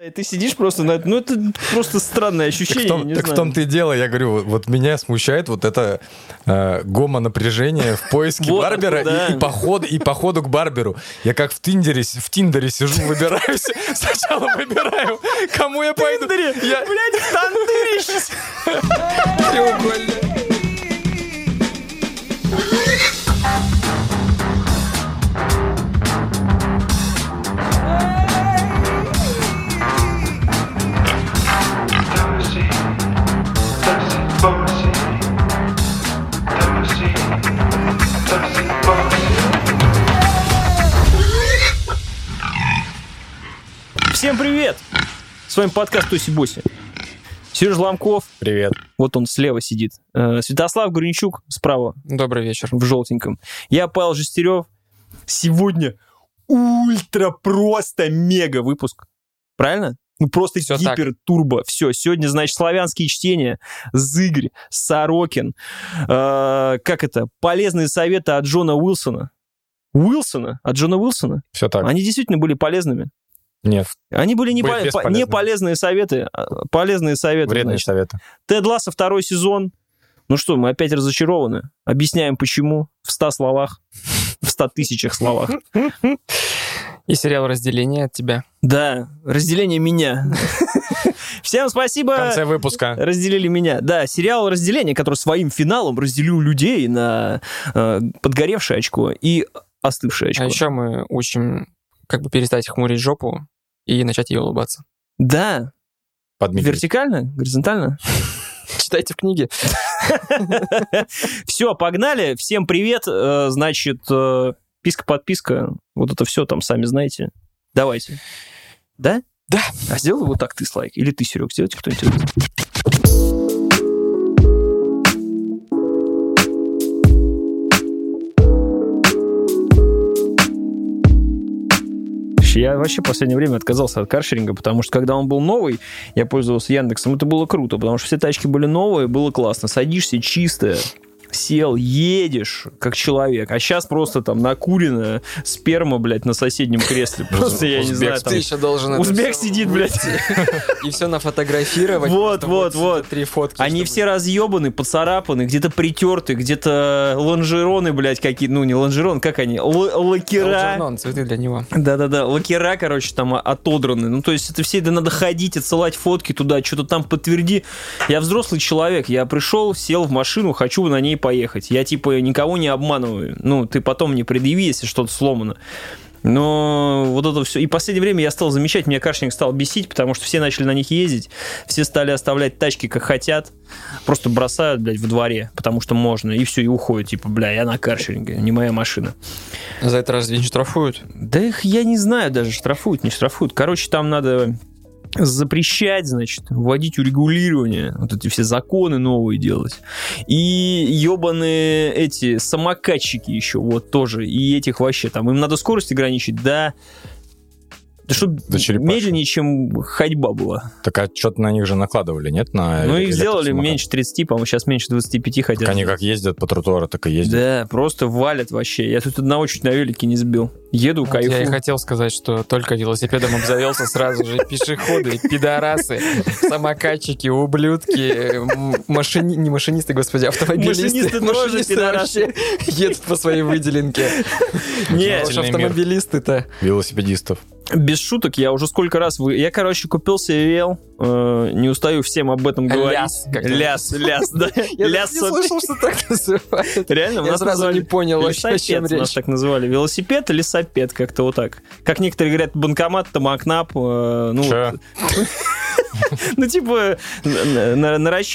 И ты сидишь просто на это, ну это просто странное ощущение, Так в том, так в знаю. том-то и дело, я говорю, вот, меня смущает вот это э, гомо-напряжение в поиске Вот, барбера да. и, и, поход, и походу к барберу. Я как в Тиндере, в Тиндере сижу, выбираюсь, сначала выбираю, кому я пойду. Я Блядь, в тандыре треугольник. Всем привет! С вами подкаст Туси Боси. Сережа Ломков, Привет. вот он слева сидит. Э, Святослав Гринчук справа Добрый вечер. в желтеньком. Я Павел Жестерев. Сегодня ультра просто мега выпуск. Правильно? Ну просто так. гипер турбо. Все, сегодня, значит, славянские чтения. Зыгрь, Сорокин. Э, как это? Полезные советы от Джона Уилсона. Уилсона? От Джона Уилсона? Все так. Они действительно были полезными. Нет, Они были не, Были по- не полезные советы, а полезные советы. вредные знаешь. советы. Тед Ласса второй сезон. Ну что, мы опять разочарованы. Объясняем, почему. В ста словах. В ста тысячах словах. И сериал «Разделение» от тебя. Да, разделение меня. Всем В спасибо. конце выпуска. Разделили меня. Да, сериал «Разделение», который своим финалом разделил людей на э, подгоревшее очко и остывшее очко. А еще мы учим как бы перестать хмурить жопу и начать ей улыбаться. Да, Подмигивай. вертикально, горизонтально. Читайте в книге. Все, погнали. Всем привет. Э, Значит, э, писка-подписка. Вот это все там сами знаете. Давайте. Да? Да. А сделай вот так ты, Слайк. Или ты, Серег, сделайте кто-нибудь. Я вообще в последнее время отказался от каршеринга, потому что когда он был новый, я пользовался Яндексом, это было круто, потому что все тачки были новые, было классно. Садишься чисто, сел, едешь, как человек. А сейчас просто там накуренная сперма, блядь, на соседнем кресле. Просто, я не знаю. Ты еще должен Узбек сидит, блядь. И все нафотографировать. Вот, вот, вот. Три фотки. Они все разъебаны, поцарапаны, где-то притерты, где-то лонжероны, блядь, какие ну не лонжерон, как они, лакера. Алджернон, цветы для него. Да-да-да, лакера, короче, там отодраны. Ну, то есть это все, это надо ходить, отсылать фотки туда, что-то там подтверди. Я взрослый человек, я пришел, сел в машину, хочу на ней поехать. Я, типа, никого не обманываю. Ну, ты потом не предъяви, если что-то сломано. Но вот это все. И в последнее время я стал замечать, меня каршеринг стал бесить, потому что все начали на них ездить, все стали оставлять тачки как хотят, просто бросают, блядь, в дворе, потому что можно, и все, и уходят, типа, бля, я на каршеринге, не моя машина. За это разве не штрафуют? Да их я не знаю даже, штрафуют, не штрафуют. Короче, там надо запрещать, значит, вводить урегулирование, вот эти все законы новые делать. И ебаные эти самокатчики еще, вот тоже, и этих вообще там, им надо скорость ограничить, да, да чтобы медленнее, чем ходьба была. Так а что-то на них же накладывали, нет? На ну, их сделали меньше 30, по-моему, сейчас меньше 25 хотят. Так они как ездят по тротуару, так и ездят. Да, просто валят вообще. Я тут одного чуть на велике не сбил. Еду, Вот я и кайфую. хотел сказать, что только велосипедом обзавелся сразу же пешеходы, пидорасы, самокатчики, ублюдки, машини... не машинисты, господи, автомобилисты. Машинисты тоже Машинисты пидорасы. вообще едут по своей выделенке. Нет, автомобилисты-то. Велосипедистов. Без шуток, я уже сколько раз... Вы... Я, короче, купил вел, э, не устаю всем об этом говорить. Ляс, как ляс, ляс, да. Я не слышал, что так называют. Реально, у Я нас сразу не понял о чем лесопед, нас речь. так называли. Велосипед лесопед, как-то вот так. Как некоторые говорят, банкомат, тамакнап, э, ну, ну, типа, на-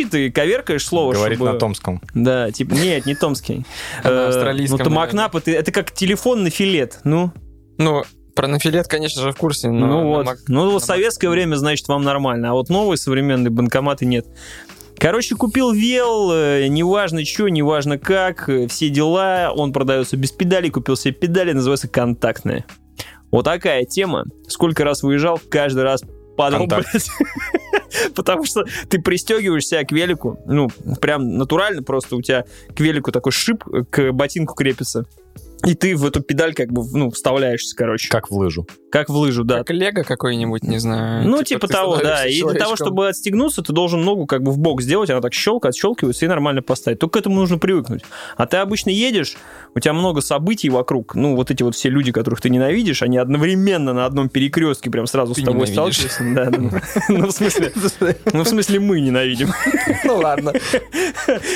ты коверкаешь слово, Говорит чтобы... на томском. Да, типа, нет, не томский. На Э, австралийском, Ну, тамакнап, это, это как телефон на филет, ну. Ну, про нафилет, конечно же, в курсе, но... ну вот. мак- ну вот советское мак- время, значит, вам нормально. А вот новые современные банкоматы нет. Короче, купил вел, э, неважно что, неважно как, э, все дела. Он продается без педалей, купил себе педали, называется контактные. Вот такая тема. Сколько раз выезжал, каждый раз падал. Потому что ты пристегиваешь себя к велику, ну, прям натурально просто у тебя к велику такой шип к ботинку крепится. И ты в эту педаль как бы, ну, вставляешься, короче. Как в лыжу. Как в лыжу, да. Как Лего какой-нибудь, не знаю. Ну, типа, ты того, да. И для того, чтобы отстегнуться, ты должен ногу как бы в бок сделать, она так щелкает, отщелкивается и нормально поставить. Только к этому нужно привыкнуть. А ты обычно едешь, у тебя много событий вокруг. Ну, вот эти вот все люди, которых ты ненавидишь, они одновременно на одном перекрестке прям сразу Ты с тобой сталкиваются. Да. Ну, в смысле, ну, в смысле, мы ненавидим. Ну, ладно.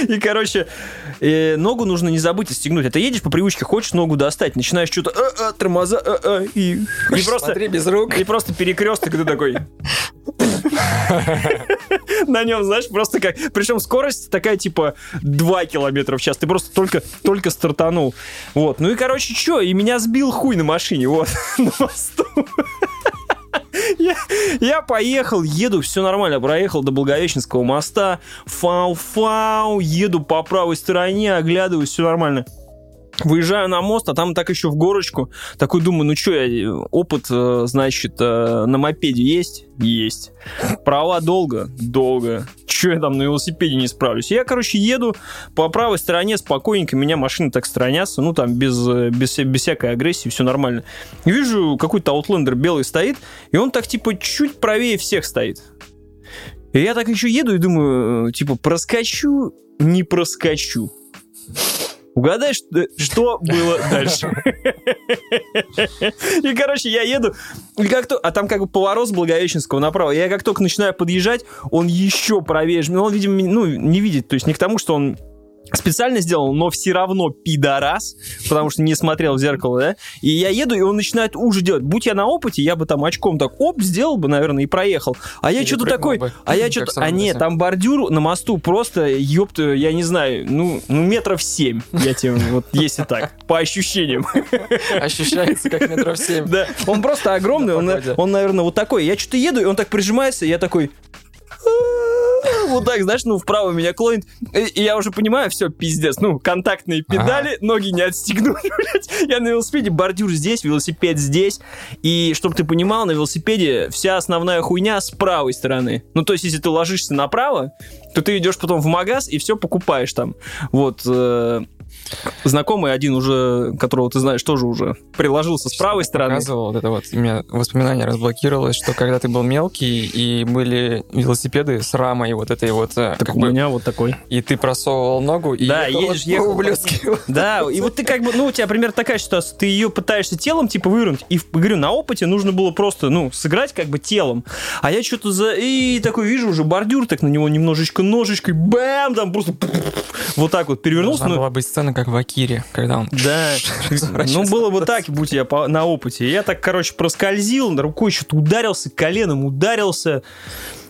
И, короче, э, ногу нужно не забыть отстегнуть. А ты едешь по привычке, хочешь ногу достать, начинаешь что-то э, э, тормоза, и просто... Смотри без рук. И просто перекресток, ты такой... На нем, знаешь, просто как... Причем скорость такая, типа, 2 километра в час. Ты просто только, только стартанул. Вот. Ну и, короче, что? И меня сбил хуй на машине, вот, на мосту. Я, я поехал, еду, все нормально, проехал до Благовещенского моста, фау-фау, еду по правой стороне, оглядываюсь, все нормально. Выезжаю на мост, а там так еще в горочку. Такой думаю, ну что, я, опыт, э, значит, э, на мопеде есть? Есть. Права долго? Долго. Че я там на велосипеде не справлюсь? Я, короче, еду по правой стороне спокойненько, меня машины так сторонятся, ну там без, без, без всякой агрессии, все нормально. И вижу, какой-то аутлендер белый стоит, и он так типа чуть правее всех стоит. И я так еще еду и думаю, э, типа, проскочу, не проскочу. Угадай, что, что было дальше. И, короче, я еду, и как то, а там как бы поворот с Благовещенского направо. Я как только начинаю подъезжать, он еще правее. Ну, он, видимо, ну, не видит. То есть не к тому, что он специально сделал, но все равно пидорас, потому что не смотрел в зеркало, да? И я еду, и он начинает уже делать. Будь я на опыте, я бы там очком так оп, сделал бы, наверное, и проехал. А я что-то такой, бы, а я что-то, а нет, там бордюр на мосту просто, ёпта, я не знаю, ну, ну метров семь, я тебе, вот, если так, по ощущениям. Ощущается как метров семь. Да, он просто огромный, он, он, наверное, вот такой. Я что-то еду, и он так прижимается, и я такой... Вот так, знаешь, ну, вправо меня клонит. И, я уже понимаю, все, пиздец. Ну, контактные педали, ноги не отстегнули, блядь. Я на велосипеде, бордюр здесь, велосипед здесь. И, чтобы ты понимал, на велосипеде вся основная хуйня с правой стороны. Ну, то есть, если ты ложишься направо, то ты идешь потом в магаз и все покупаешь там. Вот. Знакомый один уже, которого ты знаешь, тоже уже приложился с правой стороны. Показывал, вот это вот, у меня воспоминание разблокировалось, что когда ты был мелкий, и были велосипеды с рамой вот этой вот, э, Так как у бы, меня вот такой. и ты просовывал ногу, и Да, едешь, ехал. по-ублюдски. Да, и вот ты как бы, ну, у тебя примерно такая ситуация, ты ее пытаешься телом, типа, вывернуть, и, говорю, на опыте нужно было просто, ну, сыграть как бы телом, а я что-то за... И такой вижу уже бордюр, так на него немножечко ножичкой, бэм, там просто вот так вот перевернулся, Должна была быть сцена, как в Акире, когда он... да, ну было бы так, будь я на опыте. Я так, короче, проскользил, рукой что-то ударился, коленом ударился,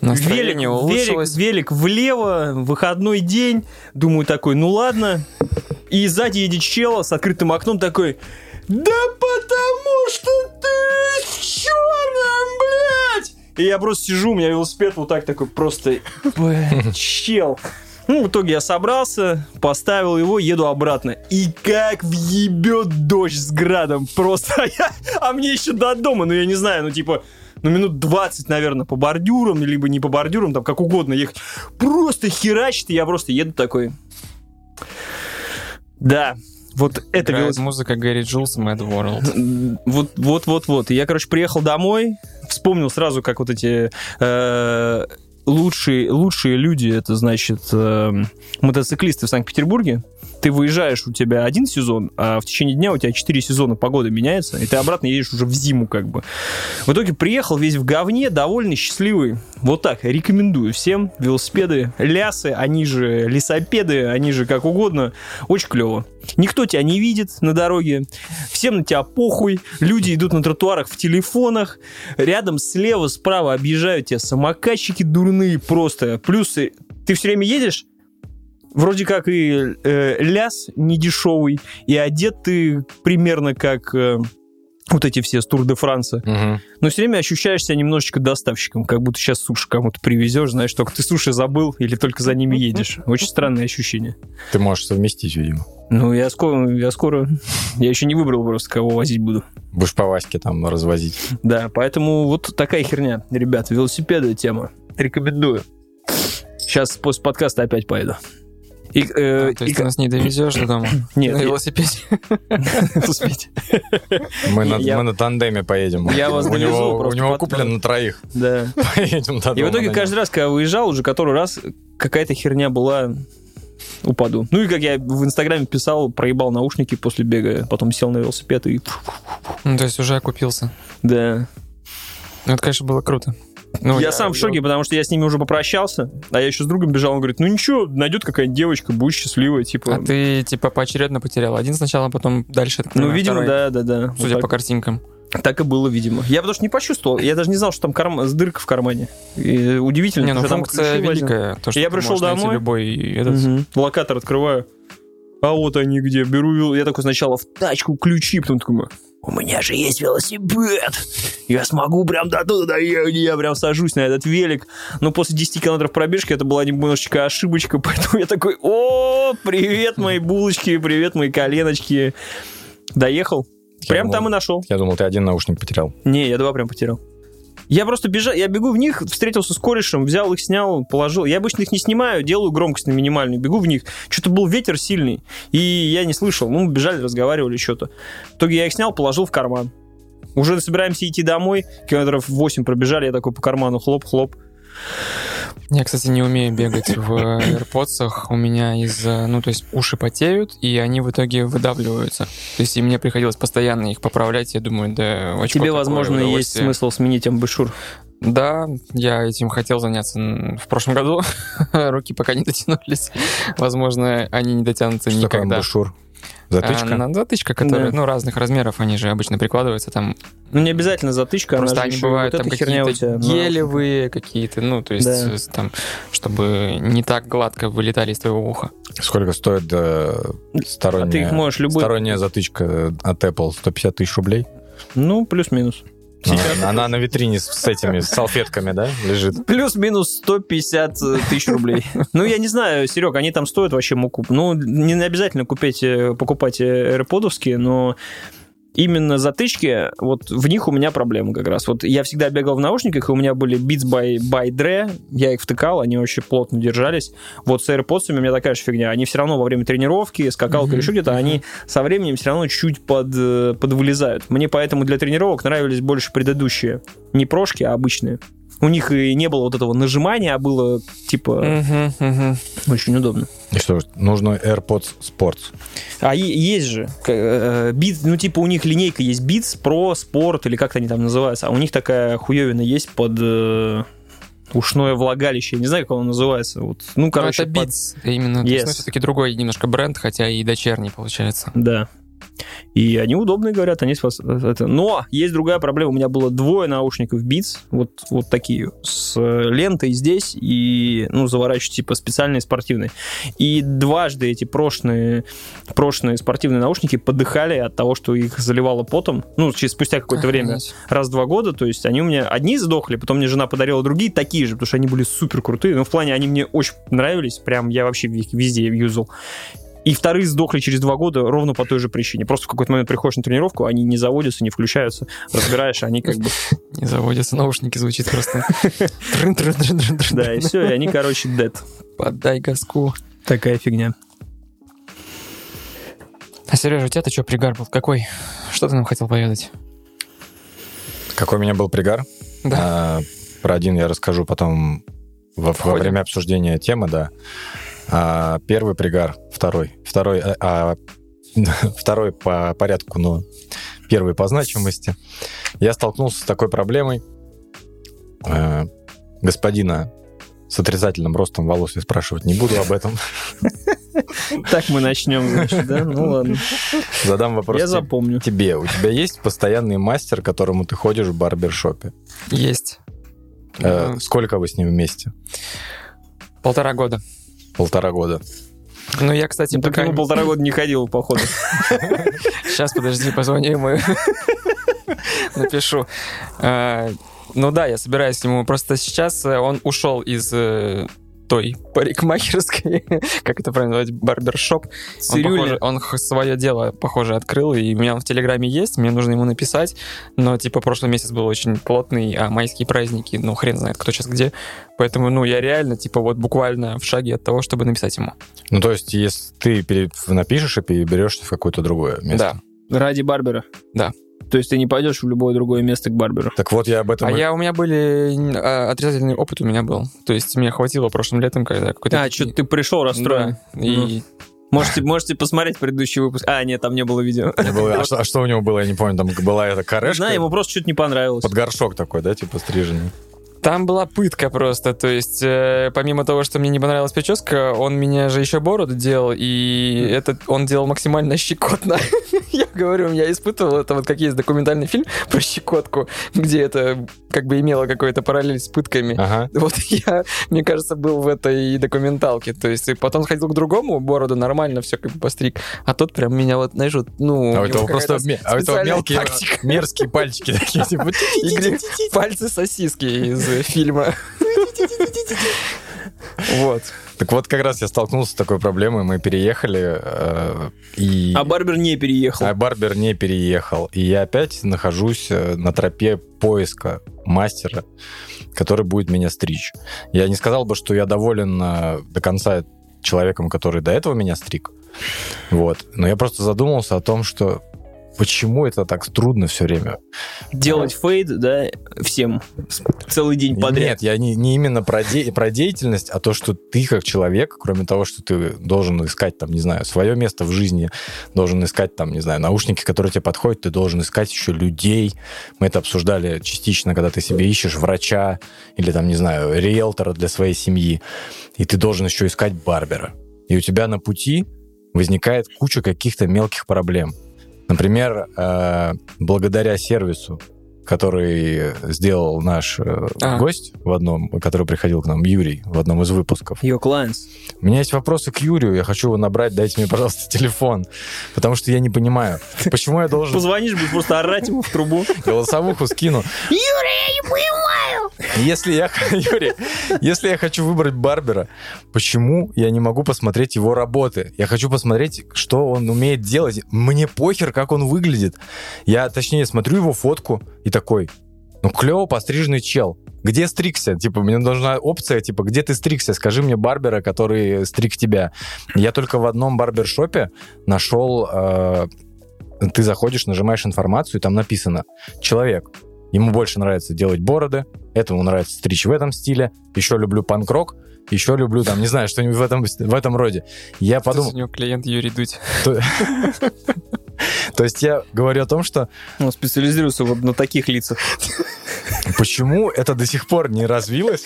велик, велик, велик влево, выходной день. Думаю такой, ну ладно. И сзади едет чел с открытым окном такой, да потому что ты в черном, блядь! И я просто сижу, у меня велосипед вот так такой просто, блядь, чел. Ну, в итоге я собрался, поставил его, еду обратно. И как въебет дождь с градом. Просто. А, я- а мне еще до дома, ну я не знаю, ну типа, ну минут 20, наверное, по бордюрам, либо не по бордюрам, там как угодно ехать. Просто херачит, и я просто еду такой. Да, вот это Играет велосипед. музыка Гэри Джулс Mad World. Вот, вот, вот, вот. Я, короче, приехал домой, вспомнил сразу, как вот эти э, лучшие, лучшие люди, это значит э, мотоциклисты в Санкт-Петербурге. Ты выезжаешь, у тебя один сезон, а в течение дня у тебя четыре сезона погода меняется, и ты обратно едешь уже в зиму как бы. В итоге приехал весь в говне, довольный, счастливый. Вот так, рекомендую всем. Велосипеды, лясы, они же лесопеды, они же как угодно. Очень клево. Никто тебя не видит на дороге, всем на тебя похуй, люди идут на тротуарах в телефонах, рядом слева, справа объезжают тебя самокатчики дурные просто. Плюс э, ты все время едешь, вроде как и э, ляс недешевый, и одет ты примерно как э, вот эти все с Тур де Франса. Но все время ощущаешь себя немножечко доставщиком, как будто сейчас суши кому-то привезешь, знаешь, только ты суши забыл или только за ними едешь. Очень странное ощущение. Ты можешь совместить, видимо. Ну, я скоро, я скоро, я еще не выбрал просто, кого возить буду. Будешь по Ваське там развозить. Да, поэтому вот такая херня, ребят, велосипеды тема. Рекомендую. Сейчас после подкаста опять поеду. И, э, А, То и есть ты ка- нас не довезешь до дома? Нет, На велосипеде. успеть. Мы на, тандеме поедем. Я вас у довезу просто у него куплен на троих. Да. Поедем до И в итоге каждый раз, когда выезжал, уже который раз какая-то херня была, упаду. Ну и как я в Инстаграме писал, проебал наушники после бега, потом сел на велосипед и... Ну, то есть уже окупился. Да. Ну, это, конечно, было круто. Ну, я, сам в шоке, потому что я с ними уже попрощался, а я еще с другом бежал, он говорит, ну ничего, найдет какая-нибудь девочка, будет счастливая, типа... А ты, типа, поочередно потерял. Один сначала, а потом дальше. так ну, понимаю, видимо, второй. да, да, да. Вот Судя так, по картинкам. так и было, видимо. Я потому что не почувствовал, я даже не знал, что там карм... с дырка в кармане. И удивительно, Не, ну что там функция возил. великая. То, что Я пришел домой. любой этот... Мгм. Локатор открываю. А вот они где. Беру, я такой сначала в тачку ключи, потом такой, у меня же есть велосипед. Я смогу прям до туда доехать. Я прям сажусь на этот велик. Но после 10 километров пробежки это была немножечко ошибочка, поэтому я такой, о, привет, мои булочки, привет, мои коленочки. Доехал. Я Прям думал- там и нашел. Я думал, ты один наушник потерял. Не, я два прям потерял. Я просто бежал, я бегу в них, встретился с корешем, взял их, снял, положил. Я обычно их не снимаю, делаю громкость на минимальную, бегу в них. Что-то был ветер сильный, и я не слышал. Ну, бежали, разговаривали, что-то. В итоге я их снял, положил в карман. Уже собираемся идти домой, километров 8 пробежали, я такой по карману хлоп-хлоп. Я, кстати, не умею бегать в AirPods. У меня из-за... Ну, то есть уши потеют, и они в итоге выдавливаются. То есть и мне приходилось постоянно их поправлять. Я думаю, да, очко Тебе, такое возможно, есть смысл сменить амбушюр. Да, я этим хотел заняться в прошлом году. Руки пока не дотянулись. Возможно, они не дотянутся Что такое никогда. амбушюр? Затычка? А, затычка, которая, Да. ну, разных размеров, они же обычно прикладываются там. Ну, не обязательно затычка, Просто она же они бывают вот там тебя. какие-то на- гелевые какие-то, ну, то есть Да. э, там, чтобы не так гладко вылетали из твоего уха. Сколько стоит э, сторонняя, А ты их можешь любой... сторонняя затычка от Apple? 150 тысяч рублей? Ну, плюс-минус. Она, она на витрине с, этими с салфетками, да, лежит? Плюс-минус 150 тысяч рублей. Ну, я не знаю, Серег, они там стоят вообще муку. Ну, не обязательно купить, э, покупать AirPod'овские, но именно затычки, вот в них у меня проблема как раз. Вот я всегда бегал в наушниках, и у меня были Beats by, by Dre, я их втыкал, они очень плотно держались. Вот с AirPods у меня такая же фигня. Они все равно во время тренировки, скакалка Мгм, или еще где-то, мгм. они со временем все равно чуть под, э, подвылезают. Мне поэтому для тренировок нравились больше предыдущие. Не прошки, а обычные. У них и не было вот этого нажимания, а было типа Мгм, мгм. очень удобно. И что, ж, нужно AirPods Sports. А е- есть же к- э, Beats, ну типа у них линейка есть Beats Pro Sport или как-то они там называются, а у них такая хуевина есть под э, ушное влагалище, я не знаю, как оно называется. Вот, ну, короче, ну, это под- Beats именно. То Yes. есть, ну, все-таки другой немножко бренд, хотя и дочерний получается. Да. И они удобные, говорят, они спас- это. Но есть другая проблема. У меня было двое наушников Beats, вот, вот такие, с лентой здесь и, ну, заворачивать типа специальные спортивные. И дважды эти прошлые, прошлые спортивные наушники подыхали от того, что их заливало потом, ну, через спустя какое-то время, Охренеть. раз в два года, то есть они у меня, одни сдохли, потом мне жена подарила другие, такие же, потому что они были супер крутые, но в плане они мне очень нравились, прям я вообще их везде юзал. И вторые сдохли через два года ровно по той же причине. Просто в какой-то момент приходишь на тренировку, они не заводятся, не включаются, разбираешь, они как бы... Не заводятся наушники, звучит просто. Да, и все, и они, короче, dead. Подай газку. Такая фигня. А Сережа, у тебя-то что пригар был? Какой? Что ты нам хотел поведать? Какой у меня был пригар? Да. А, про один я расскажу потом во, время обсуждения темы, да. А, первый пригар, второй. Второй, а, а, второй по порядку, но первый по значимости. Я столкнулся с такой проблемой. А, господина с отрицательным ростом волос я спрашивать не буду об этом. Так мы начнем, значит, да? Ну ладно. Задам вопрос Я запомню. тебе. У тебя есть постоянный мастер, к которому ты ходишь в барбершопе? Есть. Э, Сколько вы с ним вместе? Полтора года. Полтора года. Ну, я, кстати, Ну, пока... ему полтора года не ходил, походу. Сейчас, подожди, позвоню ему. Напишу. А, Ну да, я собираюсь ему. Просто сейчас э, он ушел из э, той парикмахерской, как это правильно называть, барбершоп. Он, похоже, он свое дело, похоже, открыл, и у меня он в Телеграме есть, мне нужно ему написать, но, типа, прошлый месяц был очень плотный, а майские праздники, ну, хрен знает, кто сейчас где, поэтому, ну, я реально, типа, вот буквально в шаге от того, чтобы написать ему. Ну, то есть, если ты напишешь и переберешься в какое-то другое место. Да. Ради Барбера. Да. То есть ты не пойдешь в любое другое место к Барберу. Так вот, я об этом... А и- я, у меня были, а, отрицательный опыт у меня был, то есть мне хватило прошлым летом, когда какой-то... А, что ты пришел расстроен. Да, и Можете, можете посмотреть предыдущий выпуск. А, нет, там не было видео. не было- А что, а что у него было, я не помню, там была эта корешка знаю, ему просто что-то не понравилось. под горшок такой, да, типа стриженный. Там была пытка просто, то есть э, помимо того, что мне не понравилась прическа, он меня же еще бороду делал, и это он делал максимально щекотно. Я говорю, я испытывал это, вот как есть документальный фильм про щекотку, где это как бы имело какой-то параллель с пытками. Ага. Вот я, мне кажется, был в этой документалке. То есть и потом сходил к другому, бороду нормально все как бы постриг. А тот прям меня вот, знаешь, вот, ну... А у у этого просто а у этого мелкие тактика. мерзкие пальчики такие, типа... Пальцы сосиски из э, фильма. Вот. Так вот, как раз я столкнулся с такой проблемой, мы переехали, э, и... А Барбер не переехал. А Барбер не переехал. И я опять нахожусь э, на тропе поиска мастера, который будет меня стричь. Я не сказал бы, что я доволен до конца человеком, который до этого меня стриг. Вот. Но я просто задумался о том, что почему это так трудно все время. Делать фейд, да, всем. Целый день подряд. Нет, я не, не именно про, де- про деятельность, а то, что ты как человек, кроме того, что ты должен искать, там, не знаю, свое место в жизни, должен искать, там, не знаю, наушники, которые тебе подходят, ты должен искать еще людей. Мы это обсуждали частично, когда ты себе ищешь врача или, там, не знаю, риэлтора для своей семьи, и ты должен еще искать барбера. И у тебя на пути возникает куча каких-то мелких проблем. Например, э, благодаря сервису, который сделал наш А. гость в одном, который приходил к нам, Юрий, в одном из выпусков. Your clients. У меня есть вопросы к Юрию, я хочу его набрать, дайте мне, пожалуйста, телефон, потому что я не понимаю, почему я должен Позвонишь, будешь просто орать ему в трубу. голосовуху скину. Если я, Юрий, если я хочу выбрать Барбера, почему я не могу посмотреть его работы? Я хочу посмотреть, что он умеет делать. Мне похер, как он выглядит. Я, точнее, смотрю его фотку и такой, ну, клево постриженный чел. Где стригся? Типа, мне нужна опция, типа, где ты стригся? Скажи мне барбера, который стриг тебя. Я только в одном барбершопе нашел... э, ты заходишь, нажимаешь информацию, и там написано «Человек, Ему больше нравится делать бороды, этому нравится стричь в этом стиле, еще люблю панк-рок, еще люблю, там, не знаю, что-нибудь в этом, в этом роде. Я Подумал. подумал, У него клиент Юрий Дудь. то есть я говорю о том, что Он специализируется вот на таких лицах. почему это до сих пор не развилось,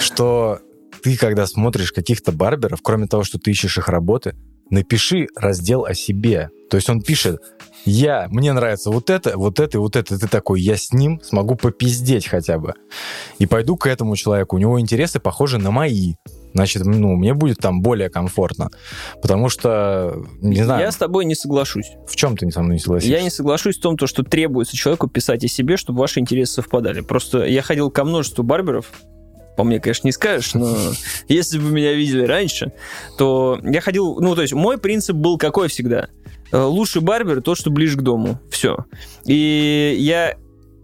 что ты, когда смотришь каких-то барберов, кроме того, что ты ищешь их работы, напиши раздел о себе. То есть он пишет, я, мне нравится вот это, вот это и вот это. Ты такой, я с ним смогу попиздеть хотя бы. И пойду к этому человеку. У него интересы похожи на мои. Значит, ну, мне будет там более комфортно. Потому что, не знаю, Я с тобой не соглашусь. в чем ты со мной не согласишься? Я не соглашусь в том, то, что требуется человеку писать о себе, чтобы ваши интересы совпадали. Просто я ходил ко множеству барберов, по мне, конечно, не скажешь, но если бы меня видели раньше, то я ходил, ну, то есть мой принцип был какой всегда? Э, Лучший барбер тот, что ближе к дому. Все. И я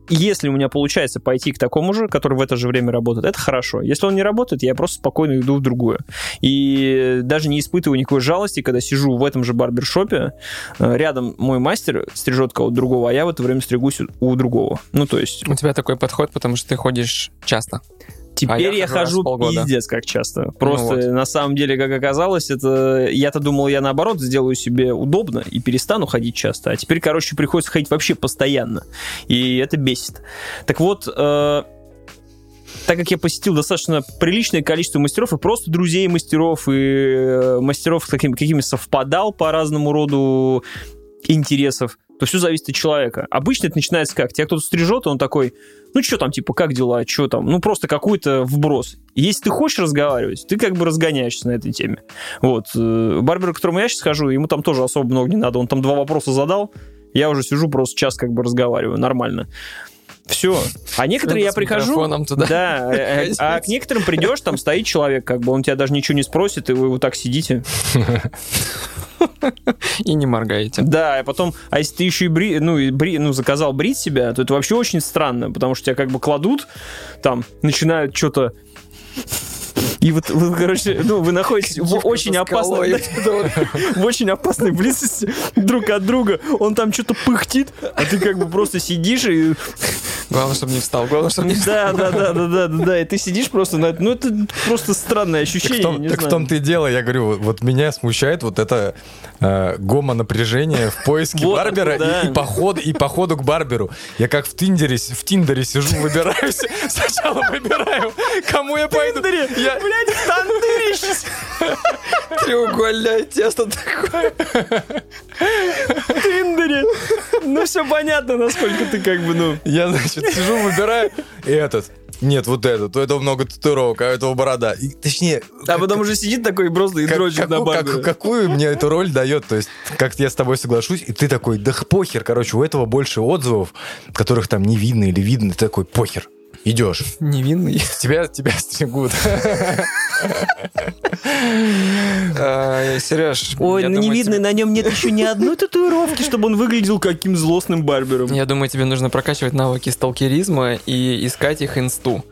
если у меня получается пойти к такому же, который в это же время работает, это хорошо. Если он не работает, я просто спокойно иду в другую. И даже не испытываю никакой жалости, когда сижу в этом же барбершопе, э, рядом мой мастер стрижет кого-то другого, а я в это время стригусь у- у другого. Ну, то есть, У тебя такой подход, потому что ты ходишь часто. Теперь я я, хожу хожу пиздец как часто. Просто вот. на самом деле, как оказалось, это я-то думал, я наоборот сделаю себе удобно и перестану ходить часто. А теперь, короче, приходится ходить вообще постоянно. И это бесит. Так вот, э, так как я посетил достаточно приличное количество мастеров, и просто друзей мастеров, и э, мастеров с какими, какими совпадал по разному роду интересов, то все зависит от человека. Обычно это начинается как? Тебя кто-то стрижет, и он такой, ну что там, типа, как дела, что там? Ну просто какой-то вброс. И Если ты хочешь разговаривать, ты как бы разгоняешься на этой теме. Вот. э, Барбер, к которому я сейчас хожу, ему там тоже особо много не надо. Он там два вопроса задал, я уже сижу просто час как бы разговариваю, нормально. Все. А некоторые я С прихожу... туда. Да, э, э, а к некоторым придешь, там стоит человек, как бы он тебя даже ничего не спросит, и вы вот так сидите. И не моргаете. Да, и потом, а если ты еще и бри, ну, и бри, ну, заказал брить себя, то это вообще очень странно, потому что тебя как бы кладут, там, начинают что-то и вот, вы, короче, ну, вы находитесь в очень опасной, в очень опасной близости друг от друга. Он там что-то пыхтит, а ты как бы просто сидишь и... Главное, чтобы не встал. Главное, чтобы не встал. Да, да, да, да, да, да. И ты сидишь просто на. Ну, это просто странное Так ощущение. в том- так в знаю. том-то и дело, я говорю, вот- меня смущает вот это э, гомо-напряжение в поиске Вот, барбера и- да. и, поход, и походу к барберу. Я как в Тиндере, в Тиндере сижу, выбираюсь, сначала выбираю, кому я пойду. Я- Блядь, тандыришь! Треугольное тесто такое. в Тиндере. Ну, все понятно, насколько ты как бы, ну... Я, значит, сижу, выбираю, и этот. Нет, вот этот, у этого много татуировок, а у этого борода. И, точнее, А потом уже сидит такой и просто и как- дрочит на какую, как- какую мне эту роль дает? То есть, как я с тобой соглашусь, и ты такой, да похер, короче, у этого больше отзывов, которых там не видно или видно, ты такой, похер, идешь. Невинный. Тебя, тебя стригут. А, Сереж, Ой, ну не думаю, видно, тебе- на нем нет еще ни одной татуировки, чтобы он выглядел каким злостным барбером. Я думаю, тебе нужно прокачивать навыки сталкеризма и искать их инсту.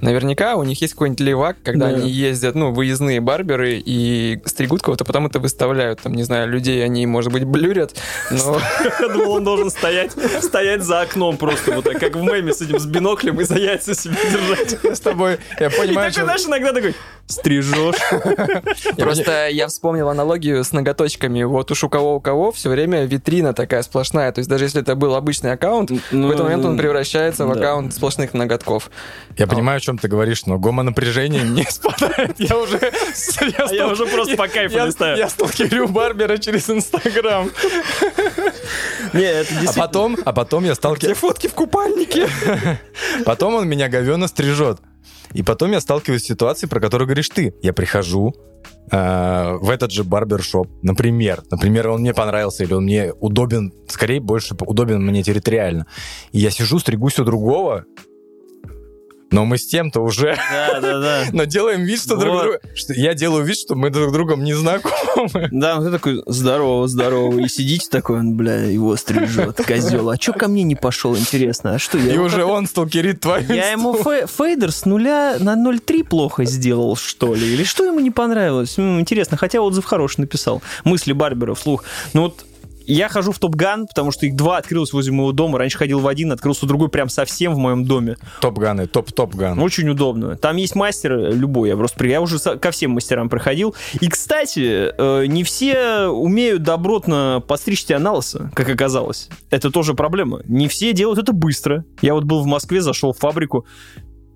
Наверняка у них есть какой-нибудь левак, когда Да. они ездят, ну, выездные барберы и стригут кого-то, потом это выставляют. Там, не знаю, людей они, может быть, блюрят, но Я думал, он должен стоять, стоять за окном просто вот так, как в меме с этим, с биноклем и за яйца себе держать. Я с тобой, я И понимаю, такой, что... знаешь, иногда такой, стрижешь. Просто я вспомнил аналогию с ноготочками. Вот уж у кого у кого все время витрина такая сплошная. То есть даже если это был обычный аккаунт, Ну, в этот момент он превращается в аккаунт сплошных ноготков. Я понимаю, о чем ты говоришь, но гомо-напряжение не спадает. Я уже... А я уже просто по кайфу я, листаю. я сталкерю Барбера через Инстаграм. Не, это А действительно... потом, а потом я сталкиваюсь... фотки в купальнике? Потом он меня говенно стрижет. И потом я сталкиваюсь с ситуацией, про которую говоришь ты. Я прихожу э, в этот же барбершоп, например. Например, он мне понравился, или он мне удобен, скорее больше удобен мне территориально. И я сижу, стригусь у другого, но мы с тем-то уже... Да, да, да. Но делаем вид, что друг Вот. друга... что я делаю вид, что мы друг с другом не знакомы. Да, вот ты такой, здорово, здорово. И сидите такой, он, бля, его стрижет, козел. А чё ко мне не пошел, интересно? А что я? И уже он сталкерит твою Я ему фейдер с нуля на 0,3 плохо сделал, что ли? Или что ему не понравилось? Интересно, хотя отзыв хороший написал. Мысли Барбера вслух. Ну вот я хожу в Топ-Ган, потому что их два открылось возле моего дома. Раньше ходил в один, открылся другой прям совсем в моем доме. Топ-ганы, топ-топ-ган. Очень удобно. Там есть мастер э, любой, я просто я уже ко всем мастерам проходил. И, кстати, э, не все умеют добротно на лысо, как оказалось. Это тоже проблема. Не все делают это быстро. Я вот был в Москве, зашел в фабрику.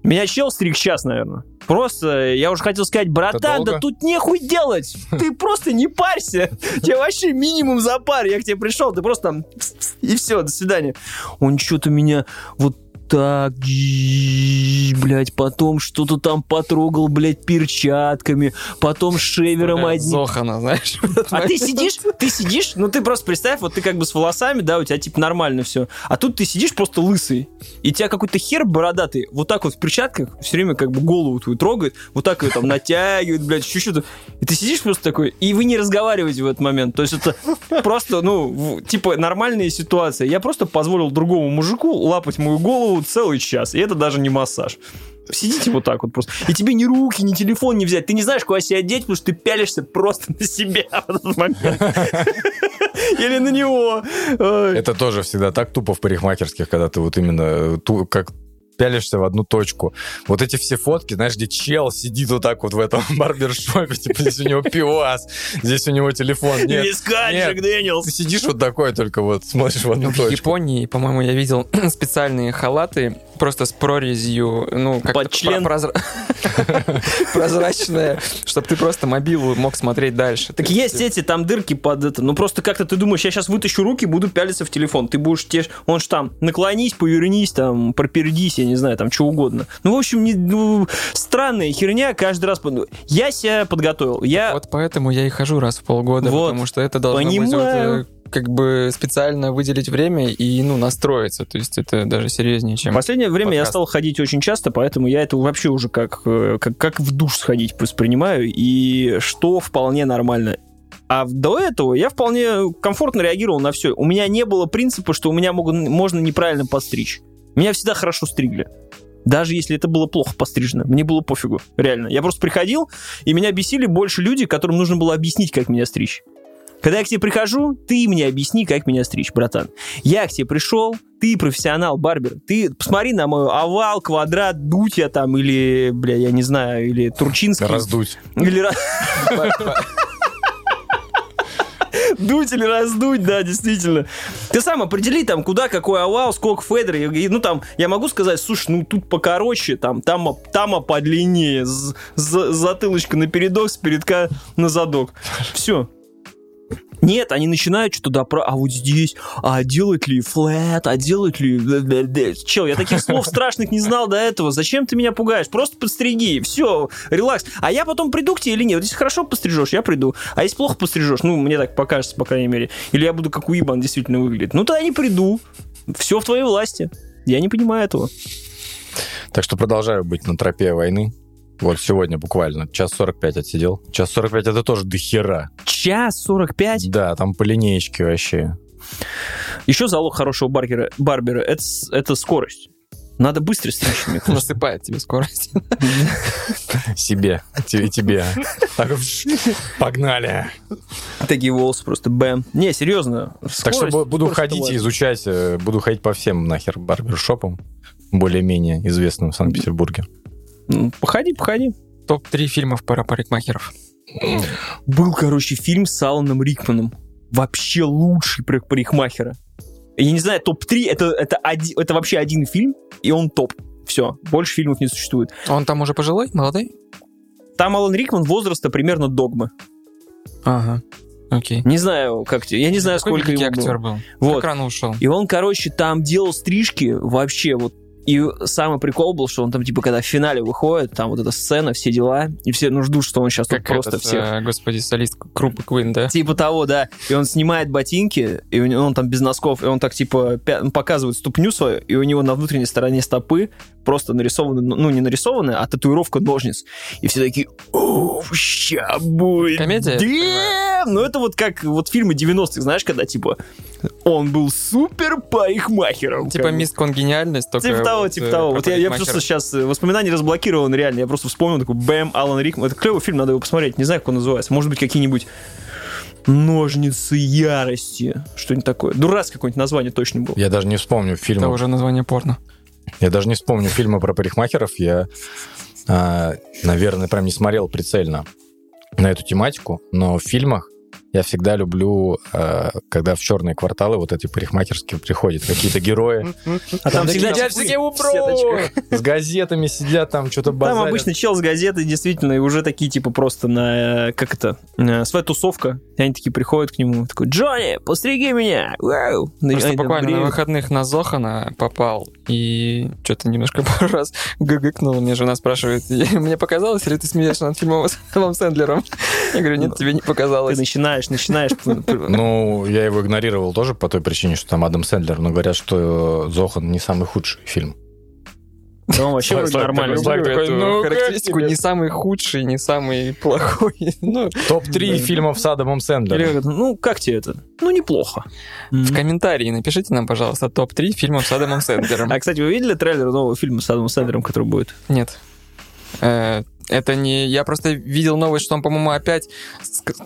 Меня чел стриг сейчас, наверное. Просто, я уже хотел сказать, братан, да тут нехуй делать. Ты просто не парься. Тебе вообще минимум за пар. Я к тебе пришел, ты просто там... И все, до свидания. Он что-то меня вот так, блядь, потом что-то там потрогал, блядь, перчатками, потом шевером одним. Зохана, знаешь. А ты сидишь, ты сидишь, ну ты просто представь, вот ты как бы с волосами, да, у тебя типа нормально все. А тут ты сидишь просто лысый, и тебя какой-то хер бородатый вот так вот в перчатках все время как бы голову твою трогает, вот так ее там натягивает, блядь, еще что-то. И ты сидишь просто такой, и вы не разговариваете в этот момент. То есть это просто, ну, типа нормальная ситуация. Я просто позволил другому мужику лапать мою голову целый час, и это даже не массаж. Сидите вот так вот просто. И тебе ни руки, ни телефон не взять. Ты не знаешь, куда себя одеть, потому что ты пялишься просто на себя в этот момент. Или на него. Это тоже всегда так тупо в парикмахерских, когда ты вот именно как пялишься в одну точку. Вот эти все фотки, знаешь, где чел сидит вот так вот в этом барбершопе, типа здесь у него пивас, здесь у него телефон. Нет. Джек Дэниелс. ты сидишь вот такой только вот, смотришь в одну В точку. Японии, по-моему, я видел специальные халаты просто с прорезью, ну, как Под член. прозрачная, чтобы ты просто мобилу мог смотреть дальше. Так есть эти там дырки под это. Ну просто как-то ты думаешь, я сейчас вытащу руки, буду пялиться в телефон. Ты будешь те, он ж там наклонись, повернись, там пропердись, я не знаю, там что угодно. Ну в общем, не, ну, странная херня каждый раз. Я себя подготовил. Я Вот поэтому я и хожу раз в полгода, Вот. потому что это должно быть Понимаю. вот, э, как бы специально выделить время и, ну, настроиться. То есть это даже серьезнее, В чем... последнее время я подкаст. стал ходить очень часто, поэтому я это вообще уже как, э, как, как в душ сходить воспринимаю, и что вполне нормально. А до этого я вполне комфортно реагировал на все. У меня не было принципа, что у меня могут, можно неправильно подстричь. Меня всегда хорошо стригли. Даже если это было плохо пострижено. Мне было пофигу. Реально. Я просто приходил, и меня бесили больше люди, которым нужно было объяснить, как меня стричь. Когда я к тебе прихожу, ты мне объясни, как меня стричь, братан. Я к тебе пришел, ты профессионал, барбер. Ты посмотри на мой овал, квадрат, дутья там, или, бля, я не знаю, или турчинский. Раздуть. Или Дуть или раздуть, да, действительно. Ты сам определи там, куда какой овал, сколько федер. И, ну, там, я могу сказать, слушай, ну, тут покороче, там, там, там подлиннее. Затылочка на передок, с передка на задок. Все. Нет, они начинают что-то допра... А вот здесь, а делать ли флэт, а делать ли... Чел, я таких слов страшных не знал до этого. Зачем ты меня пугаешь? Просто подстриги. Все, релакс. А я потом приду к тебе или нет? Если хорошо пострижешь, я приду. А если плохо пострижешь, ну, мне так покажется, по крайней мере. Или я буду как уебан действительно выглядеть. Ну, тогда не приду. Все в твоей власти. Я не понимаю этого. Так что продолжаю быть на тропе войны. Вот сегодня буквально час 45 отсидел. Час 45 это тоже до хера. Час 45. Да, там по линеечке вообще. Еще залог хорошего барбера, барбера это, это скорость. Надо быстро стричь. Насыпает тебе скорость. Себе. Тебе. тебе. Так, Погнали. Такие волосы просто бэм. Не, серьезно. Так что бу- буду скорость ходить и изучать, э, буду ходить по всем нахер барбершопам, более-менее известным в Санкт-Петербурге. М, Походи, походи. Топ-3 фильмов про парикмахеров. Был, короче, фильм с Аланом Рикманом. Вообще лучший про парикмахера. Я не знаю, топ-3, это, это, оди- это вообще один фильм, и он топ. Все, больше фильмов не существует. Он там уже пожилой, молодой? Там Алан Рикман возраста примерно догмы. Ага. Окей. Не знаю, как тебе, я не знаю, Какой сколько ему актер был. Вот. Как рано ушел. И он, короче, там делал стрижки вообще вот. И самый прикол был, что он там, типа, когда в финале выходит, там вот эта сцена, все дела, и все ну, ждут, что он сейчас тут Как просто этот, всех... э, господи, солист Крупы Квин, да? Типа того, да. И он снимает ботинки, и него, он там без носков, и он так, типа, он показывает ступню свою, и у него на внутренней стороне стопы просто нарисованы, ну, не нарисованы, а татуировка ножниц. И все такие, о, ща будет. Комедия? Дэм! Ну, это вот как вот фильмы 90-х, знаешь, когда, типа, он был супер парикмахером. Типа мисс Конгениальность, только Типа того, вот, типа э, того. Вот я, я просто сейчас воспоминания разблокированы реально. Я просто вспомнил такой Бэм, Алан Рикман. Это клевый фильм, надо его посмотреть. Не знаю, как он называется. Может быть, какие-нибудь Ножницы ярости. Что-нибудь такое. Дурацкое какое-нибудь название точно было. Я даже не вспомню Это фильма. уже название порно. Я даже не вспомню фильма про парикмахеров. Я, а, наверное, прям не смотрел прицельно на эту тематику, но в фильмах я всегда люблю, а, когда в черные кварталы вот эти парикмахерские приходят какие-то герои А там всегда с газетами сидят, там что-то Там базарят. обычно чел с газеты, действительно, и уже такие, типа, просто на, э, как это, э, своя тусовка. И они такие приходят к нему, такой, Джонни, постриги меня! Вау!» Просто там буквально на выходных на Зохана попал и что-то немножко пару раз гыгыкнул. Мне жена спрашивает, мне показалось, или ты смеешься над фильмом с Сэндлером? Я говорю, нет, тебе не Ты показалось. начинаешь, начинаешь. Ну, я его игнорировал тоже по той причине, что там Адам Сэндлер, но говорят, что Зохан не самый худший фильм. Да, он вообще вроде такой, нормально. Слайк такой, «Ну, как характеристику тебе?» не самый худший, не самый плохой. Ну, Топ-3 Да. фильмов с Адамом Сэндлером. ну, как тебе это? Ну, неплохо. в комментарии напишите нам, пожалуйста, топ-3 фильмов с Адамом Сэндлером. А, кстати, вы видели трейлер нового фильма с Адамом Сэндлером, который будет? Нет. Это не... Я просто видел новость, что он, по-моему, опять...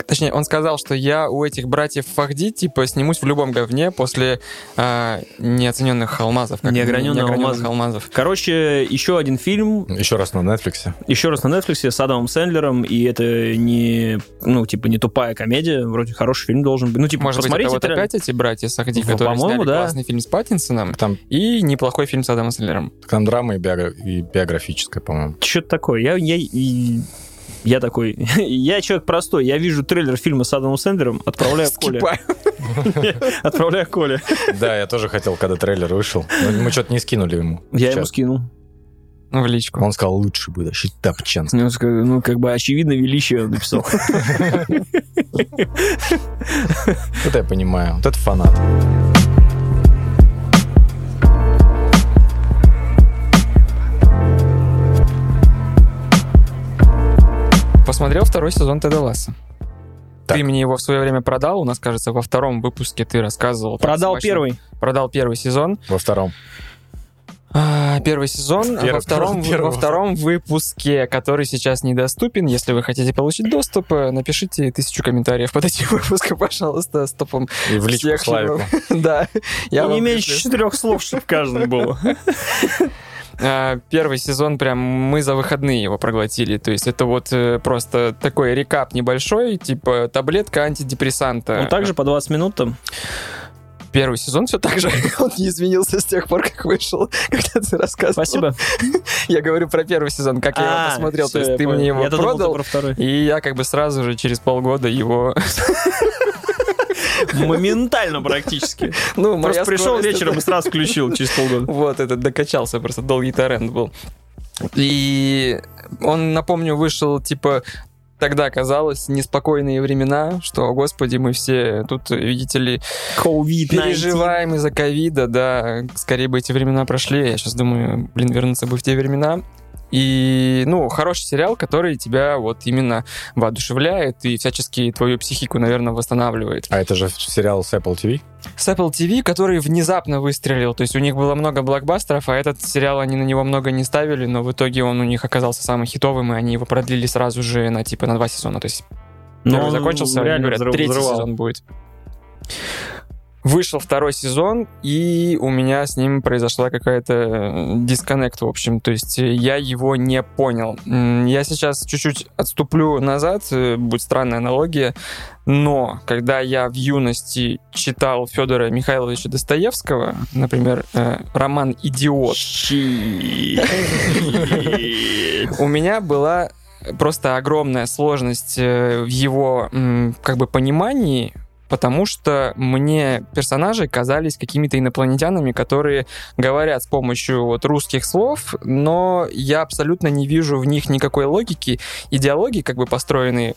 Точнее, он сказал, что я у этих братьев Фахди, типа, снимусь в любом говне после э, неоцененных алмазов. как- Неограненных неограненных алмазов. Короче, еще один фильм, Еще раз на Netflix. еще раз на Netflix с Адамом Сэндлером, и это не, ну, типа, не тупая комедия, вроде хороший фильм должен быть. Ну, типа, Может быть, это посмотрите, вот это реально- опять эти братья Сахди, Ну, которые по-моему, сняли да. классный фильм с Паттинсоном Там, и неплохой фильм с Адамом Сэндлером. там драма и, биогра- и биографическая, по-моему. Что-то такое. Я, я, и- я такой, я человек простой, я вижу трейлер фильма с Адамом Сэндлером, отправляю Коле. Отправляю Коле. Да, я тоже хотел, когда трейлер вышел. Но мы что-то не скинули ему. Я ему скинул. в личку. Он сказал, лучше будет, вообще топчан. Ну, ну, как бы очевидно, величие он написал. Это я понимаю. Вот это фанат. Посмотрел второй сезон Теда Ласса. Так. Ты мне его в свое время продал. У нас, кажется, во втором выпуске ты рассказывал. Продал смачно. первый. Продал первый сезон. Во втором. А, Первый сезон. а Первый- во, втором, первого. во втором выпуске, который сейчас недоступен. Если вы хотите получить доступ, э, напишите тысячу комментариев под этим выпуском, пожалуйста, с топом И в личку всех. Да. Я не вам меньше четырех слов, чтобы в каждом было. А, Первый сезон прям мы за выходные его проглотили. То есть это вот э, просто такой рекап небольшой, типа таблетка антидепрессанта. Ну, также по 20 минут там. Первый сезон все так же. Он не изменился с тех пор, как вышел, когда ты рассказывал. Спасибо. Я говорю про первый сезон, как я его А, посмотрел. всё, То есть я ты понял. мне его ты продал, и я как бы сразу же через полгода его... Моментально практически. Ну, Просто пришел вечером и сразу включил через полгода. Вот, это докачался, просто долгий торрент был. И он, напомню, вышел, типа, тогда казалось неспокойные времена, что, господи, мы все тут, видите ли, COVID-19. переживаем из-за ковида, да, скорее бы эти времена прошли. Я сейчас думаю, блин, вернуться бы в те времена. И, ну, хороший сериал, который тебя вот именно воодушевляет и всячески твою психику, наверное, восстанавливает. А это же сериал с Apple TV? С Apple TV, который внезапно выстрелил. То есть у них было много блокбастеров, а этот сериал они на него много не ставили, но в итоге он у них оказался самым хитовым, и они его продлили сразу же на типа на два сезона. То есть Но первый он закончился, реально говорят, взрыв- третий взрывал. сезон будет. Вышел второй сезон, и у меня с ним произошла какая-то э, дисконнект, в общем. То есть э, я его не понял. Я сейчас чуть-чуть отступлю назад, э, будет странная аналогия, но когда я в юности читал Федора Михайловича Достоевского, например, э, роман «Идиот», у меня была просто огромная сложность в его как бы понимании, потому что мне персонажи казались какими-то инопланетянами, которые говорят с помощью вот русских слов, но я абсолютно не вижу в них никакой логики, идеологии, как бы построенные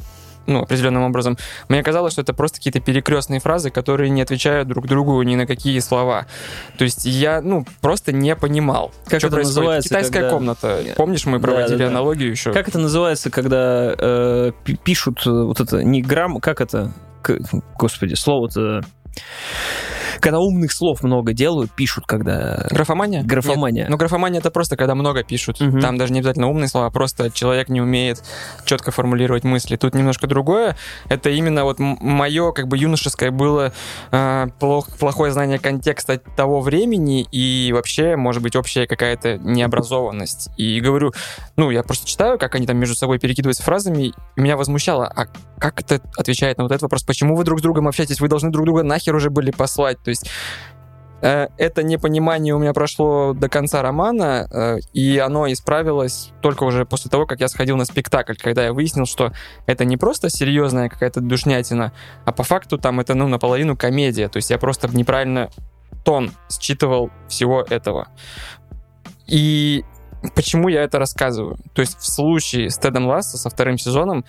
ну, определенным образом. Мне казалось, что это просто какие-то перекрестные фразы, которые не отвечают друг другу ни на какие слова. То есть я, ну, просто не понимал, Как что это происходит. называется, Китайская когда- комната. Помнишь, мы Да, проводили да, да. аналогию еще? Как это называется, когда э, пи- пишут э, вот это, не грамм, как это, К- господи, слово-то, когда умных слов много делают, пишут, когда... Графомания? Графомания. Нет. Ну, графомания это просто когда много пишут. Мгм. Там даже не обязательно умные слова, просто человек не умеет четко формулировать мысли. Тут немножко другое. Это именно вот мое как бы юношеское было э, плох- плохое знание контекста того времени и вообще, может быть, общая какая-то необразованность. И говорю, ну, я просто читаю, как они там между собой перекидываются фразами, и меня возмущало, а как это отвечает на вот этот вопрос? Почему вы друг с другом общаетесь? Вы должны друг друга нахер уже были послать. То есть э, это непонимание у меня прошло до конца романа, э, и оно исправилось только уже после того, как я сходил на спектакль, когда я выяснил, что это не просто серьезная какая-то душнятина, а по факту там это, ну, наполовину комедия. То есть я просто неправильно тон считывал всего этого. И почему я это рассказываю? То есть в случае с Тедом Лассо со вторым сезоном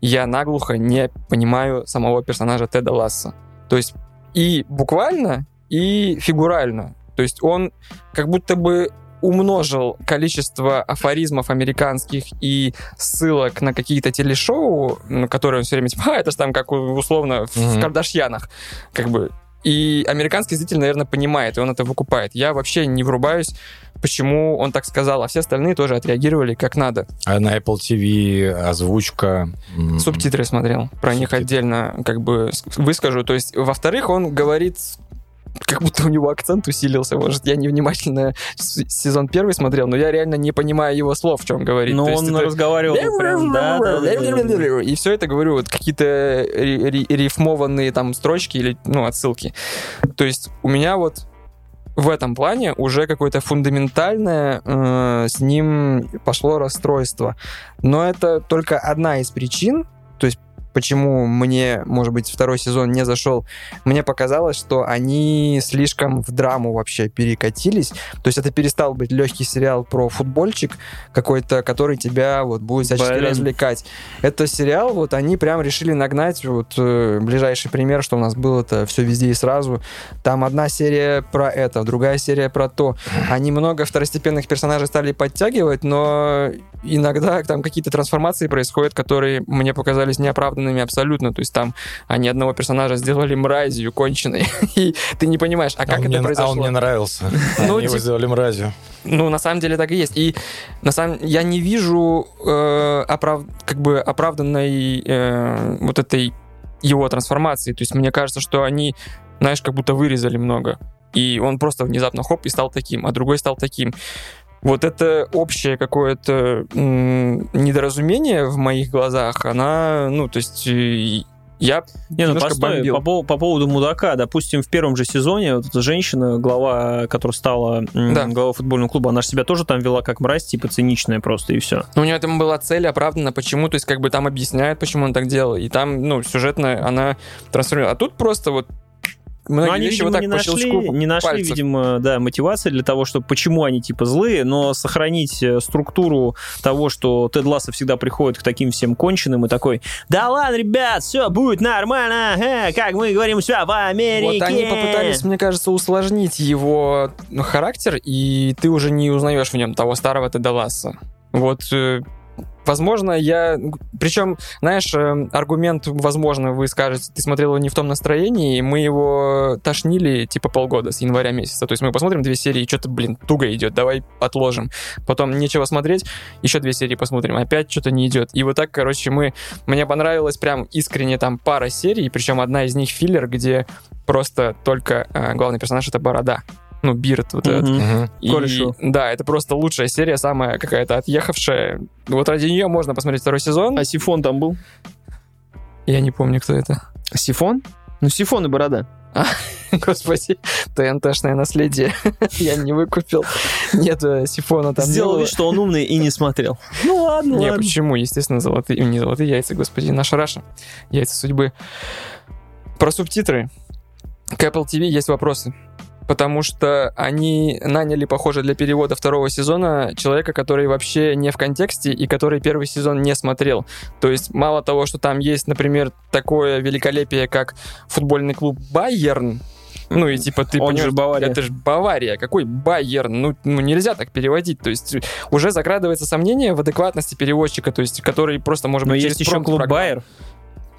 я наглухо не понимаю самого персонажа Теда Ласса. То есть и буквально, и фигурально. То есть он как будто бы умножил количество афоризмов американских и ссылок на какие-то телешоу, которые он все время типа, а, это же там как условно в Мгм. Кардашьянах, как бы. И американский зритель, наверное, понимает, и он это выкупает. Я вообще не врубаюсь, почему он так сказал, а все остальные тоже отреагировали как надо. А на Apple TV озвучка... Субтитры смотрел. Про них Субтитры. отдельно как бы выскажу. То есть, во-вторых, он говорит как будто у него акцент усилился. Может, я невнимательно сезон первый смотрел, но я реально не понимаю его слов, в чем говорит. Но То есть он это- разговаривал прям, да, да, да. И все это, говорю, вот какие-то ри- ри- рифмованные там строчки или, ну, отсылки. То есть у меня вот в этом плане уже какое-то фундаментальное э, с ним пошло расстройство. Но это только одна из причин. То есть почему мне, может быть, второй сезон не зашел, мне показалось, что они слишком в драму вообще перекатились. То есть это перестал быть легкий сериал про футбольчик какой-то, который тебя вот будет всячески Блин. развлекать. Это сериал, вот они прям решили нагнать, вот э, ближайший пример, что у нас было это все везде и сразу. Там одна серия про это, другая серия про то. Они много второстепенных персонажей стали подтягивать, но иногда там какие-то трансформации происходят, которые мне показались неоправданными абсолютно. То есть там они одного персонажа сделали мразью конченой, и ты не понимаешь, а А как он это мне- А произошло? он мне нравился. Ну, Они его тип- сделали мразью. Ну, на самом деле так и есть. И на самом я не вижу э, оправ- как бы оправданной э, вот этой его трансформации. То есть мне кажется, что они, знаешь, как будто вырезали много. И он просто внезапно хоп и стал таким, а другой стал таким. Вот это общее какое-то недоразумение в моих глазах, она, ну, то есть я Не, ну постой, бомбил. по, по поводу мудака, допустим, в первом же сезоне вот эта женщина, глава, которая стала Да. главой футбольного клуба, она же себя тоже там вела как мразь, типа циничная просто, и все. Ну, у нее там была цель оправдана, почему, то есть как бы там объясняют, почему он так делал, и там, ну, сюжетно она трансформирует. А тут просто вот многие Но они, вещи видимо, вот так не нашли, не нашли, пальцев. видимо, да, мотивации для того, чтобы почему они типа злые, но сохранить э, структуру того, что Тед Лассо всегда приходит к таким всем конченым и такой, да ладно, ребят, все будет нормально, э, как мы говорим у себя в Америке. Вот они попытались, мне кажется, усложнить его ну, характер, и ты уже не узнаешь в нем того старого Теда Ласса. Вот, э, возможно, я... Причем, знаешь, э, аргумент, возможно, вы скажете, ты смотрел его не в том настроении, и мы его тошнили типа полгода, с января месяца. То есть мы посмотрим две серии, что-то, блин, туго идет, давай отложим. Потом нечего смотреть, еще две серии посмотрим, опять что-то не идет. И вот так, короче, мы... Мне понравилось прям искренне там пара серий, причем одна из них филлер, где просто только э, главный персонаж это борода. Ну, Бирд вот этот. И, Корешу. да, это просто лучшая серия, самая какая-то отъехавшая. Вот ради нее можно посмотреть второй сезон. А Сифон там был? Я не помню, кто это. Сифон? Ну, Сифон и Борода. Господи, ТНТшное наследие. Я не выкупил. Нет, э, Сифона там Сделал вид, что он умный и не смотрел. Ну ладно, Не, ладно. почему? Естественно, золотые, не золотые яйца, господи, наша Раша. Яйца судьбы. Про субтитры. К Apple TV есть вопросы. Потому что они наняли, похоже, для перевода второго сезона человека, который вообще не в контексте и который первый сезон не смотрел. То есть мало того, что там есть, например, такое великолепие, как футбольный клуб Байерн, ну и типа ты Он же Бавария. это же Бавария, какой Байерн, ну, ну нельзя так переводить, то есть уже закрадывается сомнение в адекватности переводчика, то есть который просто может Но быть есть через еще клуб программ. Байер.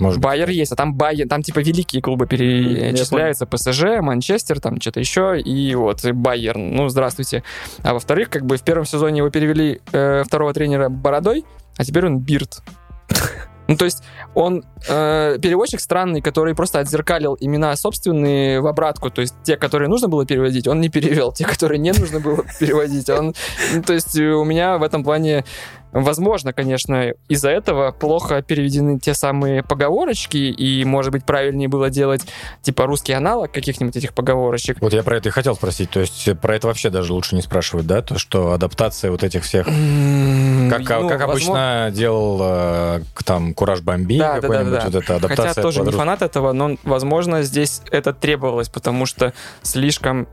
Может быть. Байер есть, а там Байер, там типа великие клубы перечисляются, ПСЖ, Манчестер, там что-то еще, и вот и Байерн, ну здравствуйте. А во-вторых, как бы в первом сезоне его перевели э, второго тренера Бородой, а теперь он Бирд. Ну, то есть он э, переводчик странный, который просто отзеркалил имена собственные в обратку. То есть те, которые нужно было переводить, он не перевел. Те, которые не нужно было переводить, он... Ну, то есть э, у меня в этом плане Возможно, конечно, из-за этого плохо переведены те самые поговорочки, и, может быть, правильнее было делать, типа, русский аналог каких-нибудь этих поговорочек. Вот я про это и хотел спросить. То есть э, про это вообще даже лучше не спрашивать, да? То, что адаптация вот этих всех... Как, Ну, как возможно- обычно делал э, к- там Кураж Бомби, Да, да, да, какой-нибудь да. вот эта адаптация. Хотя тоже не фанат этого, но, возможно, здесь это требовалось, потому что слишком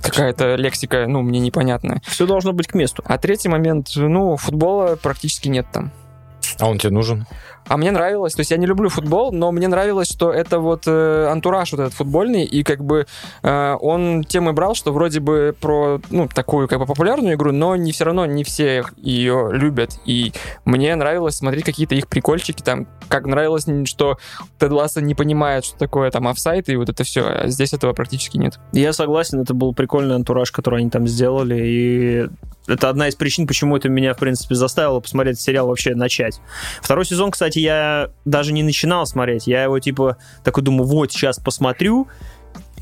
какая-то лексика, ну, мне непонятная. Все должно быть к месту. А третий момент, ну, футбола практически нет там. А он тебе нужен? А мне нравилось, то есть я не люблю футбол, но мне нравилось, что это вот э, антураж вот этот футбольный, и как бы э, он темы брал, что вроде бы про, ну, такую как бы популярную игру, но не все равно не все ее любят, и мне нравилось смотреть какие-то их прикольчики, там, как нравилось, что Тед Лассо не понимает, что такое там офсайт, и вот это все, а здесь этого практически нет. Я согласен, это был прикольный антураж, который они там сделали, и это одна из причин, почему это меня, в принципе, заставило посмотреть сериал вообще начать. Второй сезон, кстати, я даже не начинал смотреть, я его, типа, такой думаю, вот, сейчас посмотрю,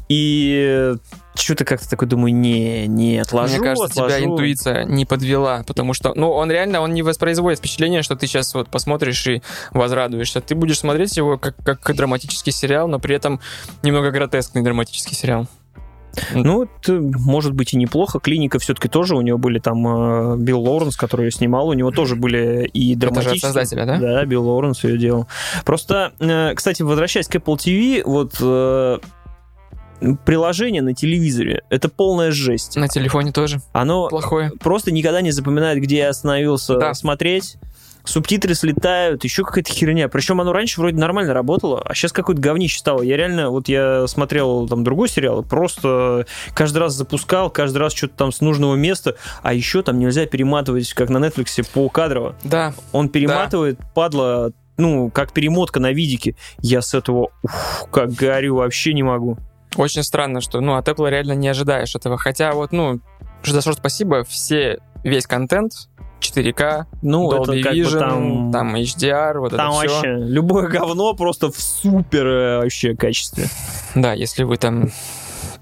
и что-то как-то такой думаю, не, не, отложу, Мне кажется, тебя отложу. интуиция не подвела, потому что, ну, он реально, он не воспроизводит впечатление, что ты сейчас вот посмотришь и возрадуешься. Ты будешь смотреть его как, как драматический сериал, но при этом немного гротескный драматический сериал. Ну, это может быть и неплохо. Клиника все-таки тоже, у него были там э, Билл Лоуренс, который ее снимал, у него тоже были и Это же от драматические... создателя, да? Да, Билл Лоуренс ее делал. Просто, э, кстати, возвращаясь к Apple TV, вот э, приложение на телевизоре — это полная жесть. На телефоне тоже Оно плохое. просто никогда не запоминает, где я остановился Да. смотреть. Субтитры слетают, еще какая-то херня. Причем оно раньше вроде нормально работало, а сейчас какое-то говнище стало. Я реально, вот я смотрел там другой сериал, просто каждый раз запускал, каждый раз что-то там с нужного места, а еще там нельзя перематывать, как на Netflix, по кадрово. Да, Он перематывает, падла, ну, как перемотка на видике. Я с этого, уф, как горю, вообще не могу. очень странно, что, ну, от Apple реально не ожидаешь этого. Хотя вот, ну, за что спасибо, все, весь контент 4К, Ну, Dolby это как Vision, бы там... там HDR, вот там это все. вообще любое говно просто в супер э, вообще качестве. Да, если вы там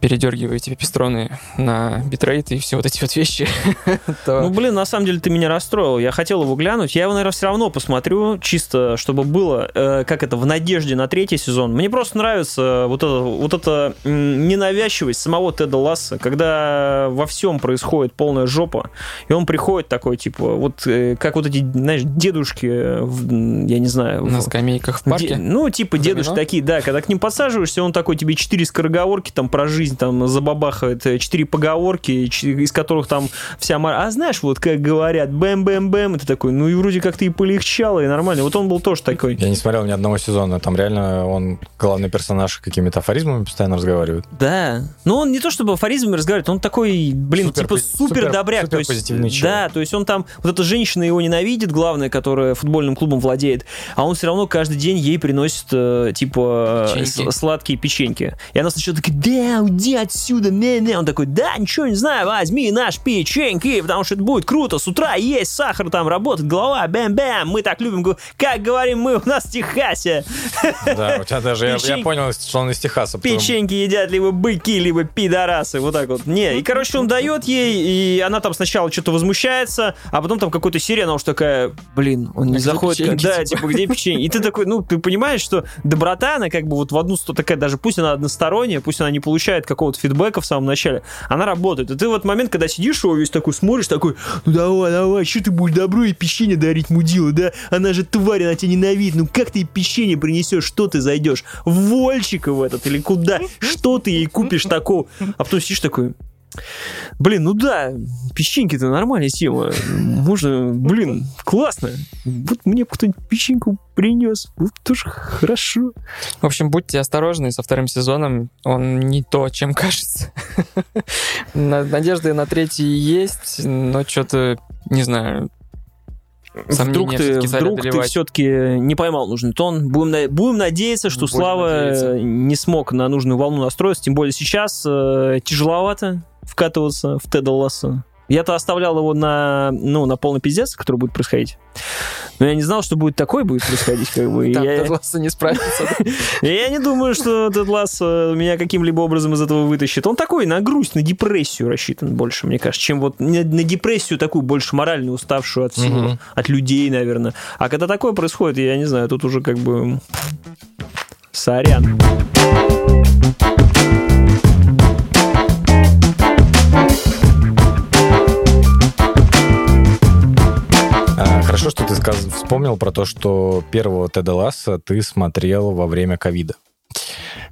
передергиваете пистроны на битрейт и все вот эти вот вещи, то... Ну, блин, на самом деле ты меня расстроил. Я хотел его глянуть. Я его, наверное, все равно посмотрю, чисто чтобы было, э, как это, в надежде на третий сезон. Мне просто нравится вот это, вот это ненавязчивость самого Теда Ласса, когда во всем происходит полная жопа, и он приходит такой, типа, вот э, как вот эти, знаешь, дедушки, э, в- я не знаю... на в- скамейках в Де- парке. ну, типа За дедушки такие, да, когда к ним подсаживаешься, он такой тебе четыре скороговорки там про жизнь там забабахает, э, четыре поговорки, из которых там вся... мор- А знаешь, вот как говорят, бэм-бэм-бэм, ты такой, ну и вроде как-то и полегчало, и нормально. Вот он был тоже такой. Я не смотрел ни одного сезона. Там реально он, главный персонаж, какими-то афоризмами постоянно разговаривает. Да. Ну, он не то чтобы афоризмами разговаривает, он такой, блин, Супер типа супер супер- добряк. то есть, да, то есть он там, вот эта женщина его ненавидит, главная, которая футбольным клубом владеет, а он все равно каждый день ей приносит, э, типа, Печеньки. сладкие печеньки. И она сначала такая, да, уйди отсюда, не-не. Он такой, да, ничего не знаю, возьми наш печеньки, потому что это будет круто. С утра есть сахар, там работает голова, бэм-бэм. Мы так любим, как говорим мы у нас в Техасе. Да, у тебя даже, я, я понял, что он из Техаса. потому- Печеньки едят либо быки, либо пидорасы, вот так вот. Не, и, короче, он дает ей, и она там сначала что-то возмущается, а потом там какой-то серия, она уж такая, блин, он не А где заходит, печеньки, да, типа? типа, где печенье? И ты такой, ну, ты понимаешь, что доброта, она как бы вот в одну сторону такая, даже пусть она односторонняя, пусть она не получает какого-то фидбэка в самом начале, она работает. И ты в этот момент, когда сидишь его весь такой смотришь, такой, ну давай, давай, что ты будешь добро и печенье дарить мудила, да? Она же тварь, она тебя ненавидит, ну как ты ей печенье принесешь, что ты зайдешь? Вольчика в этот или куда? Что ты ей купишь такого? А потом сидишь такой, Блин, ну да, печеньки-то нормальная тема. Можно, блин, классно. Вот мне кто-нибудь печеньку принес. Вот тоже хорошо. В общем, будьте осторожны со вторым сезоном. Он не то, чем кажется. На- Надежды на третий есть, но что-то, не знаю, Вдруг ты, вдруг ты доливать. все-таки не поймал нужный тон. Будем, будем надеяться, что Будем Слава надеяться. не смог на нужную волну настроиться. Тем более сейчас э, тяжеловато вкатываться в Теда Ласса. Я-то оставлял его на, ну, на полный пиздец, который будет происходить. Но я не знал, что будет такой будет происходить. Как бы. Там я- Тед Лассо не справится. Я не думаю, что Тед Лассо меня каким-либо образом из этого вытащит. Он такой на грусть, на депрессию рассчитан больше, мне кажется, чем вот на, депрессию такую больше морально уставшую от всего, от людей, наверное. А когда такое происходит, я не знаю, тут уже как бы сорян. А, хорошо, что ты сказ- вспомнил про то, что первого Теда Ласса ты смотрел во время ковида.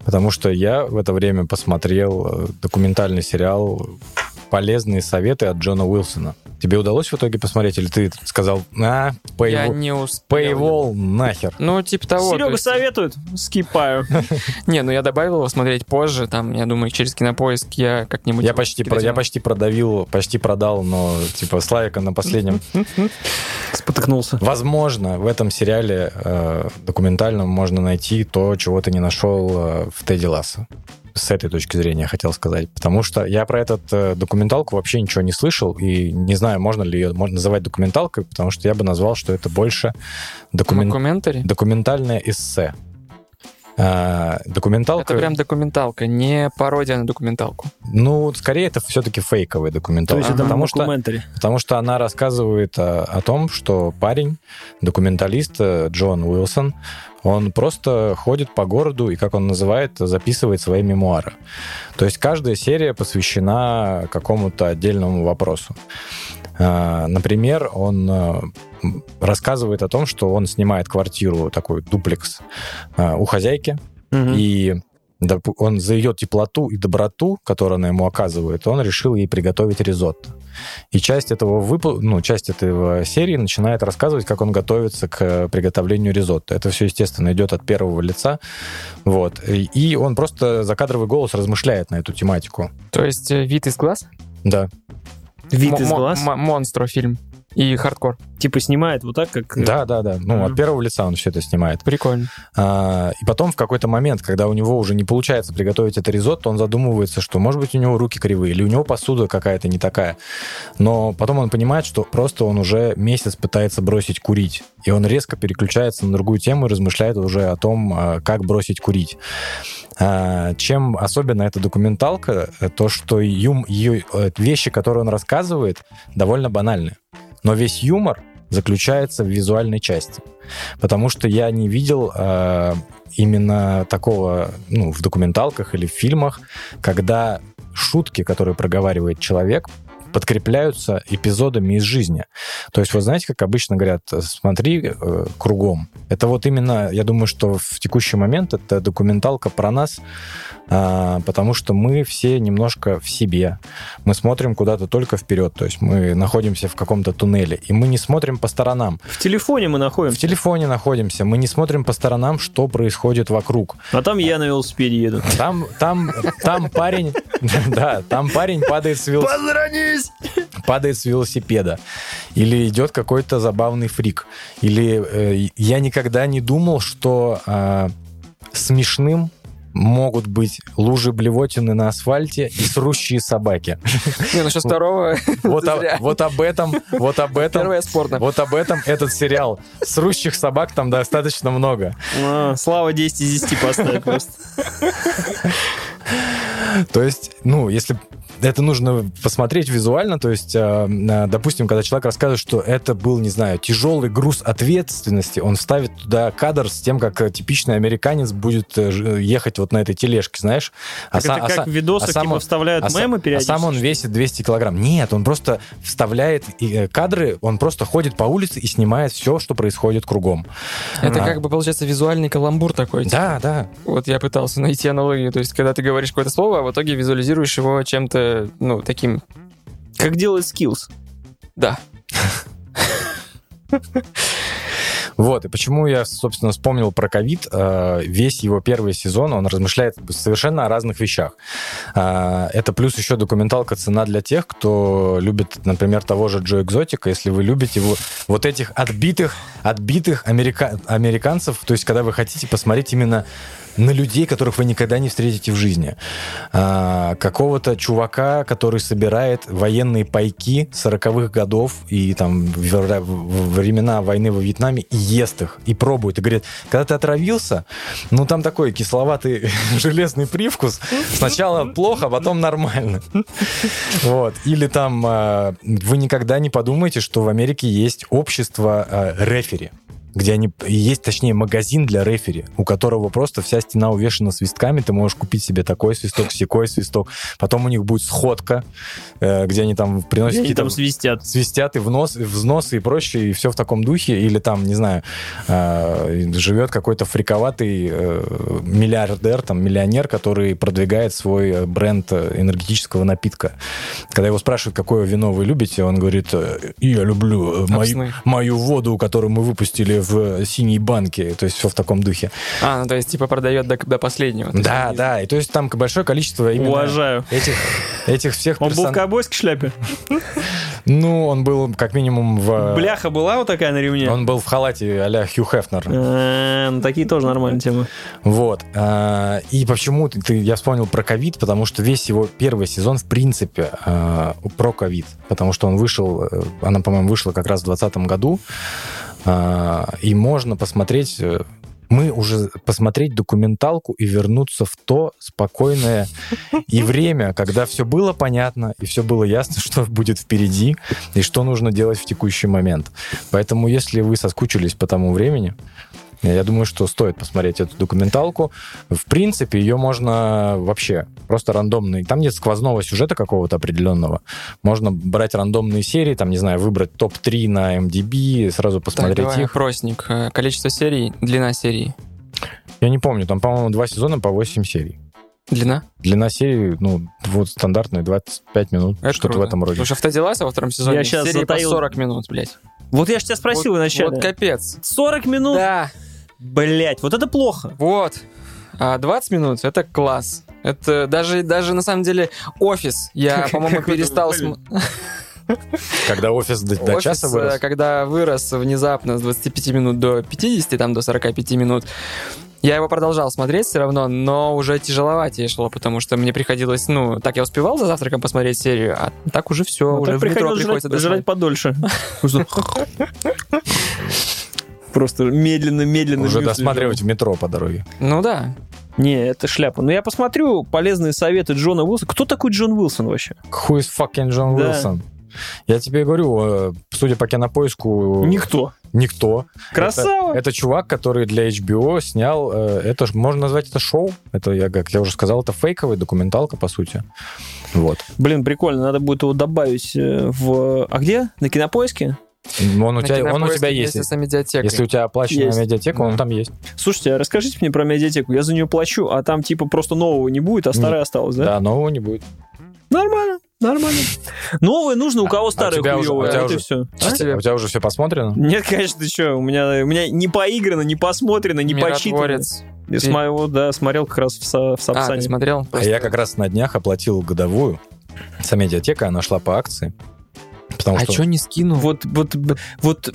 Потому что я в это время посмотрел э, документальный сериал «Полезные советы от Джона Уилсона». Тебе удалось в итоге посмотреть, или ты сказал, а, Я пейвол, не успел. пейвол нахер? Ну, типа того. то Серега есть- советует, скипаю. Не, ну я добавил его смотреть позже, там, я думаю, через кинопоиск я как-нибудь... Я почти, про- я почти продавил, почти продал, но типа Славика на последнем. Спотыкнулся. Возможно, в этом сериале э, документальном можно найти то, чего ты не нашел э, в Тедди Лассо. С этой точки зрения хотел сказать. Потому что я про этот э, документалку вообще ничего не слышал, и не знаю, можно ли ее можно называть документалкой, потому что я бы назвал, что это больше докумен- документальное эссе. А, документалка... Это прям документалка, не пародия на документалку. Ну, скорее, это все-таки фейковая То документалка. есть это потому, что, потому что она рассказывает о, о том, что парень, документалист э, Джон Уилсон, он просто ходит по городу и, как он называет, записывает свои мемуары. То есть каждая серия посвящена какому-то отдельному вопросу. А, Например, он э, рассказывает о том, что он снимает квартиру, такой дуплекс, а, у хозяйки, Мгм. и он за ее теплоту и доброту, которую она ему оказывает, он решил ей приготовить ризотто. И часть этого выпу- ну, часть этого серии начинает рассказывать, как он готовится к приготовлению ризотто. Это все, естественно, идет от первого лица. Вот. И он просто закадровый голос размышляет на эту тематику. То есть э, вид из глаз? Да. Вид из глаз. мо- Монстро фильм. И хардкор. Типа снимает вот так, как... э, Да, да, да. Ну, Мгм. от первого лица он все это снимает. Прикольно. А, и потом в какой-то момент, когда у него уже не получается приготовить это ризотто, он задумывается, что, может быть, у него руки кривые, или у него посуда какая-то не такая. Но потом он понимает, что просто он уже месяц пытается бросить курить. И он резко переключается на другую тему и размышляет уже о том, а, как бросить курить. А, Чем особенно эта документалка, э, то, что юм, ее, э, вещи, которые он рассказывает, довольно банальны. Но весь юмор заключается в визуальной части. Потому что я не видел э, именно такого ну, в документалках или в фильмах, когда шутки, которые проговаривает человек, подкрепляются эпизодами из жизни. То есть, вы знаете, как обычно говорят, смотри э, кругом. Это вот именно, я думаю, что в текущий момент это документалка про нас, а, потому что мы все немножко в себе. Мы смотрим куда-то только вперед, то есть мы находимся в каком-то туннеле, и мы не смотрим по сторонам. В телефоне мы В находимся, телефоне находимся, мы не смотрим по сторонам, что происходит вокруг. а там я на велосипеде еду. Там, там, там парень, да, там парень падает с, велос- Позвонись! падает с велосипеда, или идет какой-то забавный фрик, или э, я никогда не думал, что э, смешным могут быть лужи блевотины на асфальте и срущие собаки. Не, ну сейчас второго... Вот, зря. вот об этом, вот об этом, Первое спорно. вот об этом этот сериал. Срущих собак там достаточно много. А, Слава 10 из 10 поставь просто. То есть, ну, если это нужно посмотреть визуально, то есть, э, допустим, когда человек рассказывает, что это был, не знаю, тяжелый груз ответственности, он вставит туда кадр с тем, как э, типичный американец будет э, ехать вот на этой тележке, знаешь? Так са- это как са- в видосах а сам типа он- вставляют а мемы а периодически. сам он весит 200 килограмм. Нет, он просто вставляет кадры, он просто ходит по улице и снимает все, что происходит кругом. Это А. как бы, получается, визуальный каламбур такой. Да, да. Вот я пытался найти аналогию. То есть, когда ты говоришь какое-то слово, а в итоге визуализируешь его чем-то, ну, таким... Как делает skills. Да. Вот, и почему я, собственно, вспомнил про ковид. Э, Весь его первый сезон, он размышляет совершенно о разных вещах. Э, Это плюс еще документалка «Цена для тех», кто любит, например, того же Джо Экзотика. Если вы любите его, вот этих отбитых, отбитых америка- американцев, то есть когда вы хотите посмотреть именно на людей, которых вы никогда не встретите в жизни. А, какого-то чувака, который собирает военные пайки 40-х годов и там времена войны во Вьетнаме и ест их, и пробует. И говорит, когда ты отравился, ну там такой кисловатый железный привкус. Сначала плохо, а потом нормально. Вот. Или там а, вы никогда не подумаете, что в Америке есть общество а, рефери где они есть, точнее, магазин для рефери, у которого просто вся стена увешана свистками, ты можешь купить себе такой свисток, секой свисток. Потом у них будет сходка, э, где они там приносят какие-то там свистят. свистят и внос, взносы и прочее, и все в таком духе. Или там, не знаю, э, живет какой-то фриковатый э, миллиардер, там, миллионер, который продвигает свой бренд энергетического напитка. Когда его спрашивают, какое вино вы любите, он говорит, я люблю мою, мою воду, которую мы выпустили в синей банке. То есть все в таком духе. А, ну то есть, типа, продает до, до последнего. То есть Да, да. И то есть там большое количество именно Уважаю. этих, этих всех Он был в персон- ковбойской шляпе? Ну, он был как минимум в... Бляха была вот такая на ремне? Он был в халате а-ля Хью Хефнер. Э, Ну, такие тоже нормальные темы. Вот. А, И почему ты, ты- я вспомнил про ковид, потому что весь его первый сезон, в принципе, а, про ковид. Потому что он вышел, э, она, по-моему, вышла как раз в 2020 году. А, И можно посмотреть э, Мы уже посмотреть документалку и вернуться в то спокойное и время, когда все было понятно, и все было ясно, что будет впереди, и что нужно делать в текущий момент. Поэтому, если вы соскучились по тому времени, я думаю, что стоит посмотреть эту документалку. В принципе, ее можно вообще просто рандомный. Там нет сквозного сюжета какого-то определенного. Можно брать рандомные серии, там, не знаю, выбрать топ-3 на MDB, сразу Так, посмотреть давай, их. опросник. Количество серий, длина серии. Я не помню, там, по-моему, два сезона по 8 серий. Длина? Длина серии, ну, вот стандартная, 25 минут, Это что-то в этом роде. Потому что автоделаса во втором сезоне Я щас серии затаил- по 40 минут, блядь. Вот я же тебя спросил вот, вначале. Вот капец. 40 минут? Да, Блять, вот это плохо. вот. А 20 минут — это класс. Это даже, даже на самом деле офис. Я, по-моему, перестал... Когда офис до, до Офис, часа э, вырос. когда вырос внезапно с 25 минут до 50, там до 45 минут, я его продолжал смотреть все равно, но уже тяжеловатее шло, потому что мне приходилось, ну, так я успевал за завтраком посмотреть серию, а так уже все, Ну, уже так в метро приходилось приходится жрать, жрать подольше. Просто медленно-медленно. Уже досматривать в метро по дороге. Ну да. Не, это шляпа. Но я посмотрю полезные советы Джона Уилсона. Кто такой Джон Уилсон вообще? Who is fucking Джон Да. Уилсон? Я тебе говорю, э, судя по кинопоиску, Никто. никто. Красава. Это, это чувак, который для HBO снял, э, это ж- можно назвать это шоу. Это, я, как я уже сказал, это фейковая документалка, по сути. Вот. Блин, прикольно. Надо будет его добавить э, в... А где? На кинопоиске? Он у, На тебя, он у тебя есть. вместе с медиатекой. Если у тебя оплаченная Есть. медиатека, он Да. там есть. Слушайте, а расскажите мне про медиатеку. Я за нее плачу, а там типа просто нового не будет, а старое осталось, да? Да, нового не будет. Нормально, нормально. Новое нужно, у кого у старое тебя уже- хуёвое, у тебя и уже- все. А? тебе? У тебя уже все посмотрено? Нет, конечно, ты что, у меня, у меня не поиграно, не посмотрено, не почитано. Миротворец. Я с моего, да, смотрел как раз в, Са- в А, Сапсане. ты смотрел? А я как раз на днях оплатил годовую. С медиатека она шла по акции. Потому А что что не скинул? Вот, вот, вот,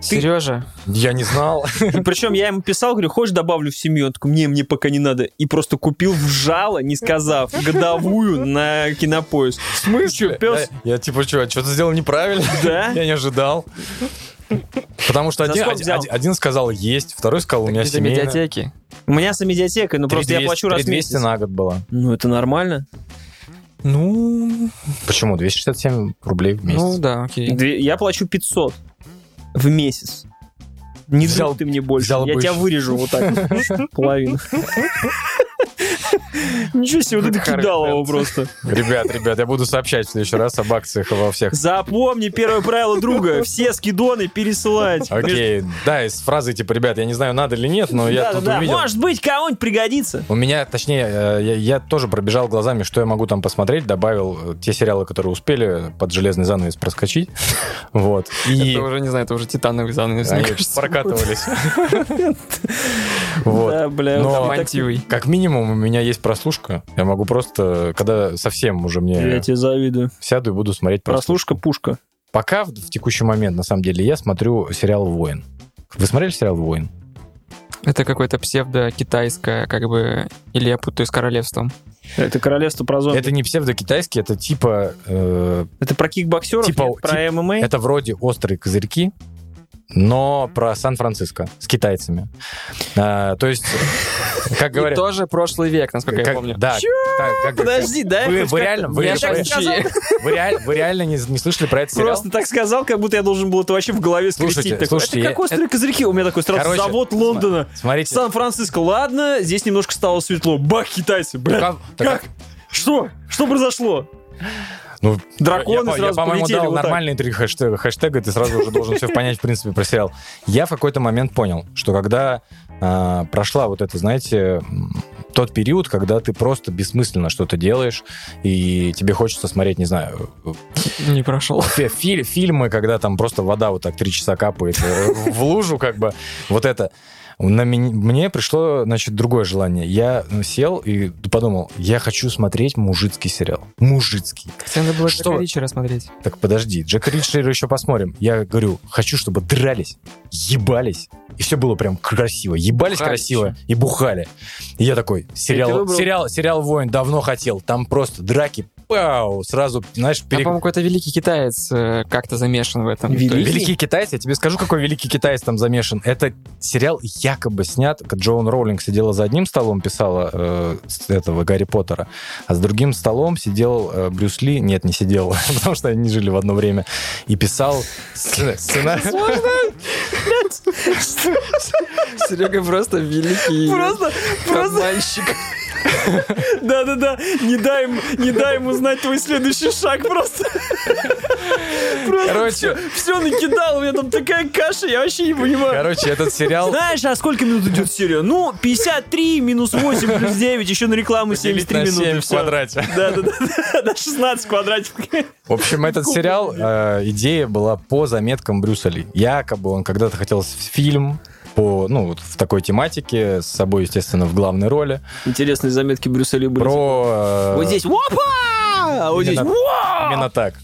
Сережа, я не знал. и причем я ему писал, говорю, хочешь добавлю в семью? Он такой, мне, мне пока не надо. И просто купил в жало, не сказав, годовую на кинопоиск. В смысле? пес? Я, я типа, что, что-то сделал неправильно? Да? Я не ожидал. Потому что один, один, один сказал есть, второй сказал у меня семейная. медиатеки? У меня с медиатекой, ну просто я 3200 плачу раз в 3200 месяц. на год была. Ну, это нормально. Ну, Почему? 267 рублей в месяц. ну да, окей. Две- Я плачу 500 в месяц. Не Взял- ты мне больше. взял Я бы тебя вырежу вот так. вот. Половину. Ничего себе, вот это Харви кидал его Френдс. просто. Ребят, ребят, я буду сообщать в следующий раз об акциях во всех. Запомни первое правило друга. Все скидоны пересылать. Окей, да, из фразы типа, ребят, я не знаю, надо или нет, но я тут увидел. Может быть, кому-нибудь пригодится. У меня, точнее, э, я, тоже пробежал глазами, что я могу там посмотреть, добавил э, те сериалы, которые успели под железный занавес проскочить. Вот. Это уже, не знаю, это уже титановый занавес, мне они кажется. прокатывались. Вот. Да, бля. Но-. Как минимум у меня есть прослушка. Я могу просто, когда совсем уже Я мне тебе завидую. сяду и буду смотреть Прослушка пушка. Пока в, в текущий момент, на самом деле, я смотрю сериал «Воин». Вы смотрели сериал «Воин»? Это какое-то псевдо-китайское, как бы, или я путаю с королевством. Это королевство про зомби. Это не псевдокитайский, это типа... э, Это про кикбоксеров, Типа- нет? про ММА? это вроде «Острые козырьки», но про Сан-Франциско с китайцами. А, то есть, как И говорят... тоже прошлый век, насколько я как- помню. Да, так, как- Подожди, да? Вы, вы реально, вы, Я вы- так вы- сказал, реаль- вы реально не, не слышали про этот сериал? Просто так сказал, как будто я должен был это вообще в голове скрестить. Слушайте, это я- как острые козырьки. У меня такой сразу Короче, завод Лондона. Смотрите. Сан-Франциско, ладно, здесь немножко стало светло. Бах, китайцы, бля. Как- Как? Что? Что произошло? Ну, Драконы я, я, сразу по-моему, полетели дал вот нормальные три хэштега, хэштега, ты сразу уже должен все понять, в принципе, про сериал. Я в какой-то момент понял, что когда а, прошла вот это, знаете, тот период, когда ты просто бессмысленно что-то делаешь, и тебе хочется смотреть, не знаю, Не прошел. фи- фи- фильмы, когда там просто вода вот так три часа капает э, в лужу, как бы, вот это. На меня, мне пришло, значит, другое желание. Я ну, сел и подумал, я хочу смотреть мужицкий сериал. Мужицкий. Тебе надо было Что? Джека Ричера смотреть. Так подожди, Джека Ричера еще посмотрим. Я говорю, хочу, чтобы дрались, ебались, и все было прям красиво. Ебались Бухали красиво и бухали. И я такой, сериал, сериал, сериал «Воин» давно хотел. Там просто драки пау, сразу, знаешь, А, пере- по-моему, какой-то великий китаец э, как-то замешан в этом. То есть- Великий китаец, я тебе скажу, какой великий китаец там замешан. Это сериал якобы снят, как Джоан Роулинг сидела за одним столом, писала э, с этого Гарри Поттера, а с другим столом сидел э, Брюс Ли, нет, не сидел, потому что они жили в одно время, и писал сцена- сценарий. Серега просто великий Просто, просто, обманщик. да-да-да, не дай, не дай ему знать твой следующий шаг просто. Просто Короче. все, накидал, у меня там такая каша, я вообще не понимаю. Короче, этот сериал Знаешь, а сколько минут идет серия? Ну, 53 минус 8 плюс 9, еще на рекламу делить 73 на 7 минуты. в всё. квадрате. Да, да, да, да, 16 квадратиков. В общем, этот сериал, э, идея была по заметкам Брюса Ли. Якобы он когда-то хотел фильм по, ну, вот в такой тематике, с собой, естественно, в главной роли, Интересные заметки Брюса Ли были. про... э, Вот здесь опа! А вот здесь Именно- «Уа!» Именно так.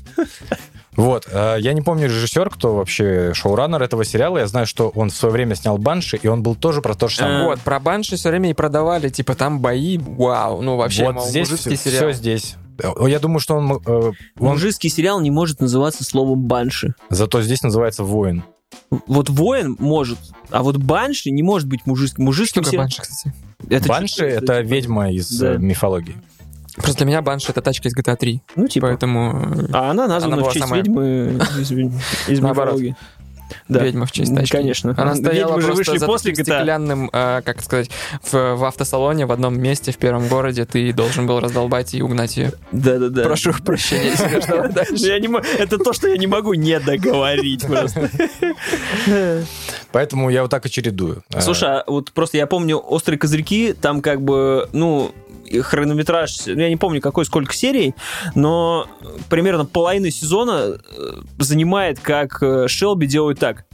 Вот, э, я не помню режиссер, кто вообще шоураннер этого сериала. Я знаю, что он в свое время снял Банши, и он был тоже про то же самое. Вот, про Банши все время и продавали, типа, там бои, вау, ну вообще, вот мол, здесь все, сериал. здесь. Э, Я думаю, что он, э, он Мужицкий сериал не может называться словом банши. зато здесь называется воин. Вот воин может, а вот банши не может быть мужицким. Что Мужицким такое сериал- Банши, кстати? Это Банши что- это ведьма из Да. э, мифологии. Просто для меня Банши это тачка из GTA 3, Ну, типа. поэтому э, А она названа Она в честь самая- ведьмы из, мифологии. Да. ведьма в честь тачки. Конечно. Она стояла Ведьмы же вышли за после GTA. стеклянным, э, как сказать, в, в автосалоне в одном месте в первом городе ты должен был раздолбать и угнать ее. Да-да-да. Прошу прощения, Это то, что я не могу не договорить просто. Поэтому я вот так и чередую. Слушай, а вот просто я помню «Острые козырьки», там как бы, ну, хронометраж, ну, я не помню, какой, сколько серий, но примерно половина сезона э, занимает, как э, Шелби делает так.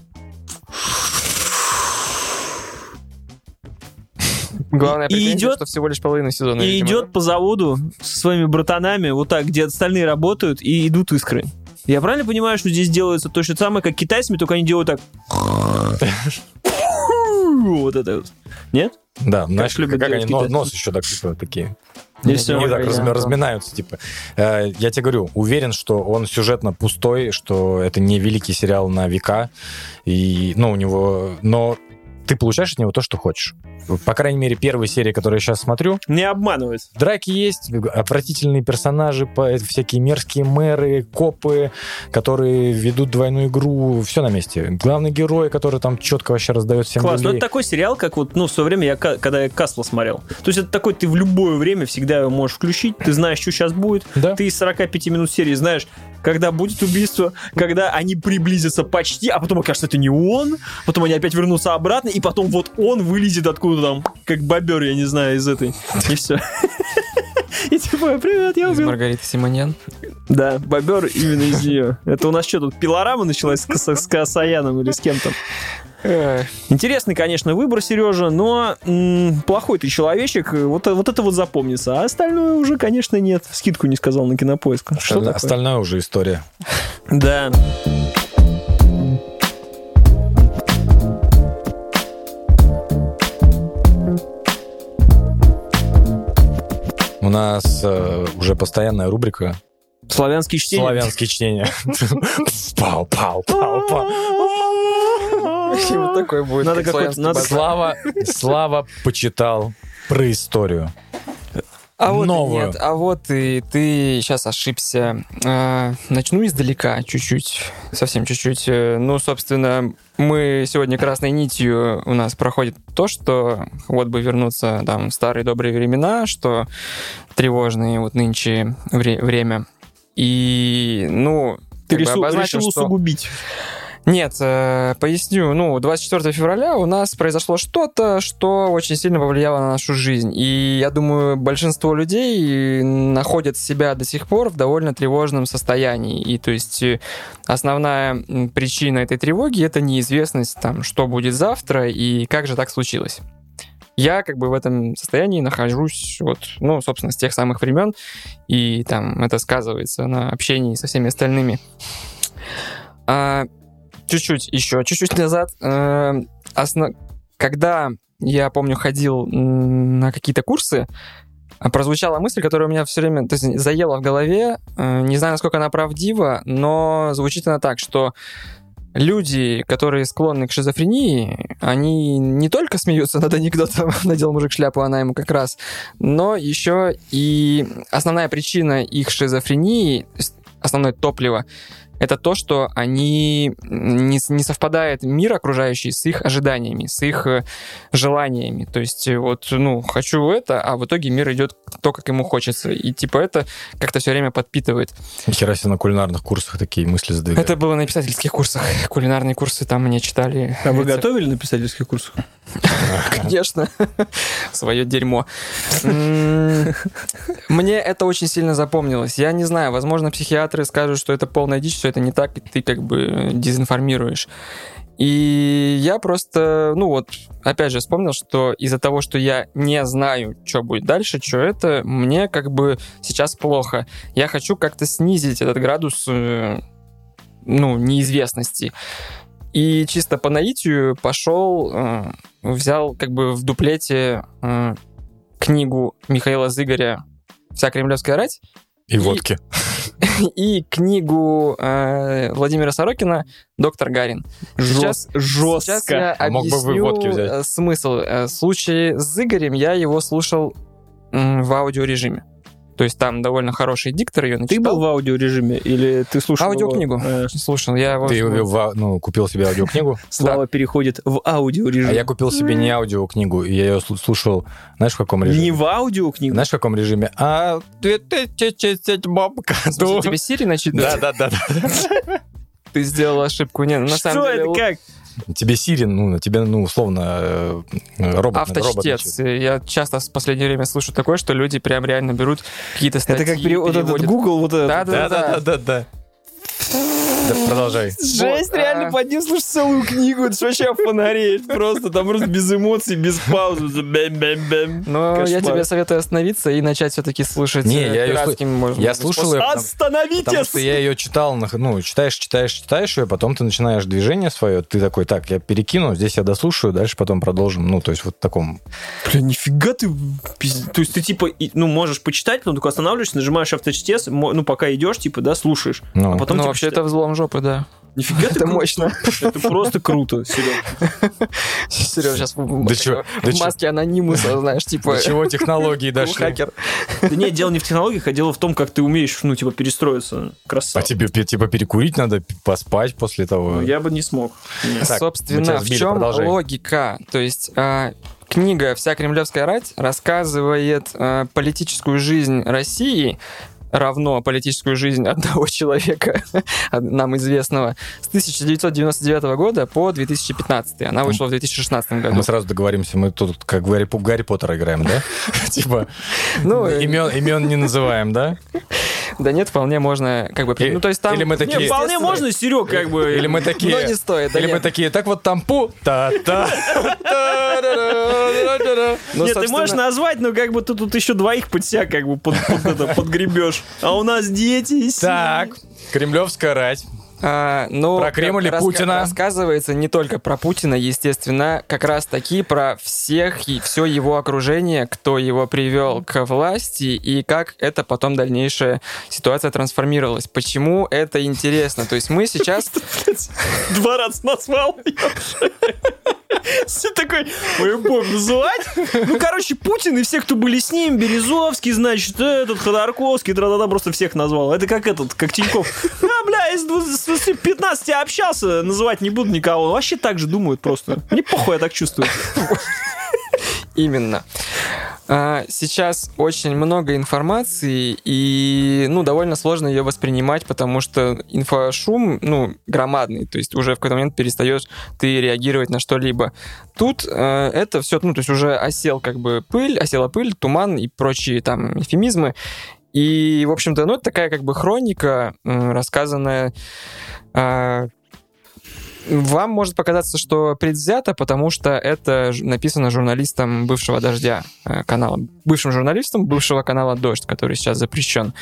Главное И идет- что всего лишь половина сезона. И видимо, идет по заводу со своими братанами, вот так, где остальные работают, и идут искры. Я правильно понимаю, что здесь делается то же самое, как китайцами, только они делают так. Вот это вот. Нет? Да, знаешь, любят как они нос, нос еще так, типа, такие. И Не, так разми- разминаются, типа. Э, Я тебе говорю, уверен, что он сюжетно пустой, что это не великий сериал на века, и, ну, у него... Но ты получаешь от него то, что хочешь. По крайней мере, первые серии, которые я сейчас смотрю, Не обманывает. драки есть, отвратительные персонажи, всякие мерзкие мэры, копы, которые ведут двойную игру, все на месте. Главный герой, который там четко вообще раздает всем Класс. Ну, люлей. это такой сериал, как вот, ну, в свое время, я, когда я Касла смотрел. То есть это такой, ты в любое время всегда его можешь включить, ты знаешь, что сейчас будет. Да. Ты из 45 минут серии знаешь, когда будет убийство, когда они приблизятся почти, а потом окажется, это не он, потом они опять вернутся обратно, и потом вот он вылезет откуда там, как бобер, я не знаю, из этой. И все. И типа, привет, я Из убил. Маргариты Симоньян. Да, бобер именно из нее. Это у нас что тут, пилорама началась с, с Касаяном или с кем там? Интересный, конечно, выбор, Сережа, но м, плохой ты человечек, вот, вот это вот запомнится. А остальное уже, конечно, нет. Скидку не сказал на кинопоиск. Что Остальное- такое? Уже история. Да. Нас э, уже постоянная рубрика Славянские чтения. «Славянские чтения». Пау, пау, пау, пау. Вот такой будет. Надо какой-то-. Слава, Слава почитал про историю. А вот и новую. нет, а вот и ты сейчас ошибся. А, начну издалека чуть-чуть, совсем чуть-чуть. Э, Ну, собственно, мы сегодня красной нитью у нас проходит то, что вот бы вернуться там в старые добрые времена, что тревожные вот нынче вре- время. И, ну, Ты рису- обозначил, решил что- усугубить. Нет, э, поясню. Ну, 24 февраля у нас произошло что-то, что очень сильно повлияло на нашу жизнь. И я думаю, большинство людей находят себя до сих пор в довольно тревожном состоянии. И то есть э, основная причина этой тревоги это неизвестность, там, что будет завтра и как же так случилось. Я как бы в этом состоянии нахожусь вот, ну, собственно, с тех самых времен, и там это сказывается на общении со всеми остальными. А, чуть-чуть еще, чуть-чуть назад, э, осно- когда я помню ходил на какие-то курсы, а, прозвучала мысль, которая у меня все время то есть, заела в голове. Э, Не знаю, насколько она правдива, но звучит она так, что люди, которые склонны к шизофрении, они не только смеются над анекдотом «надел мужик шляпу, она ему как раз», но еще и основная причина их шизофрении, основное топливо, это то, что они не, не совпадает мир окружающий с их ожиданиями, с их э, желаниями. То есть э, вот, ну, хочу это, а в итоге мир идет то, как ему хочется. И типа это как-то все время подпитывает. Хера себе на кулинарных курсах такие мысли задвигают. Это было на писательских курсах. Кулинарные курсы там мне читали. А вы готовили на писательских курсах? Конечно. Свое дерьмо. Мне это очень сильно запомнилось. Я не знаю, возможно, психиатры скажут, что это полная дичь, что это не так, и ты как бы дезинформируешь. И я просто, ну вот, опять же, вспомнил, что из-за того, что я не знаю, что будет дальше, что это, мне как бы сейчас плохо. Я хочу как-то снизить этот градус, э, ну, неизвестности. И чисто по наитию пошел, э, взял как бы в дуплете э, книгу Михаила Зыгоря «Вся кремлевская рать» И водки. и книгу э, Владимира Сорокина «Доктор Гарин». Сейчас- Жест- Сейчас я А мог бы вы водки взять? э, смысл. Э, В случае с Игорем я его слушал в аудиорежиме. То есть там довольно хороший диктор ее Ты начитал. был в аудиорежиме или ты слушал Аудиокнигу. его? Э, Слушал, я его... Ты в- ну, купил себе аудиокнигу, Слава переходит в аудиорежим. а я купил себе не аудиокнигу, и я ее слу- слушал, знаешь, в каком режиме? Не в аудиокнигу? Знаешь, в каком режиме? А, ты, ты, ты, ты, ты, бабка. Тебе Сири начитывает? Да, да, да. Ты сделал ошибку. Не, ну, на Что самом деле... это л- как? Тебе Сири, ну, тебе, ну, условно, э, робот. робот Авточтец. Я часто в последнее время слышу такое, что люди прям реально берут какие-то статьи, Это как пере- вот этот. Google, вот этот. Да, Да, Продолжай. Жесть, Вот, реально а- под ним слушать целую книгу. Это вообще фонареет просто. Там просто без эмоций, без паузы. Бэм-бэм-бэм. Но я Кошмар. тебе советую остановиться и начать все-таки слушать Не, э, я пиратским, может я слушал способом. её, потому- Остановитесь! что я ее читал, ну, читаешь, читаешь, читаешь ее, потом ты начинаешь движение свое, ты такой, так, я перекину, здесь я дослушаю, дальше потом продолжим. Ну, то есть вот в таком... Бля, нифига ты... То есть ты типа, ну, можешь почитать, но только останавливаешься, нажимаешь авточтец, ну, пока идешь, типа, да, слушаешь. Ну, А потом Ну, типа, читай- это взлом жопы, да. Нифига Это мощно. Это просто круто, Серега. Серега сейчас в, маске анонимуса, знаешь, типа... до чего технологии дошли? хакер. Да нет, дело не в технологиях, а дело в том, как ты умеешь, ну, типа, перестроиться. А Красава. тебе пе- типа перекурить надо, поспать после того? Ну, Я бы не смог. Собственно, в чем продолжай. логика? То есть а, книга «Вся кремлевская рать» рассказывает а, политическую жизнь России равно политическую жизнь одного человека, нам известного, с 1999 года по 2015. Она вышла в 2016 году. Мы сразу договоримся, мы тут как Гарри, Гарри Поттера играем, да? Типа Ну, имен не называем, да? Да нет, вполне можно как бы... И- Ну, то есть там... или мы Не, такие- вполне естественно, можно, Серег, как бы. Или мы Но такие... не стоит. да Или мы нет. такие, так вот там пу, та-та. Ну, Нет, ты собственно, можешь назвать, но как бы ты тут еще двоих под себя как бы под, под это, подгребешь. А у нас дети. и Так, кремлевская рать. А, ну, Про Кремль и раска- Путина. Рассказывается не только про Путина, естественно, как раз таки про всех и все его окружение, кто его привел к власти и как это потом дальнейшая ситуация трансформировалась. Почему это интересно? То есть мы сейчас... Два раза назвал. Все такой, ой, бог, называть? Ну, короче, Путин и все, кто были с ним, Березовский, значит, этот, Ходорковский, тра просто всех назвал. Это как этот, как Тиньков. А, бля, из 20 с 15 общался, называть не буду никого. Вообще так же думают просто. Мне похуй, я так чувствую. Именно. А, Сейчас очень много информации, и ну, довольно сложно ее воспринимать, потому что инфошум ну, громадный, то есть уже в какой-то момент перестаешь ты реагировать на что-либо. Тут э, это все, ну, то есть уже осел как бы пыль, осела пыль, туман и прочие там эфемизмы. И, в общем-то, ну, это такая как бы хроника, рассказанная а, вам может показаться, что предвзято, потому что это написано журналистом бывшего «Дождя» э, канала. Бывшим журналистом бывшего канала «Дождь», который сейчас запрещен.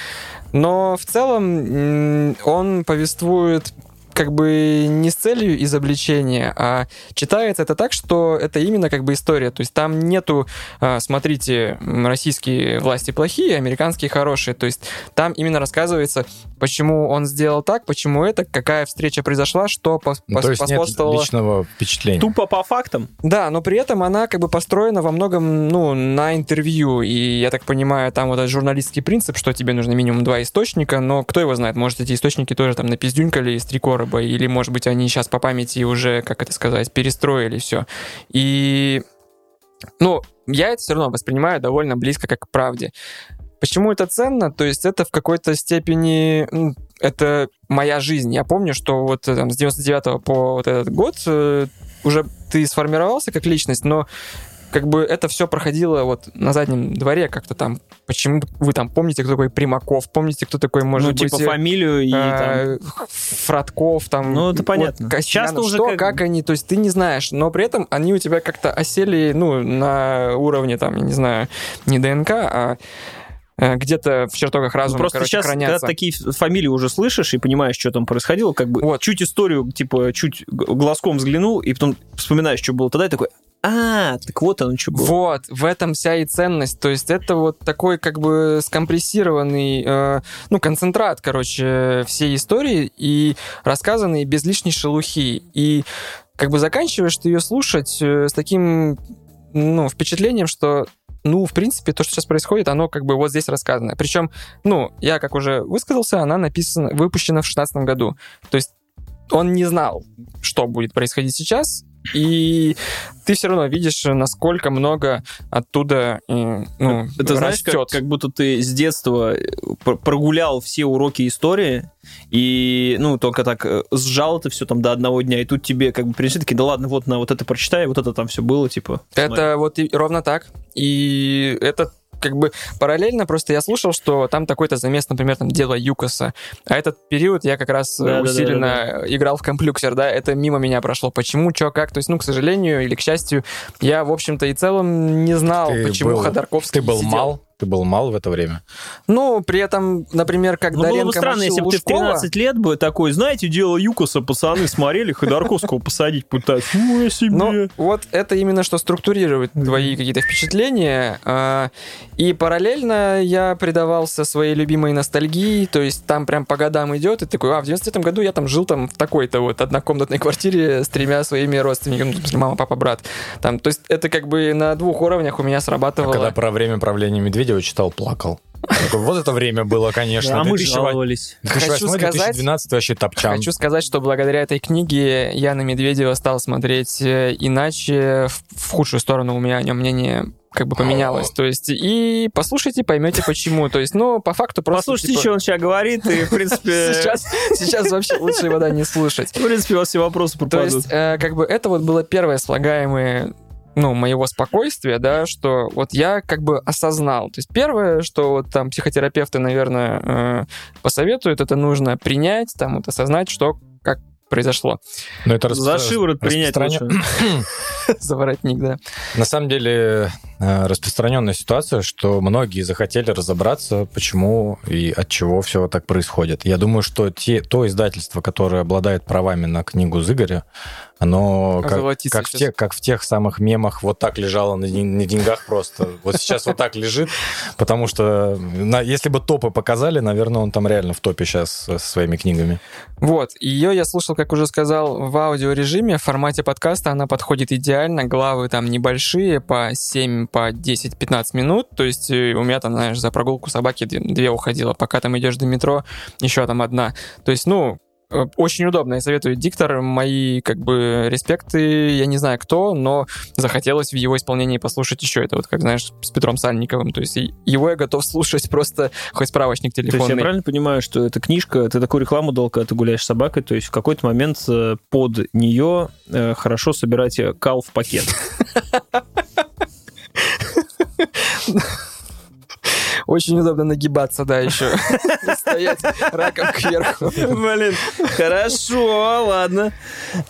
Но в целом он повествует как бы не с целью изобличения, а читается это так, что это именно как бы история. То есть там нету, а, смотрите, российские власти плохие, американские хорошие. То есть там именно рассказывается, почему он сделал так, почему это, какая встреча произошла, что пос- Ну, то есть нет поспособствовало личного впечатления. Тупо по фактам. да, но при этом она как бы построена во многом, ну, на интервью, и я так понимаю, там вот этот журналистский принцип, что тебе нужно минимум два источника, но кто его знает, может, эти источники тоже там напиздюнькали из три короба, или, может быть, они сейчас по памяти уже, как это сказать, перестроили все. И, ну, я это все равно воспринимаю довольно близко как к правде. Почему это ценно? То есть это в какой-то степени это моя жизнь. Я помню, что вот э, там, с 99 по вот этот год э, уже ты сформировался как личность, но как бы это все проходило вот на заднем дворе как-то там. Почему вы там помните, кто такой Примаков, помните, кто такой, может ну, типа быть, э, фамилию и там... э, Фродков, там... Ну, это вот понятно. Касьянов, Часто уже что, как- как... они, то есть ты не знаешь, но при этом они у тебя как-то осели, ну, на уровне, там, я не знаю, не ДНК, а э, где-то в чертогах Ну, разума, просто короче, сейчас, когда хранятся. такие ф- фамилии уже слышишь и понимаешь, что там происходило, как бы Вот. чуть историю, типа, чуть глазком взглянул, и потом вспоминаешь, что было тогда, и такой, а, так вот оно что было. Вот, в этом вся и ценность. То есть это вот такой как бы скомпрессированный, э, ну, концентрат, короче, всей истории и рассказанный без лишней шелухи. И как бы заканчиваешь ты ее слушать э, с таким, ну, впечатлением, что ну, в принципе, то, что сейчас происходит, оно как бы вот здесь рассказано. Причем, ну, я как уже высказался, она написана, выпущена в 16 году. То есть он не знал, что будет происходить сейчас, и ты все равно видишь, насколько много оттуда э, ну, Это знаешь, как, растет. как будто ты с детства э, пр- прогулял все уроки истории и, ну, только так э, сжал это все там до одного дня, и тут тебе как бы принесли такие, да ладно, вот на вот это прочитай, вот это там все было, типа. Это вот и ровно так. И это как бы параллельно просто я слушал, что там такой-то замес, например, там дело Юкоса. А этот период я как раз э, Да-да-да-да-да. усиленно играл в комплюксер, да, это мимо меня прошло. Почему, что, как? То есть, ну, к сожалению или к счастью, я, в общем-то, и целом не знал, Ты почему был- Ходорковский Ты был сидел. мал, ты был мал в это время. Ну, при этом, например, как Ну, было бы странно, если бы ты в Лужкова- 13 лет бы такой, знаете, дело Юкоса, пацаны смотрели, Ходорковского посадить пытаются. Ну, себе. Ну, вот это именно что структурирует твои какие-то впечатления. а, И параллельно я предавался своей любимой ностальгии, то есть там прям по годам идет, и такой, а, в 93 году я там жил там в такой-то вот однокомнатной квартире с тремя своими родственниками, ну, в смысле, мама, папа, брат. Там, то есть это как бы на двух уровнях у меня А сработало. когда про время правления Медведева читал, плакал. Вот это время было, конечно. а мы 2008, жаловались. 2008, Хочу сказать- 2012 вообще топчан. Хочу сказать, что благодаря этой книге я на Медведева стал смотреть э, иначе, в, худшую сторону у меня о нем мнение как бы поменялось. То есть, и послушайте, поймете почему. То есть, ну, по факту просто... Послушайте, типа, что он сейчас говорит, и, в принципе, Сейчас, сейчас вообще лучше его, да, не слушать. в принципе, у вас все вопросы То пропадут. есть, э, как бы это вот было первое слагаемое ну, моего спокойствия, да, что вот я как бы осознал. То есть первое, что вот там психотерапевты, наверное, э, посоветуют, это нужно принять, там вот осознать, что произошло. Но это За шиворот принять распространя- лучше. Заворотник, да. На самом деле э, распространенная ситуация, что многие захотели разобраться, почему и от чего все так происходит. Я думаю, что те, то издательство, которое обладает правами на книгу Зыгоря, оно как, как, в сейчас. те- как в тех самых мемах вот так лежало на, на деньгах просто. Вот сейчас вот так лежит, потому что на- если бы топы показали, наверное, он там реально в топе сейчас со своими книгами. Вот, ее я слушал, как уже сказал, в аудиорежиме, в формате подкаста она подходит идеально, главы там небольшие, по 7, по 10-15 минут, то есть э, у меня там, знаешь, за прогулку собаки две- уходило, пока там идешь до метро, еще там одна. То есть, ну, очень удобно, я советую диктор, мои, как бы, респекты, я не знаю кто, но захотелось в его исполнении послушать еще это, вот как, знаешь, с Петром Сальниковым, то есть его я готов слушать просто хоть справочник То есть я телефонный. правильно понимаю, что эта книжка, ты такую рекламу дал, когда ты гуляешь с собакой, то есть в какой-то момент э, под нее э, хорошо собирать э, кал в пакет. Очень удобно нагибаться, да, еще. Стоять раком кверху. Блин, хорошо, ладно.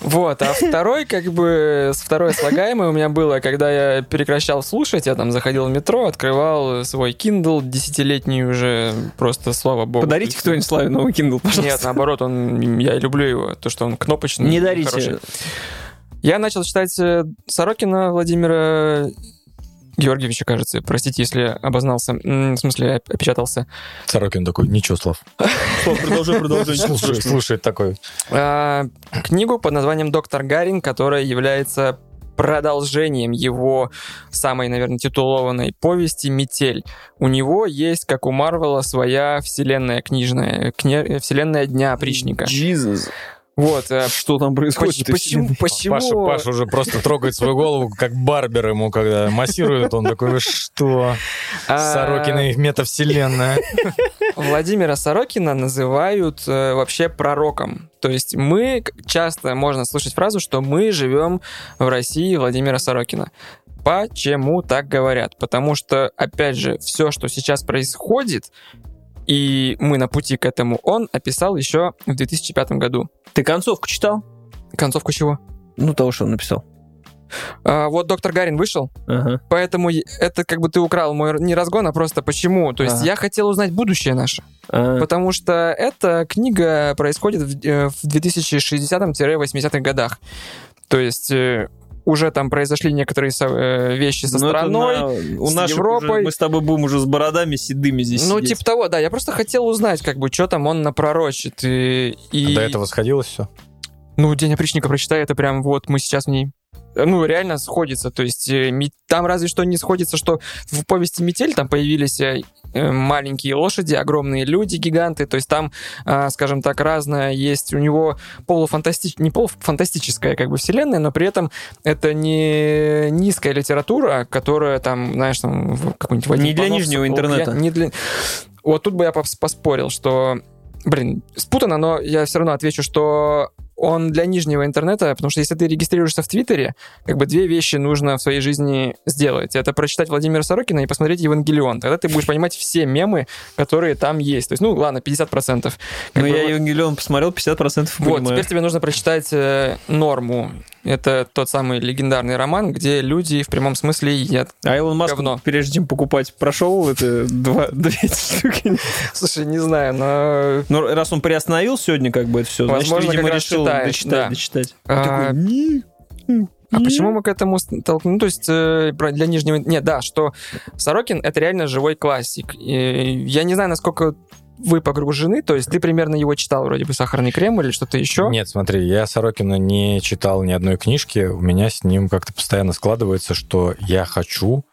Вот, а второй, как бы, с второе слагаемое у меня было, когда я прекращал слушать, я там заходил в метро, открывал свой Kindle, десятилетний уже, просто, слава богу. Подарите кто-нибудь Славе новый Kindle, пожалуйста. Нет, наоборот, он, я люблю его, то, что он кнопочный. Не дарите. хороший. Я начал читать э, Сорокина Владимира Георгиевича, кажется. Простите, если обознался. В смысле, оп- опечатался. Сорокин такой, ничего, Слав. Слав, продолжай, продолжай. Слушай, слушает такой. А, книгу под названием «Доктор Гарин», которая является продолжением его самой, наверное, титулованной повести «Метель». У него есть, как у Марвела, своя вселенная книжная, кне- вселенная Дня опричника. Jesus. Вот. э, Что там происходит? поч- Почему? почему... Паша, Паша уже просто трогает свою голову, как барбер ему, когда массирует. Он такой, вы что? А, Сорокина и метавселенная. Владимира Сорокина называют э, вообще пророком. То есть мы часто можно слышать фразу, что мы живем в России Владимира Сорокина. Почему так говорят? Потому что, опять же, все, что сейчас происходит, и мы на пути к этому, он описал еще в 2005 году. Ты концовку читал? Концовку чего? Ну, того, что он написал. А, вот доктор Гарин вышел, Ага. поэтому это как бы ты украл мой не разгон, а просто почему. То есть Ага. я хотел узнать будущее наше. А, Потому что эта книга происходит в, э, в 2060-80-х годах. То есть э, уже там произошли некоторые со- э, вещи со ну, это страной. на- у с Европой. уже- мы с тобой будем уже с бородами седыми здесь Ну, сидеть. типа того, да. Я просто хотел узнать, как бы, что там он напророчит. И, и- А До этого сходилось все? Ну, День опричника прочитай, это прям вот мы сейчас в ней ну, реально сходится. То есть э, там разве что не сходится, что в повести «Метель» там появились э, маленькие лошади, огромные люди, гиганты. То есть там, а, скажем так, разное есть у него полуфантасти... не полуфантастическая как бы вселенная, но при этом это не низкая литература, которая там, знаешь, там какой-нибудь Не для нижнего интернета. не для... Вот тут бы я пос- поспорил, что... Блин, спутано, но я все равно отвечу, что он для нижнего интернета, потому что если ты регистрируешься в Твиттере, как бы две вещи нужно в своей жизни сделать. Это прочитать Владимира Сорокина и посмотреть Евангелион. Тогда ты будешь понимать все мемы, которые там есть. То есть, ну, ладно, 50%. Как Ну, бы я вот- Евангелион посмотрел, 50% вот, понимаю. теперь тебе нужно прочитать э, «Норму». Это тот самый легендарный роман, где люди в прямом смысле едят. А Илон Маск, говно. прежде чем покупать, прошел это два, две штуки. Слушай, не знаю, но... Но раз он приостановил сегодня как бы это все, значит, Возможно, видимо, как раз решил читает, дочитать, да. дочитать. А, Такой, «Не, А не». почему мы к этому столкнулись? Ну, то есть э, для нижнего... Нет, да, что Сорокин — это реально живой классик. И я не знаю, насколько вы погружены, то есть ты примерно его читал, вроде бы «Сахарный крем» или что-то еще? Нет, смотри, я Сорокина не читал ни одной книжки. У меня с ним как-то постоянно складывается, что я хочу,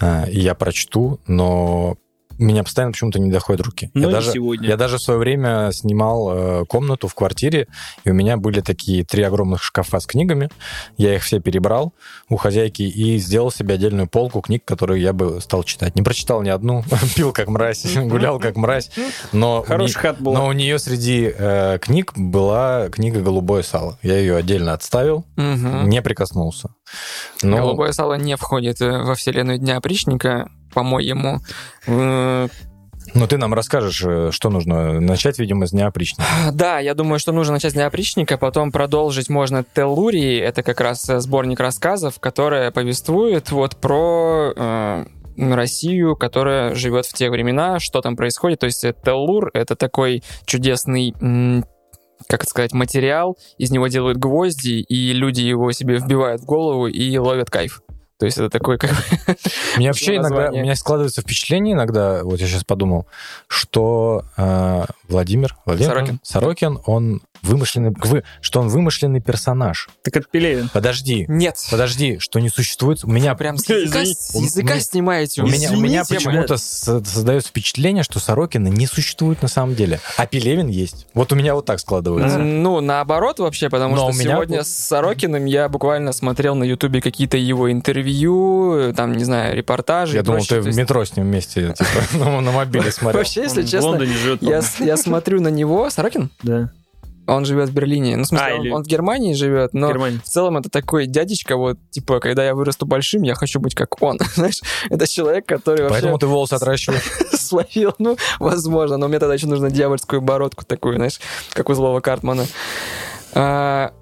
э, я прочту, но меня постоянно почему-то не доходят руки. Ну, я, даже, сегодня. я даже в свое время снимал э, комнату в квартире, и у меня были такие три огромных шкафа с книгами. Я их все перебрал у хозяйки и сделал себе отдельную полку книг, которые я бы стал читать. Не прочитал ни одну, пил как мразь, гулял как мразь, но... Хороший хат был. но у нее среди э, книг была книга «Голубое сало». Я ее отдельно отставил, Мгм. не прикоснулся. Но Голубое сало не входит э, во вселенную Дня опричника, по-моему. Э, но ты нам расскажешь, э, что нужно начать, видимо, с Дня опричника. Да, я думаю, что нужно начать с Дня опричника, потом продолжить можно Теллурии, это как раз э, сборник рассказов, которая повествует вот про э, Россию, которая живет в те времена, что там происходит. То есть Теллур — это такой чудесный как это сказать, материал, из него делают гвозди, и люди его себе вбивают в голову и ловят кайф. То есть это такой как. У меня вообще иногда, у меня складывается впечатление иногда, вот я сейчас подумал, что э, Владимир, Владимир Сорокин. Сорокин, он вымышленный, вы, что он вымышленный персонаж. Так это Пелевин. Подожди, Нет. подожди, что не существует. У меня Прям с языка, с языка У- снимаете. У меня, у меня почему-то создается впечатление, что Сорокина не существует на самом деле, а Пелевин есть. Вот у меня вот так складывается. Ну, наоборот вообще, потому Но что у меня сегодня был- с Сорокиным я буквально смотрел на Ютубе какие-то его интервью, там, не знаю, репортажи. Я думал, прочее. ты в есть метро с ним вместе, типа, на на мобиле смотрел. Вообще, если честно, я, я смотрю на него. Сорокин? Да. Он живет в Берлине. Ну, в смысле, А, он, или- он в Германии живет, но Германия. в целом это такой дядечка, вот, типа, когда я вырасту большим, я хочу быть как он. Знаешь, это человек, который вообще Поэтому ты волосы отращиваешь. словил. Ну, возможно, но мне тогда еще нужно дьявольскую бородку такую, знаешь, как у злого Картмана. А,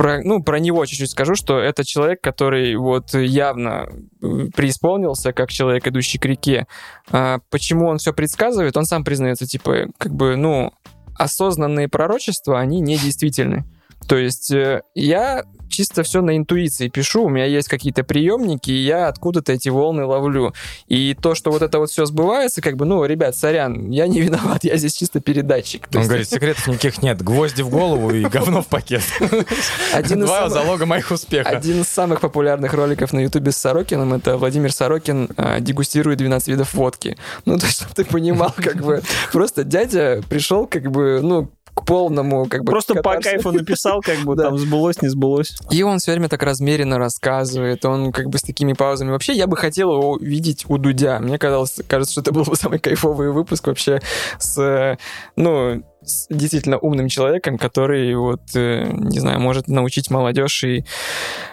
про, ну, про него чуть-чуть скажу, что это человек, который вот явно э, преисполнился как человек, идущий к реке. А, почему он все предсказывает? Он сам признается, типа, как бы, ну, осознанные пророчества, они недействительны. То есть э, я чисто все на интуиции пишу, у меня есть какие-то приемники, и я откуда-то эти волны ловлю. И то, что вот это вот все сбывается, как бы, ну, ребят, сорян, я не виноват, я здесь чисто передатчик. Он есть говорит, секретов никаких нет. Гвозди в голову и говно в пакет. один Два самых- залога моих успехов. Один из самых популярных роликов на Ютубе с Сорокином это Владимир Сорокин а, дегустирует 12 видов водки. Ну, то есть, чтобы ты понимал, как бы, просто дядя пришел, как бы, ну, к полному, как бы... Просто по катарсису. кайфу написал, как бы Да. там сбылось, не сбылось. И он все время так размеренно рассказывает, он как бы с такими паузами. Вообще, я бы хотел его видеть у Дудя. Мне казалось, кажется, что это был бы самый кайфовый выпуск вообще с, ну, с действительно умным человеком, который вот, э, не знаю, может научить молодежь и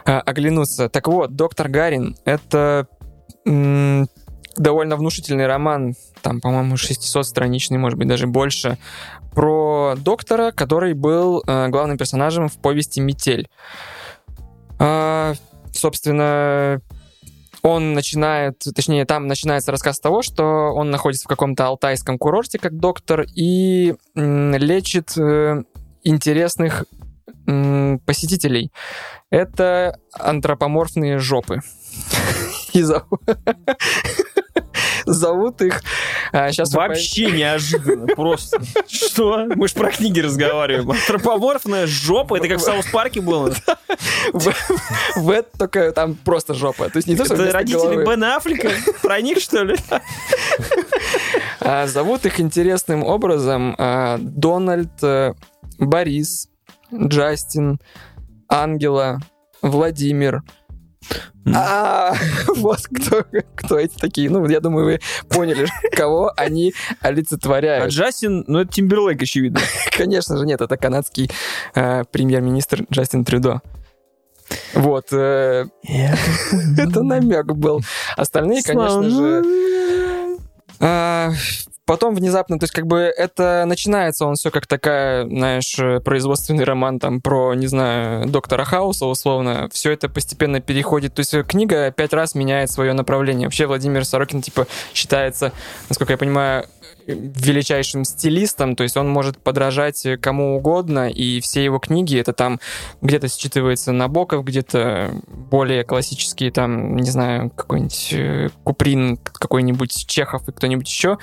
а, оглянуться. Так вот, «Доктор Гарин» — это м, довольно внушительный роман, там, по-моему, 600-страничный, может быть, даже больше, про доктора, который был э, главным персонажем в повести «Метель». А, собственно, он начинает, точнее, там начинается рассказ того, что он находится в каком-то алтайском курорте как доктор и м, лечит э, интересных м, посетителей. Это антропоморфные жопы. зовут, их... сейчас Вообще неожиданно, просто. Что? Мы же про книги разговариваем. Антропоморфная жопа, это как в Саус Парке было. в, это только там просто жопа. То есть не то, что родители. Бен Аффлека? Про них, что ли? А, зовут их интересным образом а, Дональд, э, Борис, Джастин, Ангела, Владимир. А, вот кто, кто эти такие. Ну, я думаю, вы поняли, кого они А олицетворяют. Джастин, ну это Тимберлейк, очевидно. Конечно же, нет, это канадский э, премьер-министр Джастин Трюдо. Вот, э, это намек был. Остальные, конечно же, А, Потом внезапно, то есть как бы это начинается он все как такая, знаешь, э, производственный роман там про, не знаю, доктора Хауса условно. Все это постепенно переходит. То есть э, книга пять раз меняет свое направление. Вообще Владимир Сорокин типа считается, насколько я понимаю, величайшим стилистом, то есть он может подражать э, кому угодно, и все его книги, это там где-то считывается Набоков, где-то более классические, там, не знаю, какой-нибудь э, Куприн, какой-нибудь Чехов и кто-нибудь еще.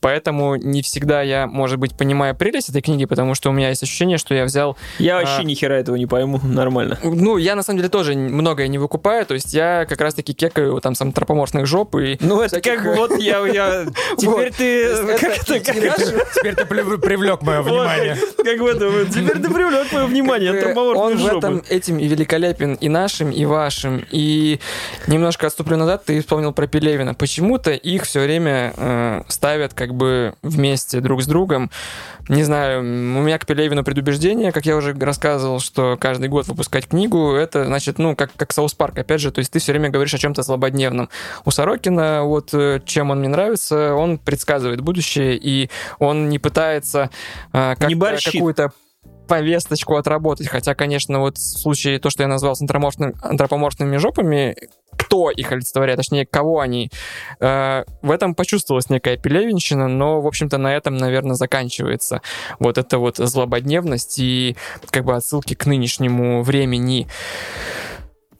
Поэтому не всегда я, может быть, понимаю прелесть этой книги, потому что у меня есть ощущение, что я взял... Я вообще А. ни хера этого не пойму. Нормально. Ну, я на самом деле тоже многое не выкупаю, то есть я как раз-таки кекаю там с антропоморфных жоп и... Ну, это всяких, как вот я... я... Теперь ты... Как это Теперь ты привлек мое внимание. Как в этом. Теперь ты привлек мое внимание. Он в этом этим и великолепен, и нашим, и вашим. И немножко отступлю назад, ты вспомнил про Пелевина. Почему-то их все время э, ставят как бы вместе друг с другом. Не знаю, у меня к Пелевину предубеждение, как я уже рассказывал, что каждый год выпускать книгу, это значит, ну, как, как South Park, опять же, то есть ты все время говоришь о чем-то злободневном. У Сорокина, вот э, чем он мне нравится, он предсказывает будущее, и он не пытается э, как-то какую-то повесточку отработать. Хотя, конечно, вот в случае то, что я назвал с антропоморфным- антропоморфными жопами, кто их олицетворяет, точнее, кого они, э, в этом почувствовалась некая пелевинщина, но, в общем-то, на этом, наверное, заканчивается вот эта вот злободневность и как бы отсылки к нынешнему времени.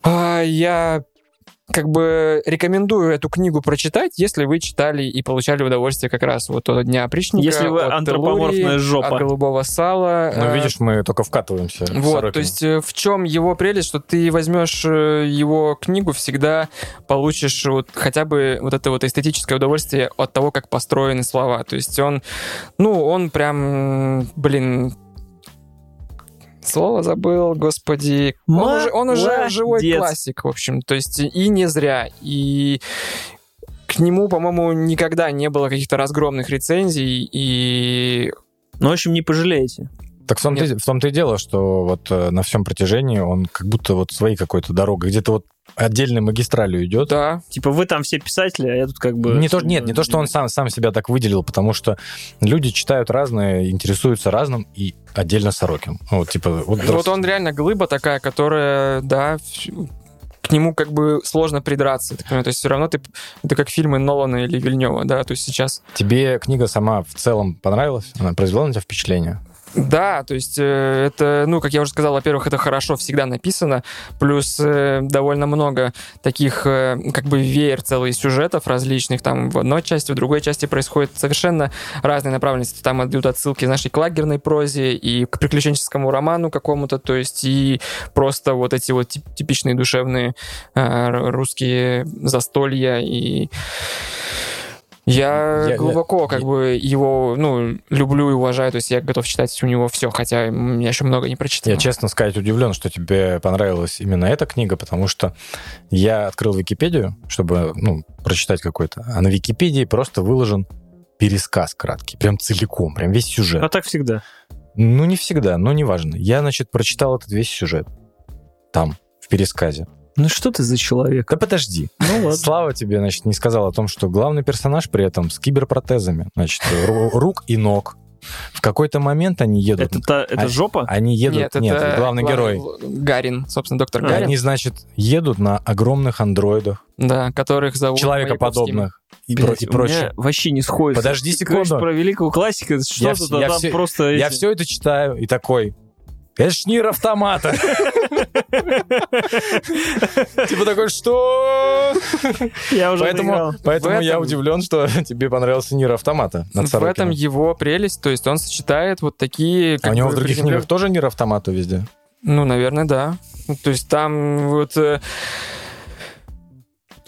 А, я как бы рекомендую эту книгу прочитать, если вы читали и получали удовольствие как раз вот от Дня опричника. Если вы от антропоморфная Телурии, жопа. От голубого сала. Ну, э, видишь, мы только вкатываемся. вот, то есть э, в чем его прелесть, что ты возьмешь э, его книгу, всегда получишь вот хотя бы вот это вот эстетическое удовольствие от того, как построены слова. То есть он, ну, он прям, блин, Слово забыл, господи. Он уже, он уже живой классик, в общем. То есть и не зря. И к нему, по-моему, никогда не было каких-то разгромных рецензий. И Ну, в общем, не пожалеете. Так в том-то, в том-то и дело, что вот э, на всем протяжении он как будто вот своей какой-то дорогой, где-то вот отдельной магистралью идет. Да, Типа, вы там все писатели, а я тут как бы... Не то, нет, не то, что он сам, сам себя так выделил, потому что люди читают разное, интересуются разным, и отдельно Сорокин. Вот, типа, вот, вот он реально глыба такая, которая, да, к нему как бы сложно придраться. То есть все равно ты... Это как фильмы Нолана или Вильнева, да, то есть сейчас... Тебе книга сама в целом понравилась? Она произвела на тебя впечатление? Да, то есть э, это, ну, как я уже сказал, во-первых, это хорошо всегда написано, плюс э, довольно много таких, э, как бы, веер целых сюжетов различных, там в одной части, в другой части происходит совершенно разные направленности, там идут отсылки, знаешь, к лагерной прозе, и к приключенческому роману какому-то, то есть и просто вот эти вот тип- типичные душевные русские застолья и я, Я- я- глубоко как бы его, ну, люблю и уважаю, то есть я готов читать у него все, хотя у меня еще много не прочитано. Я, честно сказать, удивлен, что тебе понравилась именно эта книга, потому что я открыл Википедию, чтобы, ну, прочитать какой-то, а на Википедии просто выложен пересказ краткий, прям целиком, прям весь сюжет. А так всегда. Ну, не всегда, но неважно. Я, значит, прочитал этот весь сюжет там, в пересказе. Ну что ты за человек? Да подожди. Ну ладно. Слава тебе, значит, не сказал о том, что главный персонаж при этом с киберпротезами, значит, ру- рук и ног. В какой-то момент они едут... Это, та- это А- жопа? Они едут... Нет, это главный герой. Гарин, собственно, доктор Гарин, Они, значит, едут на огромных андроидах, да, которых зовут человекоподобных и, про- и у прочее. меня вообще не сходится. Подожди Ты секунду. про великого классика, Я что-то там все- просто... Я эти- все это читаю и такой... Это ж Нир Автомата. Типа такой, что? Я уже Поэтому, поэтому я удивлен, что тебе понравился Нир Автомата В этом его прелесть, то есть он сочетает вот такие... А у него в других книгах тоже Нир Автомата везде? Ну, наверное, да. Ну, То есть там вот э,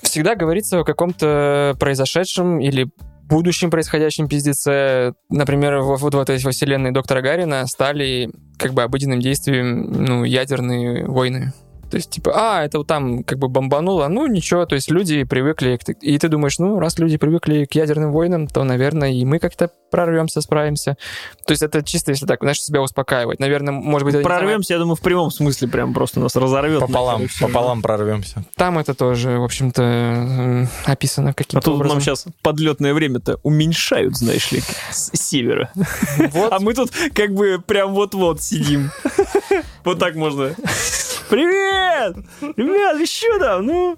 всегда говорится о каком-то произошедшем или будущем происходящем пиздеце. Например, во- вот в этой во вселенной доктора Гарина стали как бы обыденным действием ну, ядерные войны. То есть, типа, а, это вот там как бы бомбануло, ну, ничего, то есть люди привыкли, к- и ты думаешь, ну, раз люди привыкли к ядерным войнам, то, наверное, и мы как-то прорвемся, справимся. То есть это чисто, если так, знаешь, себя успокаивать. Наверное, может быть, самое Прорвемся, я думаю, в прямом смысле прям просто нас разорвет. Пополам, нахер, и всё. пополам прорвемся. Там это тоже, в общем-то, м, описано А каким-то тут образом. нам сейчас подлетное время-то уменьшают, знаешь ли, с севера. А мы тут как бы прям вот-вот сидим. Вот так можно. Привет! Ребят, еще там? Ну,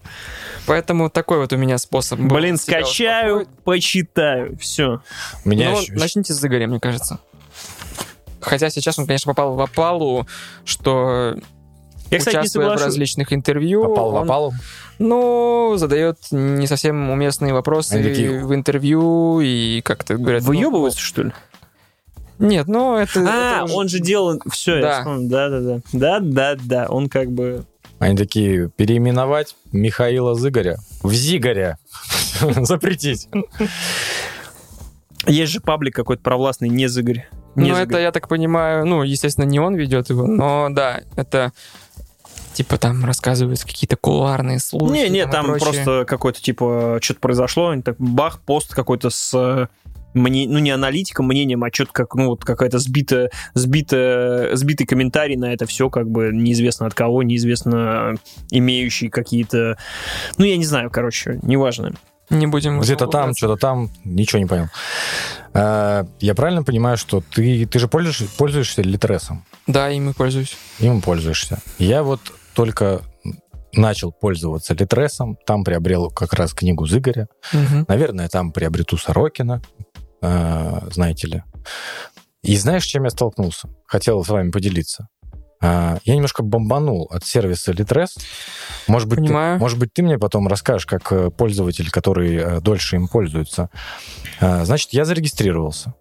Поэтому такой вот у меня способ. был блин, скачаю, успокоить. почитаю. Все. У меня Ну, ощущ- начните с Игоря, мне кажется. Хотя сейчас он, конечно, попал в опалу, что Я, кстати, не участвуя в различных интервью, попал в опалу. ну, задает не совсем уместные вопросы Они такие- в интервью и как-то говорят... ну, Выебываются, что ли? Нет, ну это... А, это уже- он же делал... Все, Да. Да-да-да. Да-да-да. Он как бы... Они такие, переименовать Михаила Зыгоря в Зигаря. Запретить. Есть же паблик какой-то провластный, не Зыгорь. Не Ну, Зыгорь. это, я так понимаю, ну, естественно, не он ведет его, но да, это типа там рассказываются какие-то кулуарные слухи. Не, не, там прочее. просто какой-то типа что-то произошло, они так бах, пост какой-то с э, мне, ну не аналитиком, мнением, а что-то как, ну вот какая-то сбитая, сбитая, сбитый комментарий на это все, как бы неизвестно от кого, неизвестно имеющий какие-то, ну я не знаю, короче, неважно. Не будем... Где-то там, что-то там, ничего не понял. А, Я правильно понимаю, что ты, ты же пользуешься, пользуешься литресом? Да, им и пользуюсь. Им пользуешься. Я вот только начал пользоваться литресом, там приобрел как раз книгу Зыгоря. Мгм. Наверное, там приобрету Сорокина, э, знаете ли. И знаешь, чем я столкнулся? Хотел с вами поделиться. А, Я немножко бомбанул от сервиса Litres. Может быть, ты, может быть, ты мне потом расскажешь, как э, пользователь, который э, дольше им пользуется. А, Значит, я зарегистрировался,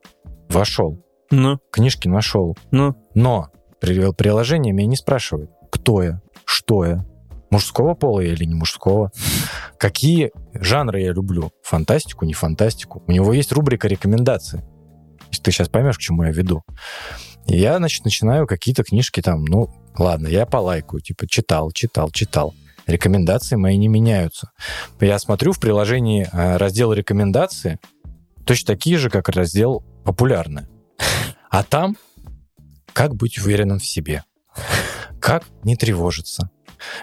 вошел, Ну, книжки нашел, ну, но при- приложение меня не спрашивает, кто я, что я, мужского пола я или не мужского, какие жанры я люблю, фантастику, не фантастику. У него есть рубрика рекомендаций. Ты сейчас поймешь, к чему я веду. И я, значит, начинаю какие-то книжки там, ну, ладно, я полайкаю, типа, читал, читал, читал. Рекомендации мои не меняются. Я смотрю в приложении э, раздел рекомендации, точно такие же, как раздел популярные. А там как быть уверенным в себе, как не тревожиться,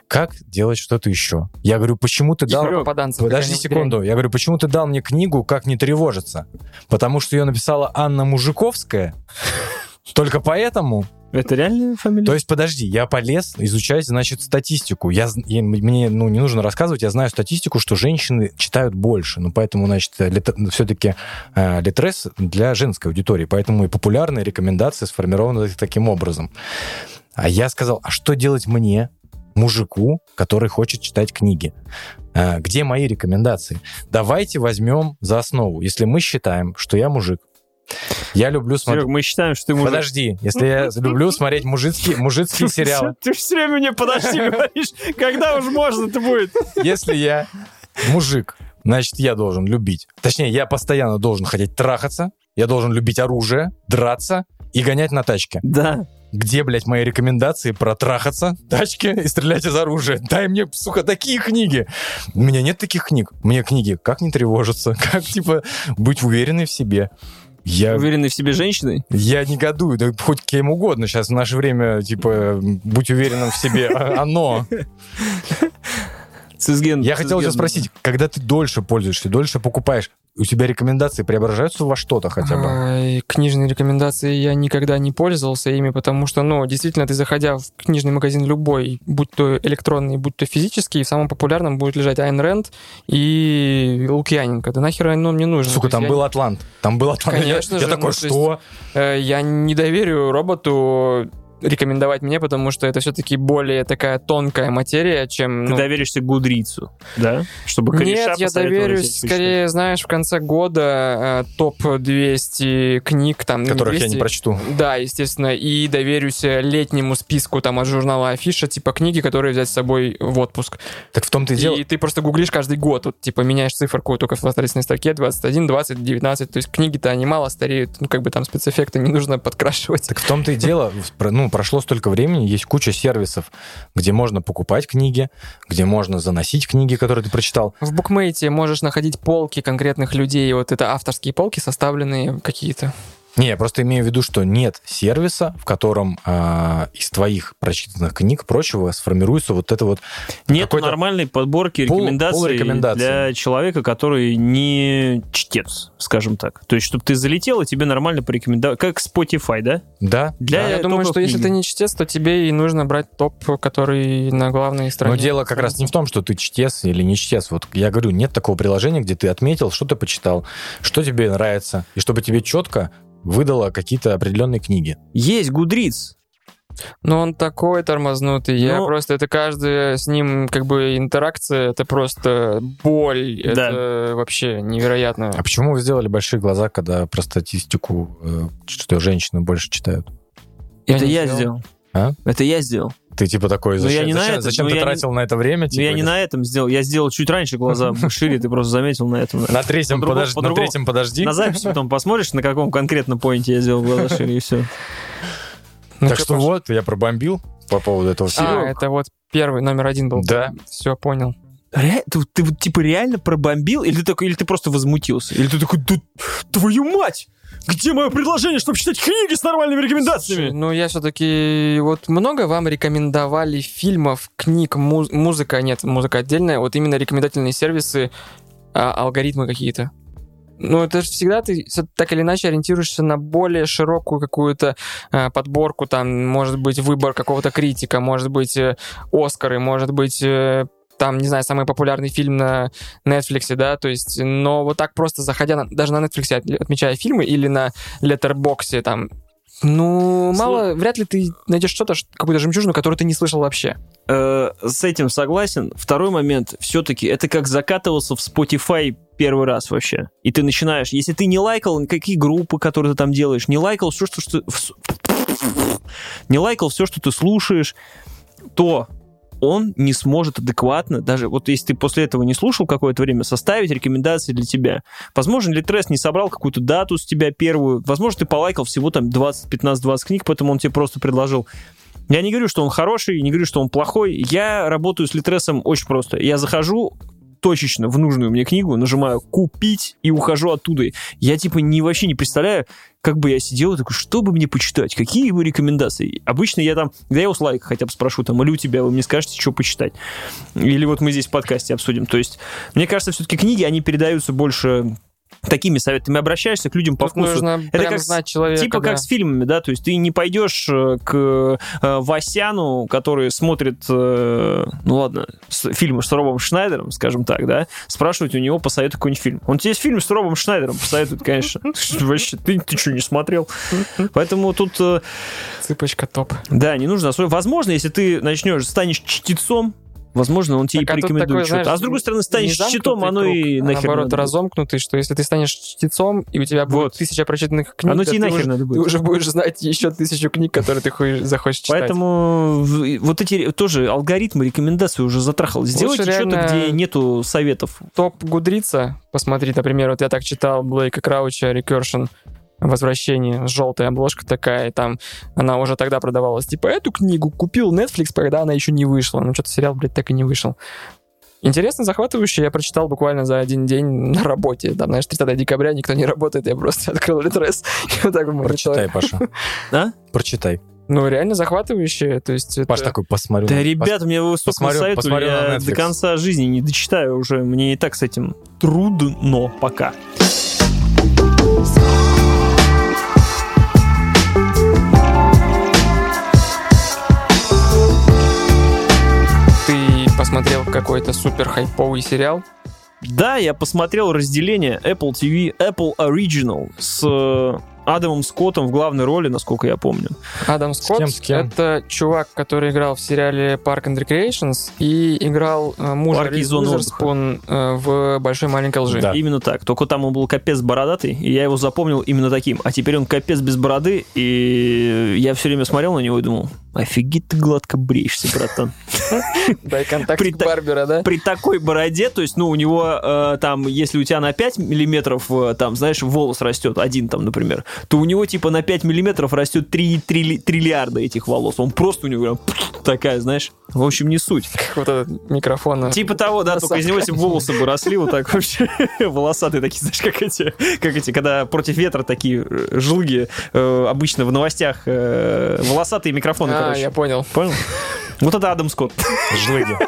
как делать что-то еще. Я говорю, почему ты дал... Попаданцев Подожди секунду. Я говорю, почему ты дал мне книгу «Как не тревожиться»? Потому что ее написала Анна Мужиковская. Только поэтому? Это реальная фамилия? То есть, подожди, я полез изучать, значит, статистику. Я, я- мне ну, не нужно рассказывать, я знаю статистику, что женщины читают больше. Ну, поэтому, значит, все-таки литрес для женской аудитории. Поэтому и популярные рекомендации сформированы таким образом. А я сказал, а что делать мне, мужику, который хочет читать книги? А, Где мои рекомендации? Давайте возьмем за основу. Если мы считаем, что я мужик, я люблю смотреть... Серег, мы считаем, что ты мужик. Подожди, если я люблю смотреть мужицкие, мужицкие сериалы, Ты все время мне подожди говоришь, когда уж можно это будет. если я мужик, значит, я должен любить. Точнее, я постоянно должен хотеть трахаться, я должен любить оружие, драться и гонять на тачке. Да. Где, блядь, мои рекомендации про трахаться, тачки и стрелять из оружия? Дай мне, сука, такие книги. У меня нет таких книг. Мне книги «Как не тревожиться», «Как, типа, быть уверенной в себе». Я, Уверенной в себе женщиной? я негодую, да хоть кем угодно. Сейчас в наше время, типа, будь уверенным в себе. а- Оно. Цисген. Я хотел тебя спросить, когда ты дольше пользуешься, дольше покупаешь, у тебя рекомендации преображаются во что-то хотя бы? Ай, Книжные рекомендации я никогда не пользовался ими, потому что, ну, действительно, ты заходя в книжный магазин любой, будь то электронный, будь то физический, в самом популярном будет лежать Айн Рэнд и Лукьяненко. Да нахер оно мне нужно? Сука, там я был Атлант. Там был Атлант. Я- Конечно я, же, такой, ну, то есть- что? Э, Я не доверю роботу рекомендовать мне, потому что это все-таки более такая тонкая материя, чем... Ты ну, доверишься Гудрицу, да? Чтобы Нет, я доверюсь скорее, знаешь, в конце года э, топ-200 книг, там, ну, Которых я 200, не прочту. Да, естественно, и доверюсь э, летнему списку там от журнала Афиша, типа книги, которые взять с собой в отпуск. Так в том-то и дело. И ты просто гуглишь каждый год, вот, типа меняешь циферку только в лотерейной строке 21, 20, 19, то есть книги-то они мало стареют, ну как бы там спецэффекты не нужно подкрашивать. Так в том-то и дело, про- прошло столько времени, есть куча сервисов, где можно покупать книги, где можно заносить книги, которые ты прочитал. В букмейте можешь находить полки конкретных людей, вот это авторские полки, составленные какие-то. Не, я просто имею в виду, что нет сервиса, в котором а, из твоих прочитанных книг прочего сформируется вот это вот... Нет какой-то нормальной подборки пол- рекомендаций для человека, который не чтец, скажем так. То есть, чтобы ты залетел, и тебе нормально порекомендовали. Как Spotify, да? Да, Для Да, я думаю, что если книги. ты не чтец, то тебе и нужно брать топ, который на главной Но странице. дело как раз не в том, что ты чтец или не чтец. Вот я говорю, нет такого приложения, где ты отметил, что ты почитал, что тебе нравится, и чтобы тебе четко выдало какие-то определенные книги. Есть Гудриц. Но он такой тормознутый. Я Ну- просто, это каждая с ним как бы интеракция, это просто боль. Да. Это вообще невероятно. А почему вы сделали большие глаза, когда про статистику, э, что женщины больше читают? Это не я сделал. сделал. А? Это я сделал. Ты типа такой, Ну, зачем, я не на зачем- это, зачем ну, ты я не- тратил на это время? Но типа, я не на этом сделал. Я сделал чуть раньше глаза шире, ты просто заметил на этом. На третьем, подожди, на третьем подожди. На записи потом посмотришь, на каком конкретно поинте я сделал глаза шире, и все. Ну, так что вот, я пробомбил по поводу этого всего. А, это вот первый, номер один был. Да. Все, понял. Ре- Ты, ты вот типа реально пробомбил? Или ты такой, или ты просто возмутился? Или ты такой, да твою мать! Где мое предложение, чтобы читать книги с нормальными рекомендациями? Слушай, ну, я все-таки... Вот много вам рекомендовали фильмов, книг, муз- музыка? Нет, музыка отдельная. Вот именно рекомендательные сервисы, а, алгоритмы какие-то. Ну, это же всегда ты так или иначе ориентируешься на более широкую какую-то а, подборку, там, может быть, выбор какого-то критика, может быть, э, Оскары, может быть, э, там, не знаю, самый популярный фильм на Netflix, да, то есть, но вот так просто заходя, на- даже на Netflix, от- отмечая фильмы или на Letterboxd, там, ну, Слу- мало, вряд ли ты найдешь что-то, какую-то жемчужину, которую ты не слышал вообще. Э, с этим согласен. Второй момент, все-таки, это как закатывался в Spotify первый раз вообще. И ты начинаешь, если ты не лайкал какие группы, которые ты там делаешь, не лайкал все, что, что не лайкал все, что ты слушаешь, то он не сможет адекватно, даже вот если ты после этого не слушал какое-то время, составить рекомендации для тебя. Возможно, Литрес не собрал какую-то дату с тебя первую. Возможно, ты полайкал всего там 20, 15, 20 книг, поэтому он тебе просто предложил. Я не говорю, что он хороший, не говорю, что он плохой. Я работаю с Литресом очень просто. Я захожу, точечно в нужную мне книгу, нажимаю «Купить» и ухожу оттуда. Я типа не, вообще не представляю, как бы я сидел и такой, что бы мне почитать, какие его рекомендации. Обычно я там, да я у Слайка хотя бы спрошу, там, или у тебя, вы мне скажете, что почитать. Или вот мы здесь в подкасте обсудим. То есть, мне кажется, все-таки книги, они передаются больше такими советами обращаешься к людям по Тут вкусу. нужно Это как знать человека. Типа да. как с фильмами, да, то есть ты не пойдешь э, к э, Васяну, который смотрит, э, ну ладно, фильмы с Робом Шнайдером, скажем так, да, спрашивать у него посоветуй какой-нибудь фильм. Он тебе фильм с Робом Шнайдером посоветует, конечно. Вообще, ты, ты что, не смотрел? Поэтому тут, Цыпочка топ. да, не нужно. Возможно, если ты начнешь, станешь чтецом, возможно, он тебе Так, а и тут порекомендует что-то. знаешь, а с другой стороны, не станешь чтецом, оно и круг, а нахер наоборот, надо разомкнутый, что если ты станешь чтецом, и у тебя будет Вот. тысяча прочитанных книг, Оно тебе и ты нахер уже- надо ты будет. уже будешь знать еще тысячу книг, которые ты захочешь читать. Поэтому вот эти тоже алгоритмы, рекомендации уже затрахал. Сделайте что-то, где нету советов. топ Гудрица, посмотри, например, вот я так читал Блейка Крауча Recursion Возвращение, желтая обложка такая, и там она уже тогда продавалась. Типа, эту книгу купил Netflix, когда она еще не вышла. Ну, что-то сериал, блядь, так и не вышел. Интересно, захватывающе. Я прочитал буквально за один день на работе. Там, знаешь, 30 декабря никто не работает, я просто открыл Литрес и вот так прочитал. Прочитай, Паша. А? Прочитай. Ну, реально захватывающе. То есть это- Паш такой, посмотрю. Да, на- ребят, мне вы столько посмотрю- советовали, посмотрю на я до конца жизни не дочитаю уже. Мне и так с этим трудно пока. ты посмотрел какой-то супер хайповый сериал. Да, я посмотрел разделение Apple TV, Apple Original с э, Адамом Скоттом в главной роли, насколько я помню. Адам Скотт кем, с кем? это чувак, который играл в сериале Park and Recreations и играл э, мужа Риз Уизерспун, э, в Большой маленькой лжи. Да. Именно так. Только там он был капец бородатый, и я его запомнил именно таким. А теперь он капец без бороды, и я все время смотрел на него и думал, офигеть ты гладко бреешься, братан. Дай контакт При Барбера, да? При такой бороде, то есть, ну, у него э, там, если у тебя на 5 миллиметров, э, там, знаешь, волос растет, один там, например, то у него, типа, на 5 миллиметров растет 3 триллиарда этих волос. Он просто у него прям такая, знаешь, в общем, не суть. Как вот этот микрофон. Типа того, да, только из него если волосы бы росли вот так вообще, волосатые такие, знаешь, как эти, как эти, когда против ветра такие э, жлыги э, обычно в новостях, э, волосатые микрофоны, короче. я понял. Понял? Вот это Адам Скотт. Жлыги.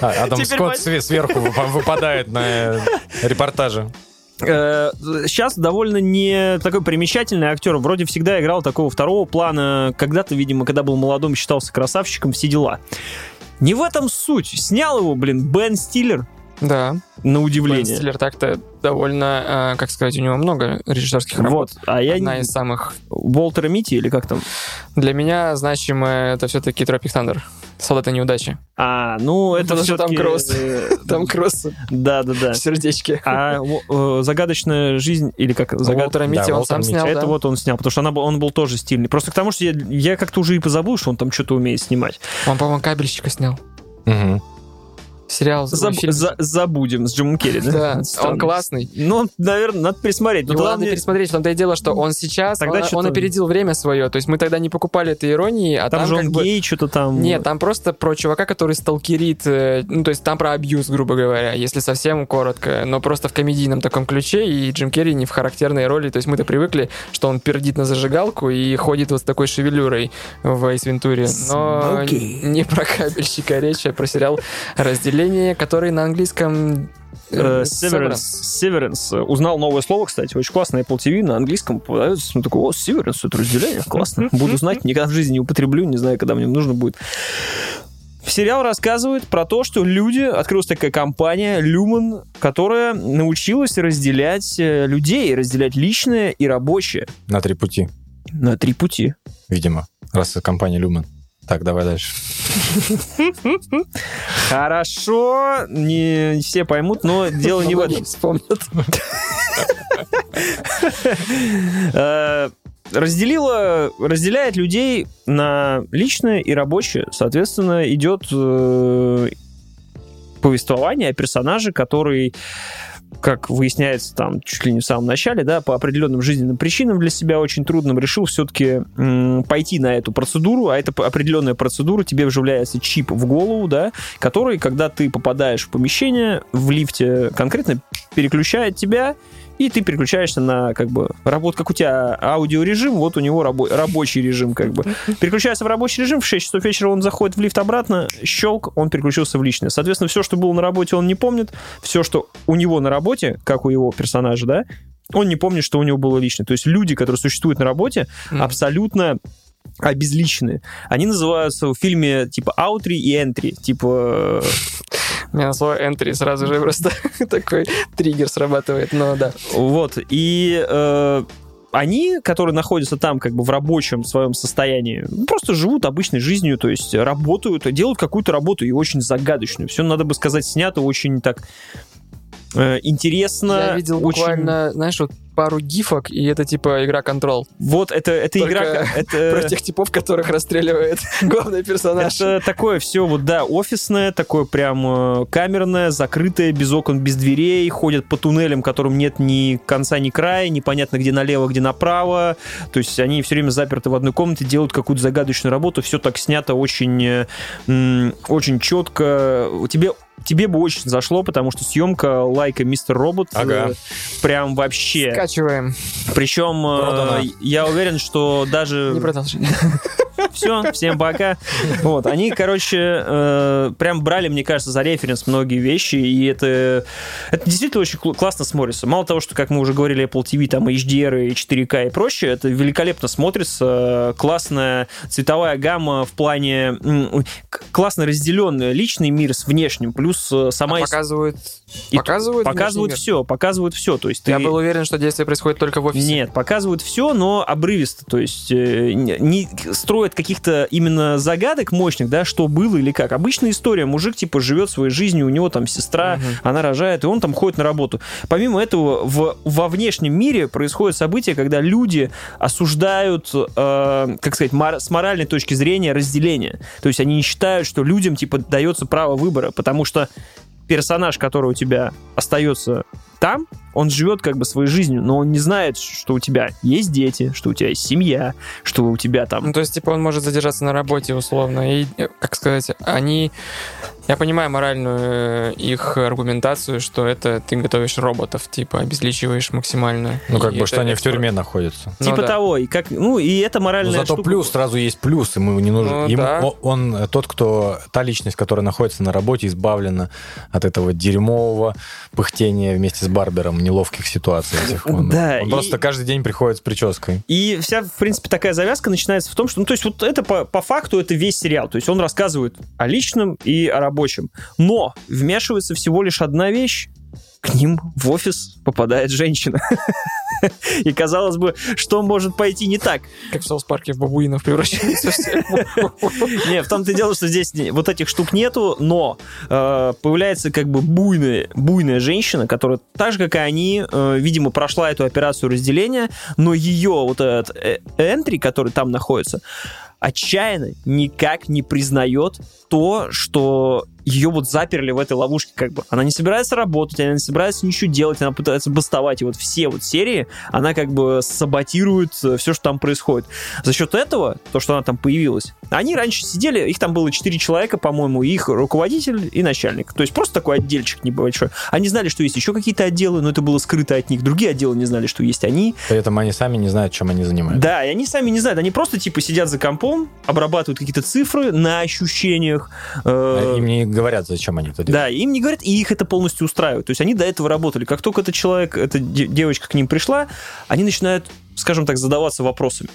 А, Адам Теперь Скотт све- сверху выпа- выпадает на э, репортаже. Сейчас довольно не такой примечательный актер. Вроде всегда играл такого второго плана. Когда-то, видимо, когда был молодым, считался красавчиком, все дела. Не в этом суть. Снял его, блин, Бен Стиллер, Да. на Бен удивление. Стиллер так-то довольно, э, как сказать, у него много режиссерских работ. Вот. А я Одна из самых Уолтера Мити или как там? для меня значимая это все-таки Тропик Тандер. Солдаты неудачи. А, ну это Потому что там. Кросс. Там кросс Да, да, да. в сердечке. А э, загадочная жизнь или как загад- Уолтера Митти он сам снял, Это вот он снял, потому что он был тоже стильный. Просто к тому, что я, как-то уже и позабыл, что он там что-то умеет снимать. Он, по-моему, кабельщика снял. Мгм. Сериал. Заб- фильм. за- забудем с Джимом Керри, да? Он классный. Ну, наверное, надо пересмотреть. Но Его надо мне- пересмотреть, в том-то и дело, что он сейчас, Тогда он, опередил время свое, то есть мы тогда не покупали этой иронии, а Там, там, же он бы... гей, что-то там... Нет, там просто про чувака, который сталкерит, э, ну, то есть там про абьюз, грубо говоря, если совсем коротко, но просто в комедийном таком ключе, и Джим Керри не в характерной роли, то есть мы-то привыкли, что он пердит на зажигалку и ходит вот с такой шевелюрой в Эйс Вентуре, но Смоки. не про кабельщика речь, а про сериал «Разделение», который на английском... Э, э, Severance. Severance. Узнал новое слово, кстати, очень классно. Apple TV на английском попадается. Ну, такой, о, Severance, это разделение, классно. Буду знать, никогда в жизни не употреблю, не знаю, когда мне нужно будет. Сериал рассказывает про то, что люди, открылась такая компания, Lumen, которая научилась разделять э, людей, разделять личное и рабочее На три пути, на три пути. видимо, раз это компания Люмен. Так, давай дальше. Хорошо, не все поймут, но дело не в этом. вспомнят. Э, разделила, разделяет людей на личное и рабочее. Соответственно, идет э, повествование о персонаже, который как выясняется там чуть ли не в самом начале, да, по определенным жизненным причинам для себя очень трудным, решил все-таки пойти на эту процедуру, а это определенная процедура, тебе вживляется чип в голову, да, который, когда ты попадаешь в помещение, в лифте конкретно переключает тебя, и ты переключаешься на, как бы, работу, как у тебя аудиорежим, вот у него рабо- рабочий режим, как бы. Переключается в рабочий режим, в 6 часов вечера он заходит в лифт обратно, щелк, он переключился в личное. Соответственно, все, что было на работе, он не помнит, все, что у него на работе, как у его персонажа, да, он не помнит, что у него было личное. То есть люди, которые существуют на работе, Мгм. абсолютно обезличены. Они называются в фильме типа аутри и энтри. Типа меня на слово entry сразу же просто такой триггер срабатывает, но да. Вот, и э, они, которые находятся там как бы в рабочем своем состоянии, ну, просто живут обычной жизнью, то есть работают, делают какую-то работу и очень загадочную. Все, надо бы сказать, снято очень так интересно. Я видел очень- буквально, знаешь, вот пару гифок, и это типа игра Control. Вот это, это Только игра... Это... Про тех типов, которых расстреливает главный персонаж. Это такое все, вот да, офисное, такое прям э, камерное, закрытое, без окон, без дверей, ходят по туннелям, которым нет ни конца, ни края, непонятно, где налево, где направо. То есть они все время заперты в одной комнате, делают какую-то загадочную работу. Все так снято очень, э, очень четко. Тебе Тебе бы очень зашло, потому что съемка лайка Мистер Робот э, Ага. прям вообще. Скачиваем. Причем Продано. э, я уверен, что даже Не продолжай. все, всем пока. Вот, они, короче, э, прям брали, мне кажется, за референс многие вещи, и это, это действительно очень кл- классно смотрится. Мало того, что, как мы уже говорили, Apple TV, там, HDR и 4K и прочее, это великолепно смотрится, классная цветовая гамма в плане, классно разделенная личный мир с внешним, плюс э, сама... А показывают, и показывают, показывают все, показывают все, то есть? Я ты- был уверен, что действие происходит только в офисе. нет, показывают все, но обрывисто. То есть э, не строят каких-то именно загадок мощных, да, что было или как. Обычная история. Мужик, типа, живет своей жизнью, у него там сестра, Мгм. она рожает, и он там ходит на работу. Помимо этого, в, во внешнем мире происходят события, когда люди осуждают, э, как сказать, мор- с моральной точки зрения разделение. То есть они не считают, что людям, типа, дается право выбора, потому что персонаж, который у тебя остается там, он живет как бы своей жизнью, но он не знает, что у тебя есть дети, что у тебя есть семья, что у тебя там... Ну, то есть, типа, он может задержаться на работе, условно. И, э, как сказать, они... Я понимаю моральную э, их аргументацию, что это ты готовишь роботов, типа, обезличиваешь максимально. Ну, как бы, что они в тюрьме находятся. Ну типа да. того, и как, ну и это Но моральная зато штука. плюс сразу есть плюс, ему не нужен. Ну, ему, да. он, э, тот, кто та личность, которая находится на работе, избавлена от этого дерьмового пыхтения вместе с барбером неловких ситуаций. этих. Он, Да, он и- просто каждый день приходит с прической. И вся, в принципе, такая завязка начинается в том, что, ну, то есть вот это по, по факту это весь сериал. То есть он рассказывает о личном и о рабочем. Но вмешивается всего лишь одна вещь. К ним в офис попадает женщина. И казалось бы, что может пойти не так? Как в Соус Парке в бабуинов превращаются все. Не, в том-то и дело, что здесь вот этих штук нету, но э, появляется как бы буйная, буйная женщина, которая так же, как и они, э, видимо, прошла эту операцию разделения, но ее вот этот энтри, который там находится, отчаянно никак не признает то, что ее вот заперли в этой ловушке, как бы. Она не собирается работать, она не собирается ничего делать, она пытается бастовать. И вот все вот серии, она как бы саботирует все, что там происходит. За счет этого, то, что она там появилась, они раньше сидели, их там было 4 человека, по-моему, их руководитель и начальник. То есть просто такой отдельчик небольшой. Они знали, что есть еще какие-то отделы, но это было скрыто от них. Другие отделы не знали, что есть они. При этом они сами не знают, чем они занимаются. Да, и они сами не знают, они просто типа сидят за компом, обрабатывают какие-то цифры на ощущениях. э, Им не говорят, зачем они это делают. да, им не говорят, и их это полностью устраивает. То есть они до этого работали. Как только этот человек, эта де- девочка к ним пришла, они начинают, скажем так, задаваться вопросами.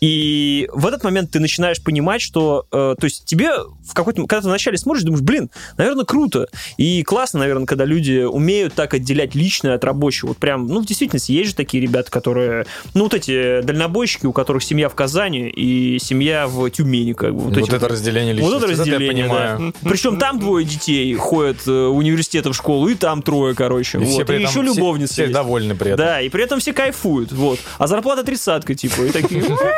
И в этот момент ты начинаешь понимать, что, э, то есть тебе в какой-то, когда ты вначале смотришь, думаешь, блин, наверное, круто. И классно, наверное, когда люди умеют так отделять личное от рабочего. Вот прям, ну, в действительности, есть же такие ребята, которые, ну, вот эти дальнобойщики, у которых семья в Казани и семья в Тюмени, как бы. Вот, эти это разделение вот личности. это разделение, я понимаю. да. Причем там двое детей ходят э, в университет в школу, и там трое, короче. И вот. все и еще все- любовницы Все есть. довольны при этом. Да, и при этом все кайфуют, вот. А зарплата тридцатка, типа, и такие, «А, ма!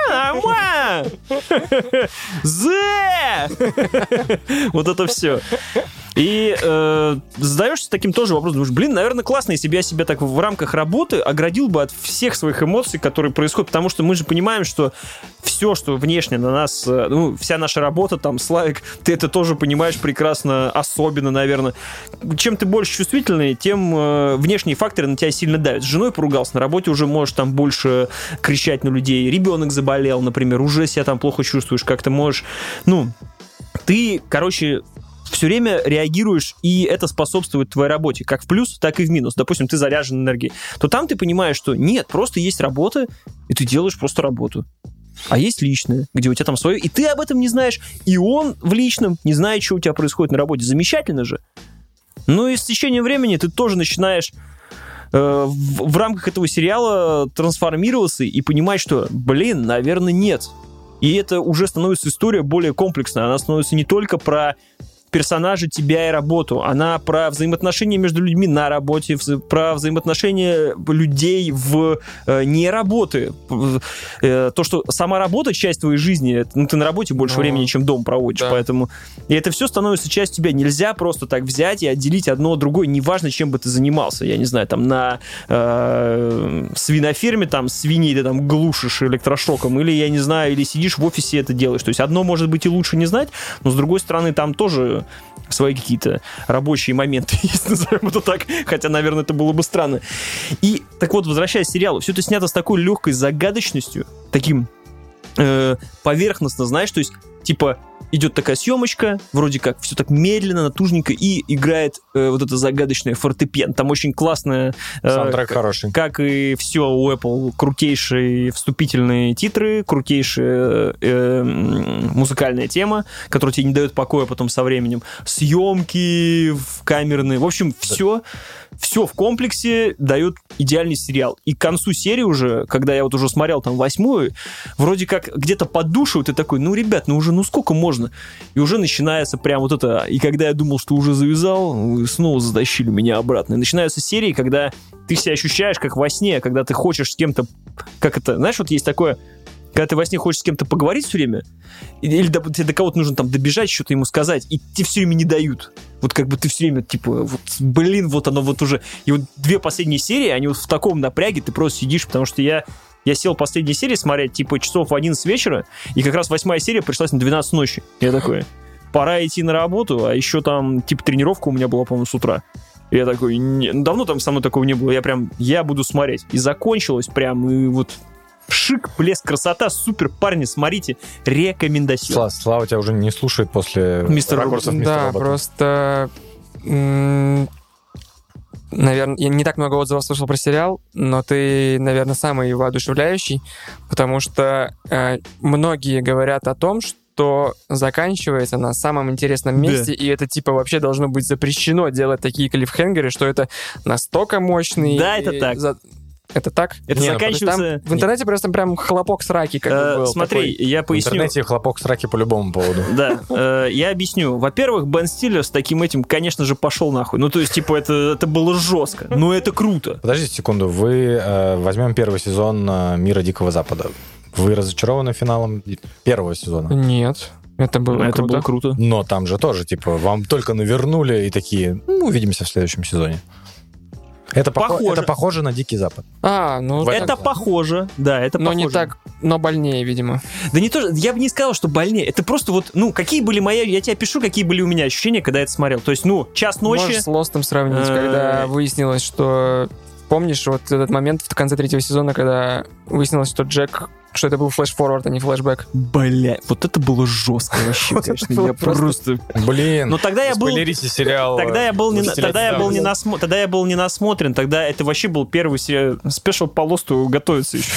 Зе! Вот это все. И э, задаешься таким тоже вопросом, думаешь, блин, наверное, классно, если бы я себя так в рамках работы оградил бы от всех своих эмоций, которые происходят, потому что мы же понимаем, что все, что внешне на нас, э, ну, вся наша работа, там, Славик, ты это тоже понимаешь прекрасно, особенно, наверное. Чем ты больше чувствительный, тем э, внешние факторы на тебя сильно давят. С женой поругался, на работе уже можешь там больше кричать на людей, ребенок заболел, например, уже себя там плохо чувствуешь, как-то можешь, ну, ты, короче, все время реагируешь, и это способствует твоей работе, как в плюс, так и в минус. Допустим, ты заряжен энергией. То там ты понимаешь, что нет, просто есть работа, и ты делаешь просто работу. А есть личное, где у тебя там свое, и ты об этом не знаешь, и он в личном не знает, что у тебя происходит на работе. Замечательно же. Ну и с течением времени ты тоже начинаешь э, в, в рамках этого сериала трансформироваться и понимать, что, блин, наверное, нет. И это уже становится история более комплексная. Она становится не только про персонажа, тебя и работу. Она про взаимоотношения между людьми на работе, вза- про взаимоотношения людей в э, не работы. Э, то, что сама работа часть твоей жизни, ну, ты на работе больше Ну, времени, чем дом проводишь, да. поэтому... И это все становится частью тебя. Нельзя просто так взять и отделить одно от другой, неважно, чем бы ты занимался. Я не знаю, там на э, свиноферме там свиней ты там глушишь электрошоком, или, я не знаю, или сидишь в офисе это делаешь. То есть одно может быть и лучше не знать, но с другой стороны там тоже свои какие-то рабочие моменты есть, назовем это так, хотя, наверное, это было бы странно. И, так вот, возвращаясь к сериалу, все это снято с такой легкой загадочностью, таким э, поверхностно, знаешь, то есть, типа, идет такая съемочка, вроде как все так медленно, натужненько, и играет э, вот это загадочное фортепиано. Там очень классная... э, Саундтрек как- хороший. как и все у Apple, крутейшие вступительные титры, крутейшая э, музыкальная тема, которая тебе не дает покоя потом со временем. Съемки камерные. В общем, все, все в комплексе дает идеальный сериал. И к концу серии уже, когда я вот уже смотрел там восьмую, вроде как где-то поддушивают, и такой, ну, ребят, ну уже, ну сколько можно? И уже начинается прям вот это, и когда я думал, что уже завязал, снова затащили меня обратно. И начинаются серии, когда ты себя ощущаешь как во сне, когда ты хочешь с кем-то, как это, знаешь, вот есть такое, когда ты во сне хочешь с кем-то поговорить все время, или до- тебе до кого-то нужно там добежать, что-то ему сказать, и тебе все время не дают. Вот как бы ты все время, типа, вот, блин, вот оно вот уже. И вот две последние серии, они вот в таком напряге, ты просто сидишь, потому что я я сел последние серии смотреть, типа, часов в 11 вечера, и как раз восьмая серия пришлась на 12 ночи. Я такой, пора идти на работу, а еще там, типа, тренировка у меня была, по-моему, с утра. Я такой, «Не, ну, давно там со мной такого не было, я прям, я буду смотреть. И закончилось прям, и вот шик, блеск, красота, супер, парни, смотрите, рекомендация. Слава, Слава тебя уже не слушает после Мистер ракурсов мистера Да, Робота. просто... Наверное, я не так много отзывов слышал про сериал, но ты, наверное, самый воодушевляющий, потому что э, многие говорят о том, что заканчивается на самом интересном Да. месте, и это типа вообще должно быть запрещено делать такие клиффхенгеры, что это настолько мощный... Да, это и так. за- Это так? Это Не, ну, заканчивается... там в интернете просто прям хлопок сраки как бы Э, был смотри, такой. я В поясню. интернете хлопок сраки по любому поводу. Да, э, я объясню. Во-первых, Бен Стиллер с таким этим, конечно же, пошел нахуй. Ну, то есть, типа, это, это было жестко. Но это круто. Подождите секунду, вы э, возьмем первый сезон э, Мира Дикого Запада. Вы разочарованы финалом первого сезона? Нет, это было это круто. было круто. Но там же тоже, типа, вам только навернули и такие, ну, увидимся в следующем сезоне. Это, похо- Похоже. это похоже на Дикий Запад. А, ну... В этом Это плане. похоже, да, это но похоже. не так, но больнее, видимо. Да не то, я бы не сказал, что больнее. Это просто вот, ну, какие были мои... Я тебе пишу, какие были у меня ощущения, когда я это смотрел. То есть, ну, час ночи... Можешь с Лостом сравнить, Э, когда выяснилось, что... Помнишь вот этот момент в конце третьего сезона, когда выяснилось, что Джек... Что это был флеш-форвард, а не флешбэк? Бля, вот это было жестко вообще, конечно. было Я просто-. Блин, Но тогда я был... сериал. Тогда я был не, на- «Властелин тогда я был не Давности». насмо- тогда я был не насмотрен, тогда это вообще был первый сериал. Спешл по лосту готовится еще.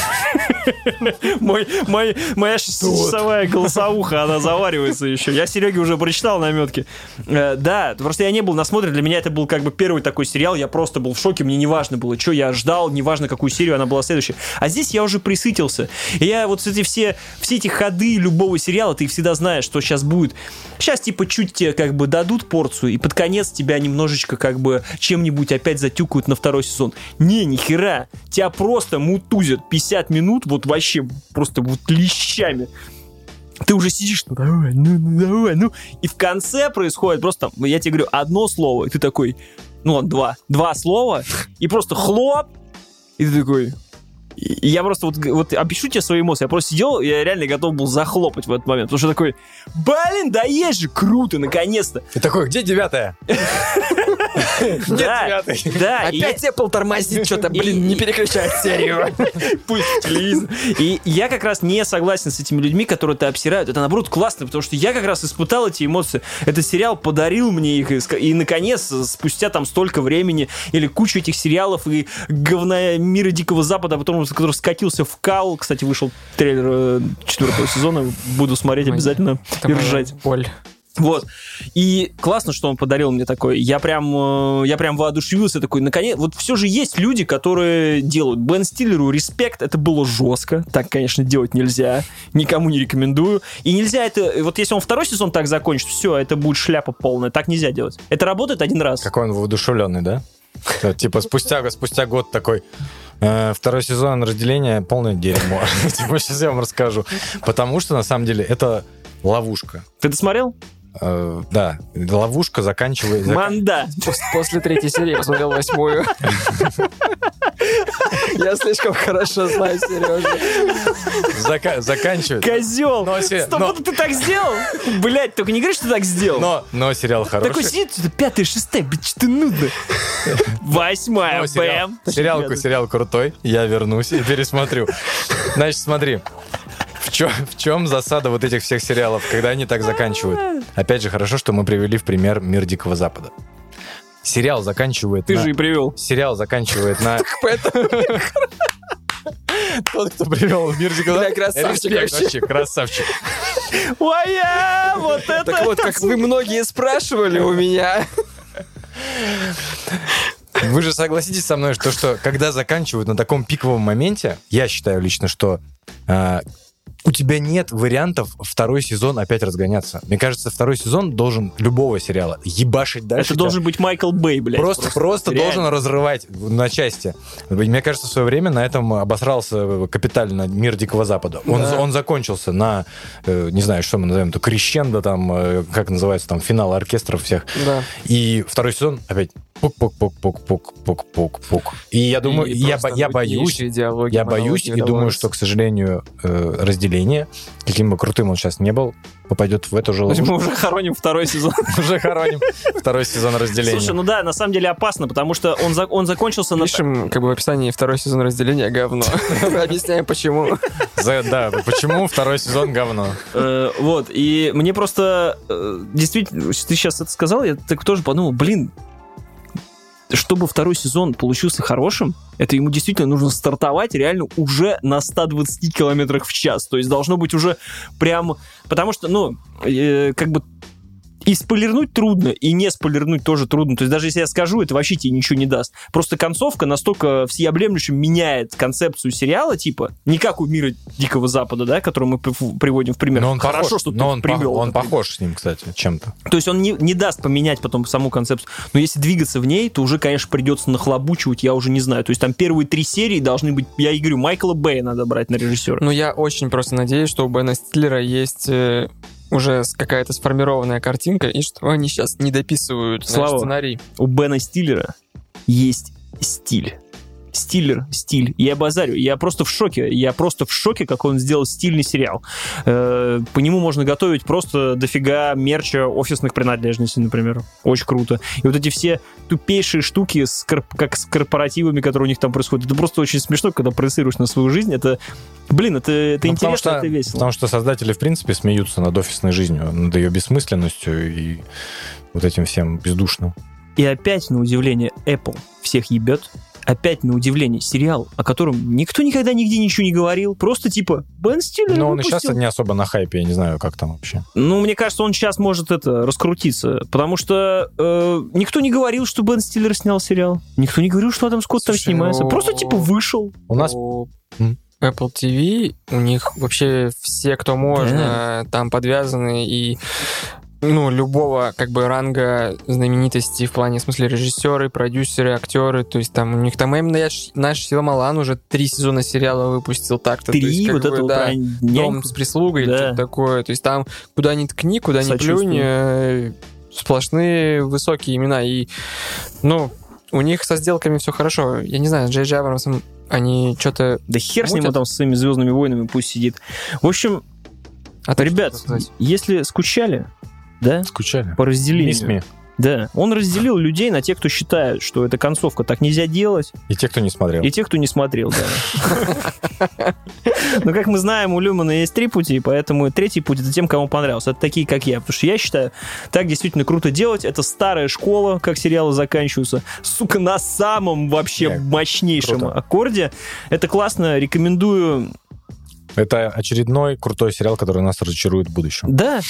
Мой, мой, моя часовая голосовуха, она заваривается еще. Я Сереге уже прочитал наметки. Э, Да, просто я не был насмотрен. Для меня это был как бы первый такой сериал. Я просто был в шоке. Мне не важно было, что я ждал, не важно, какую серию она была следующая. А здесь я уже присытился. И я вот эти все, все эти ходы любого сериала, ты всегда знаешь, что сейчас будет. Сейчас типа чуть тебе как бы дадут порцию, и под конец тебя немножечко как бы чем-нибудь опять затюкают на второй сезон. Не, нихера. Тебя просто мутузят 50 минут, вот вообще просто вот лещами. ты уже сидишь, ну давай, ну, ну давай, ну. И в конце происходит просто, я тебе говорю, одно слово, и ты такой, ну ладно, два, два слова, и просто хлоп, и ты такой... И я просто вот, вот опишу тебе свои эмоции. Я просто сидел, я реально готов был захлопать в этот момент. Потому что такой, блин, да есть же, круто, наконец-то. И такой, где девятая? Да, да. Опять Apple тормозит что-то, блин, не переключает серию. Пусть телевизор. И я как раз не согласен с этими людьми, которые это обсирают. Это, наоборот, классно, потому что я как раз испытал эти эмоции. Этот сериал подарил мне их. И, наконец, спустя там столько времени, или кучу этих сериалов и говна мира Дикого Запада, а потом, который скатился в кал. Кстати, вышел трейлер э, четвертого сезона. Буду смотреть обязательно и ржать. Боль. Вот. И классно, что он подарил мне такой. Я прям, э, я прям воодушевился такой. Наконец, вот все же есть люди, которые делают. Бен Стиллеру респект, это было жестко. Так, конечно, делать нельзя. Никому не рекомендую. И нельзя это... Вот если он второй сезон так закончит, все, это будет шляпа полная. Так нельзя делать. Это работает один раз. Какой он воодушевленный, да? Типа спустя, спустя год такой, «Э, второй сезон разделения полное дерьмо. Типа сейчас я вам расскажу. Потому что на самом деле это ловушка. Ты досмотрел? Э, Да, ловушка заканчивает... зак- Манда. Пос- После третьей серии я посмотрел восьмую. Я слишком хорошо знаю Сережу. зака- заканчивает. Козел. Стоп, ты так сделал? Блять, только не говори, что ты так сделал. Но, но сериал хороший. Такой сидит, пятая, шестая, блядь, что нудно. Восьмая, бэм. сериал крутой. Я вернусь и пересмотрю. Значит, смотри. В чем, в чем засада вот этих всех сериалов, когда они так заканчивают? Опять же, хорошо, что мы привели в пример «Мир Дикого Запада». Сериал заканчивает Ты на... же и привел. Сериал заканчивает на... Поэтому Тот, кто привел в «Мир Дикого Бля, Запада». красавчик вообще. красавчик. Ой, вот это... Так вот, как вы многие спрашивали у меня. Вы же согласитесь со мной, что, что когда заканчивают на таком пиковом моменте, я считаю лично, что а, у тебя нет вариантов второй сезон опять разгоняться. Мне кажется, второй сезон должен любого сериала ебашить дальше. Это должен быть Майкл Бэй, блядь. Просто, просто, реально. должен разрывать на части. Мне кажется, в свое время на этом обосрался капитально мир Дикого Запада. Он, Да. он закончился на, э, не знаю, что мы назовем, то крещендо, там, э, как называется, там, финал оркестров всех. Да. И второй сезон опять пук-пук-пук-пук-пук-пук-пук. И я думаю, И я, бо- я боюсь, диалоги, я боюсь и думаю, что, к сожалению, э, разделение, каким бы крутым он сейчас не был, попадет в эту же ловушку. мы уже хороним второй сезон. Уже хороним второй сезон разделения. Слушай, ну да, на самом деле опасно, потому что он, за- он закончился на... Пишем как бы в описании второй сезон разделения говно. Объясняем почему. За- да, почему второй сезон говно? Э, вот, и мне просто... э, действительно, ты сейчас это сказал, я так тоже подумал, блин, чтобы второй сезон получился хорошим, это ему действительно нужно стартовать реально уже на 120 километрах в час. То есть должно быть уже прям... Потому что, ну, э, как бы и спойлернуть трудно, и не спойлернуть тоже трудно. То есть даже если я скажу, это вообще тебе ничего не даст. Просто концовка настолько всеобъемлющим меняет концепцию сериала, типа, не как у мира Дикого Запада, да, который мы прив- приводим в пример. Но он Хорошо, похож, что ты но он, привел. пох- он этот похож с ним, кстати, чем-то. то есть он не, не даст поменять потом саму концепцию. Но если двигаться в ней, то уже, конечно, придется нахлобучивать, я уже не знаю. То есть там первые три серии должны быть, я и говорю, Майкла Бэя надо брать на режиссера. Ну, я очень просто надеюсь, что у Бена Стиллера есть э, уже какая-то сформированная картинка, и что они сейчас не дописывают Слава. сценарий. У Бена Стиллера есть стиль. Стиллер, стиль. Я базарю. Я просто в шоке. Я просто в шоке, как он сделал стильный сериал. Э, По нему можно готовить просто дофига мерча офисных принадлежностей, например. Очень круто. И вот эти все тупейшие штуки, с как с корпоративами, которые у них там происходят, это просто очень смешно, когда проецируешь на свою жизнь. Это, блин, это, это Ну, интересно, что, это весело. Потому что создатели, в принципе, смеются над офисной жизнью, над ее бессмысленностью и вот этим всем бездушным. И опять, на удивление, Apple всех ебет. Опять, на удивление, сериал, о котором никто никогда нигде ничего не говорил. Просто типа, Бен Стиллер Но он и сейчас выпустил. не особо на хайпе, я не знаю, как там вообще. Ну, мне кажется, он сейчас может это раскрутиться, потому что э, никто не говорил, что Бен Стиллер снял сериал. Никто не говорил, что Адам Скотт там Слушай, снимается. ну- Просто типа вышел. У нас. Apple TV, у них вообще все, кто можно, там подвязаны, и ну, любого как бы ранга знаменитости в плане, в смысле, режиссеры, продюсеры, актеры, то есть там у них там именно наш, наш Силамалан уже три сезона сериала выпустил так-то. то есть, Три, как вот бы, это да, про Дом с прислугой, Да. что-то такое. То есть там куда ни ткни, куда ни плюнь, э, сплошные высокие имена. И, ну, у них со сделками все хорошо. Я не знаю, с Джей Джей Абрамсом они что-то... Да хер с ним Мутят. там с своими звездными войнами пусть сидит. В общем, А ребят, если скучали, да, Скучали. по разделению. Мисми. Да, он разделил людей на тех, кто считает, что эта концовка так нельзя делать, И те, кто не смотрел. и тех, кто не смотрел, да. Но, как мы знаем, у Люмана есть три пути, поэтому третий путь это тем, кому понравился. Это такие, как я. Потому что я считаю, так действительно круто делать. Это старая школа, как сериалы заканчиваются. Сука, на самом вообще Не, мощнейшем аккорде. Это классно, рекомендую. Это очередной крутой сериал, который нас разочарует в будущем. Да,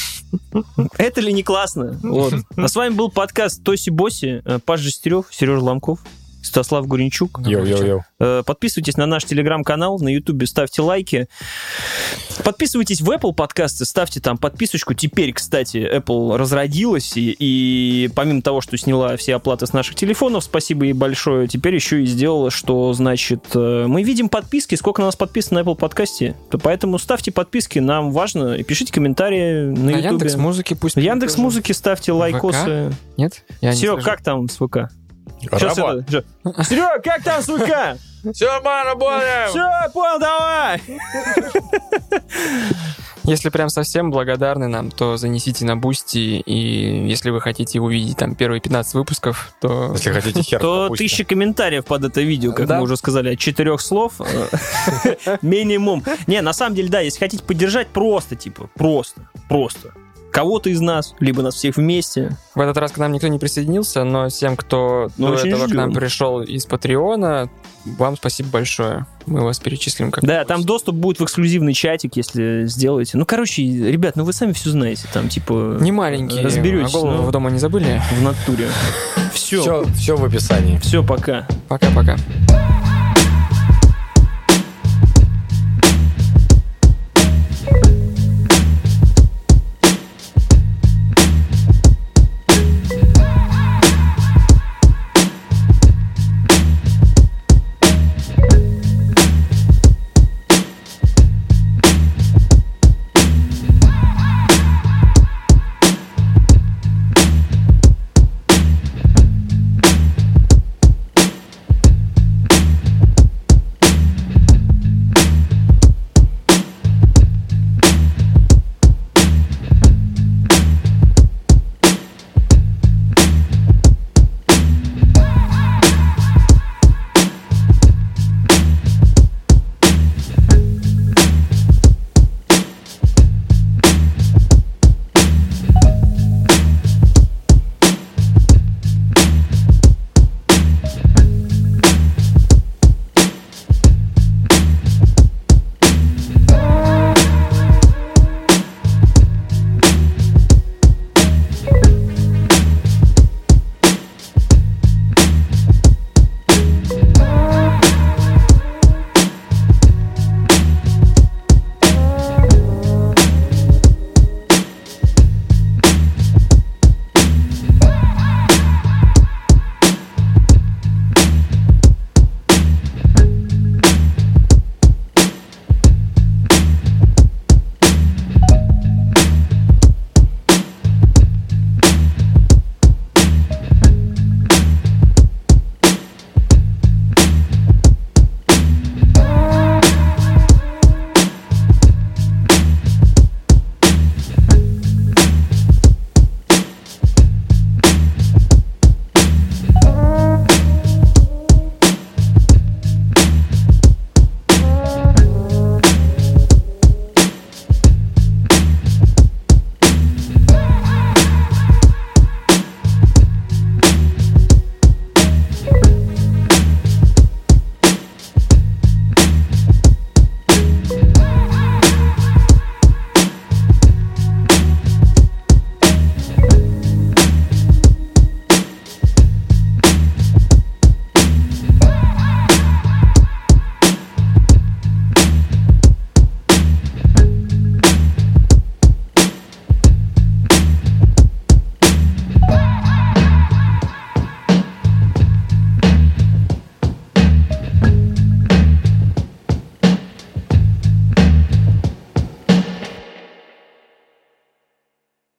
это ли не классно? Вот. А с вами был подкаст Тоси Боси, э, Паш Жестерев, Сережа Ломков, Стаслав Гуренчук. Йоу-йоу-йоу. Э, Подписывайтесь на наш телеграм-канал, на ютубе ставьте лайки. Подписывайтесь в Apple подкасты, ставьте там подписочку. Теперь, кстати, Apple разродилась, и, и помимо того, что сняла все оплаты с наших телефонов, спасибо ей большое, теперь еще и сделала, что, значит, э, мы видим подписки, сколько на нас подписано на Apple подкасте, то поэтому ставьте подписки, нам важно, и пишите комментарии на На ютубе. Яндекс музыки пусть... В Яндекс музыки ставьте лайкосы. Нет? Я не Серег, слежу. как там с ВК? Сейчас это... Серег, как там с ВК? Все, мы работаем! Все, понял, давай! Если прям совсем благодарны нам, то занесите на Boosty, и если вы хотите увидеть там первые 15 выпусков, то... Если хотите хер, То тысяча комментариев под это видео, как Да. мы уже сказали, от четырех слов э, минимум. Не, на самом деле, да, если хотите поддержать, просто, типа, просто, просто. Кого-то из нас, либо нас всех вместе. В этот раз к нам никто не присоединился, но всем, кто Ну, до этого к ждем. нам пришел из Патреона, вам спасибо большое. Мы вас перечислим как Да, там доступ будет в эксклюзивный чатик, если сделаете. Ну, короче, ребят, ну вы сами все знаете, там, типа, Не маленькие, разберетесь, а голову ну. в дома не забыли? в натуре. Все, Все, все в описании. все, пока. Пока-пока.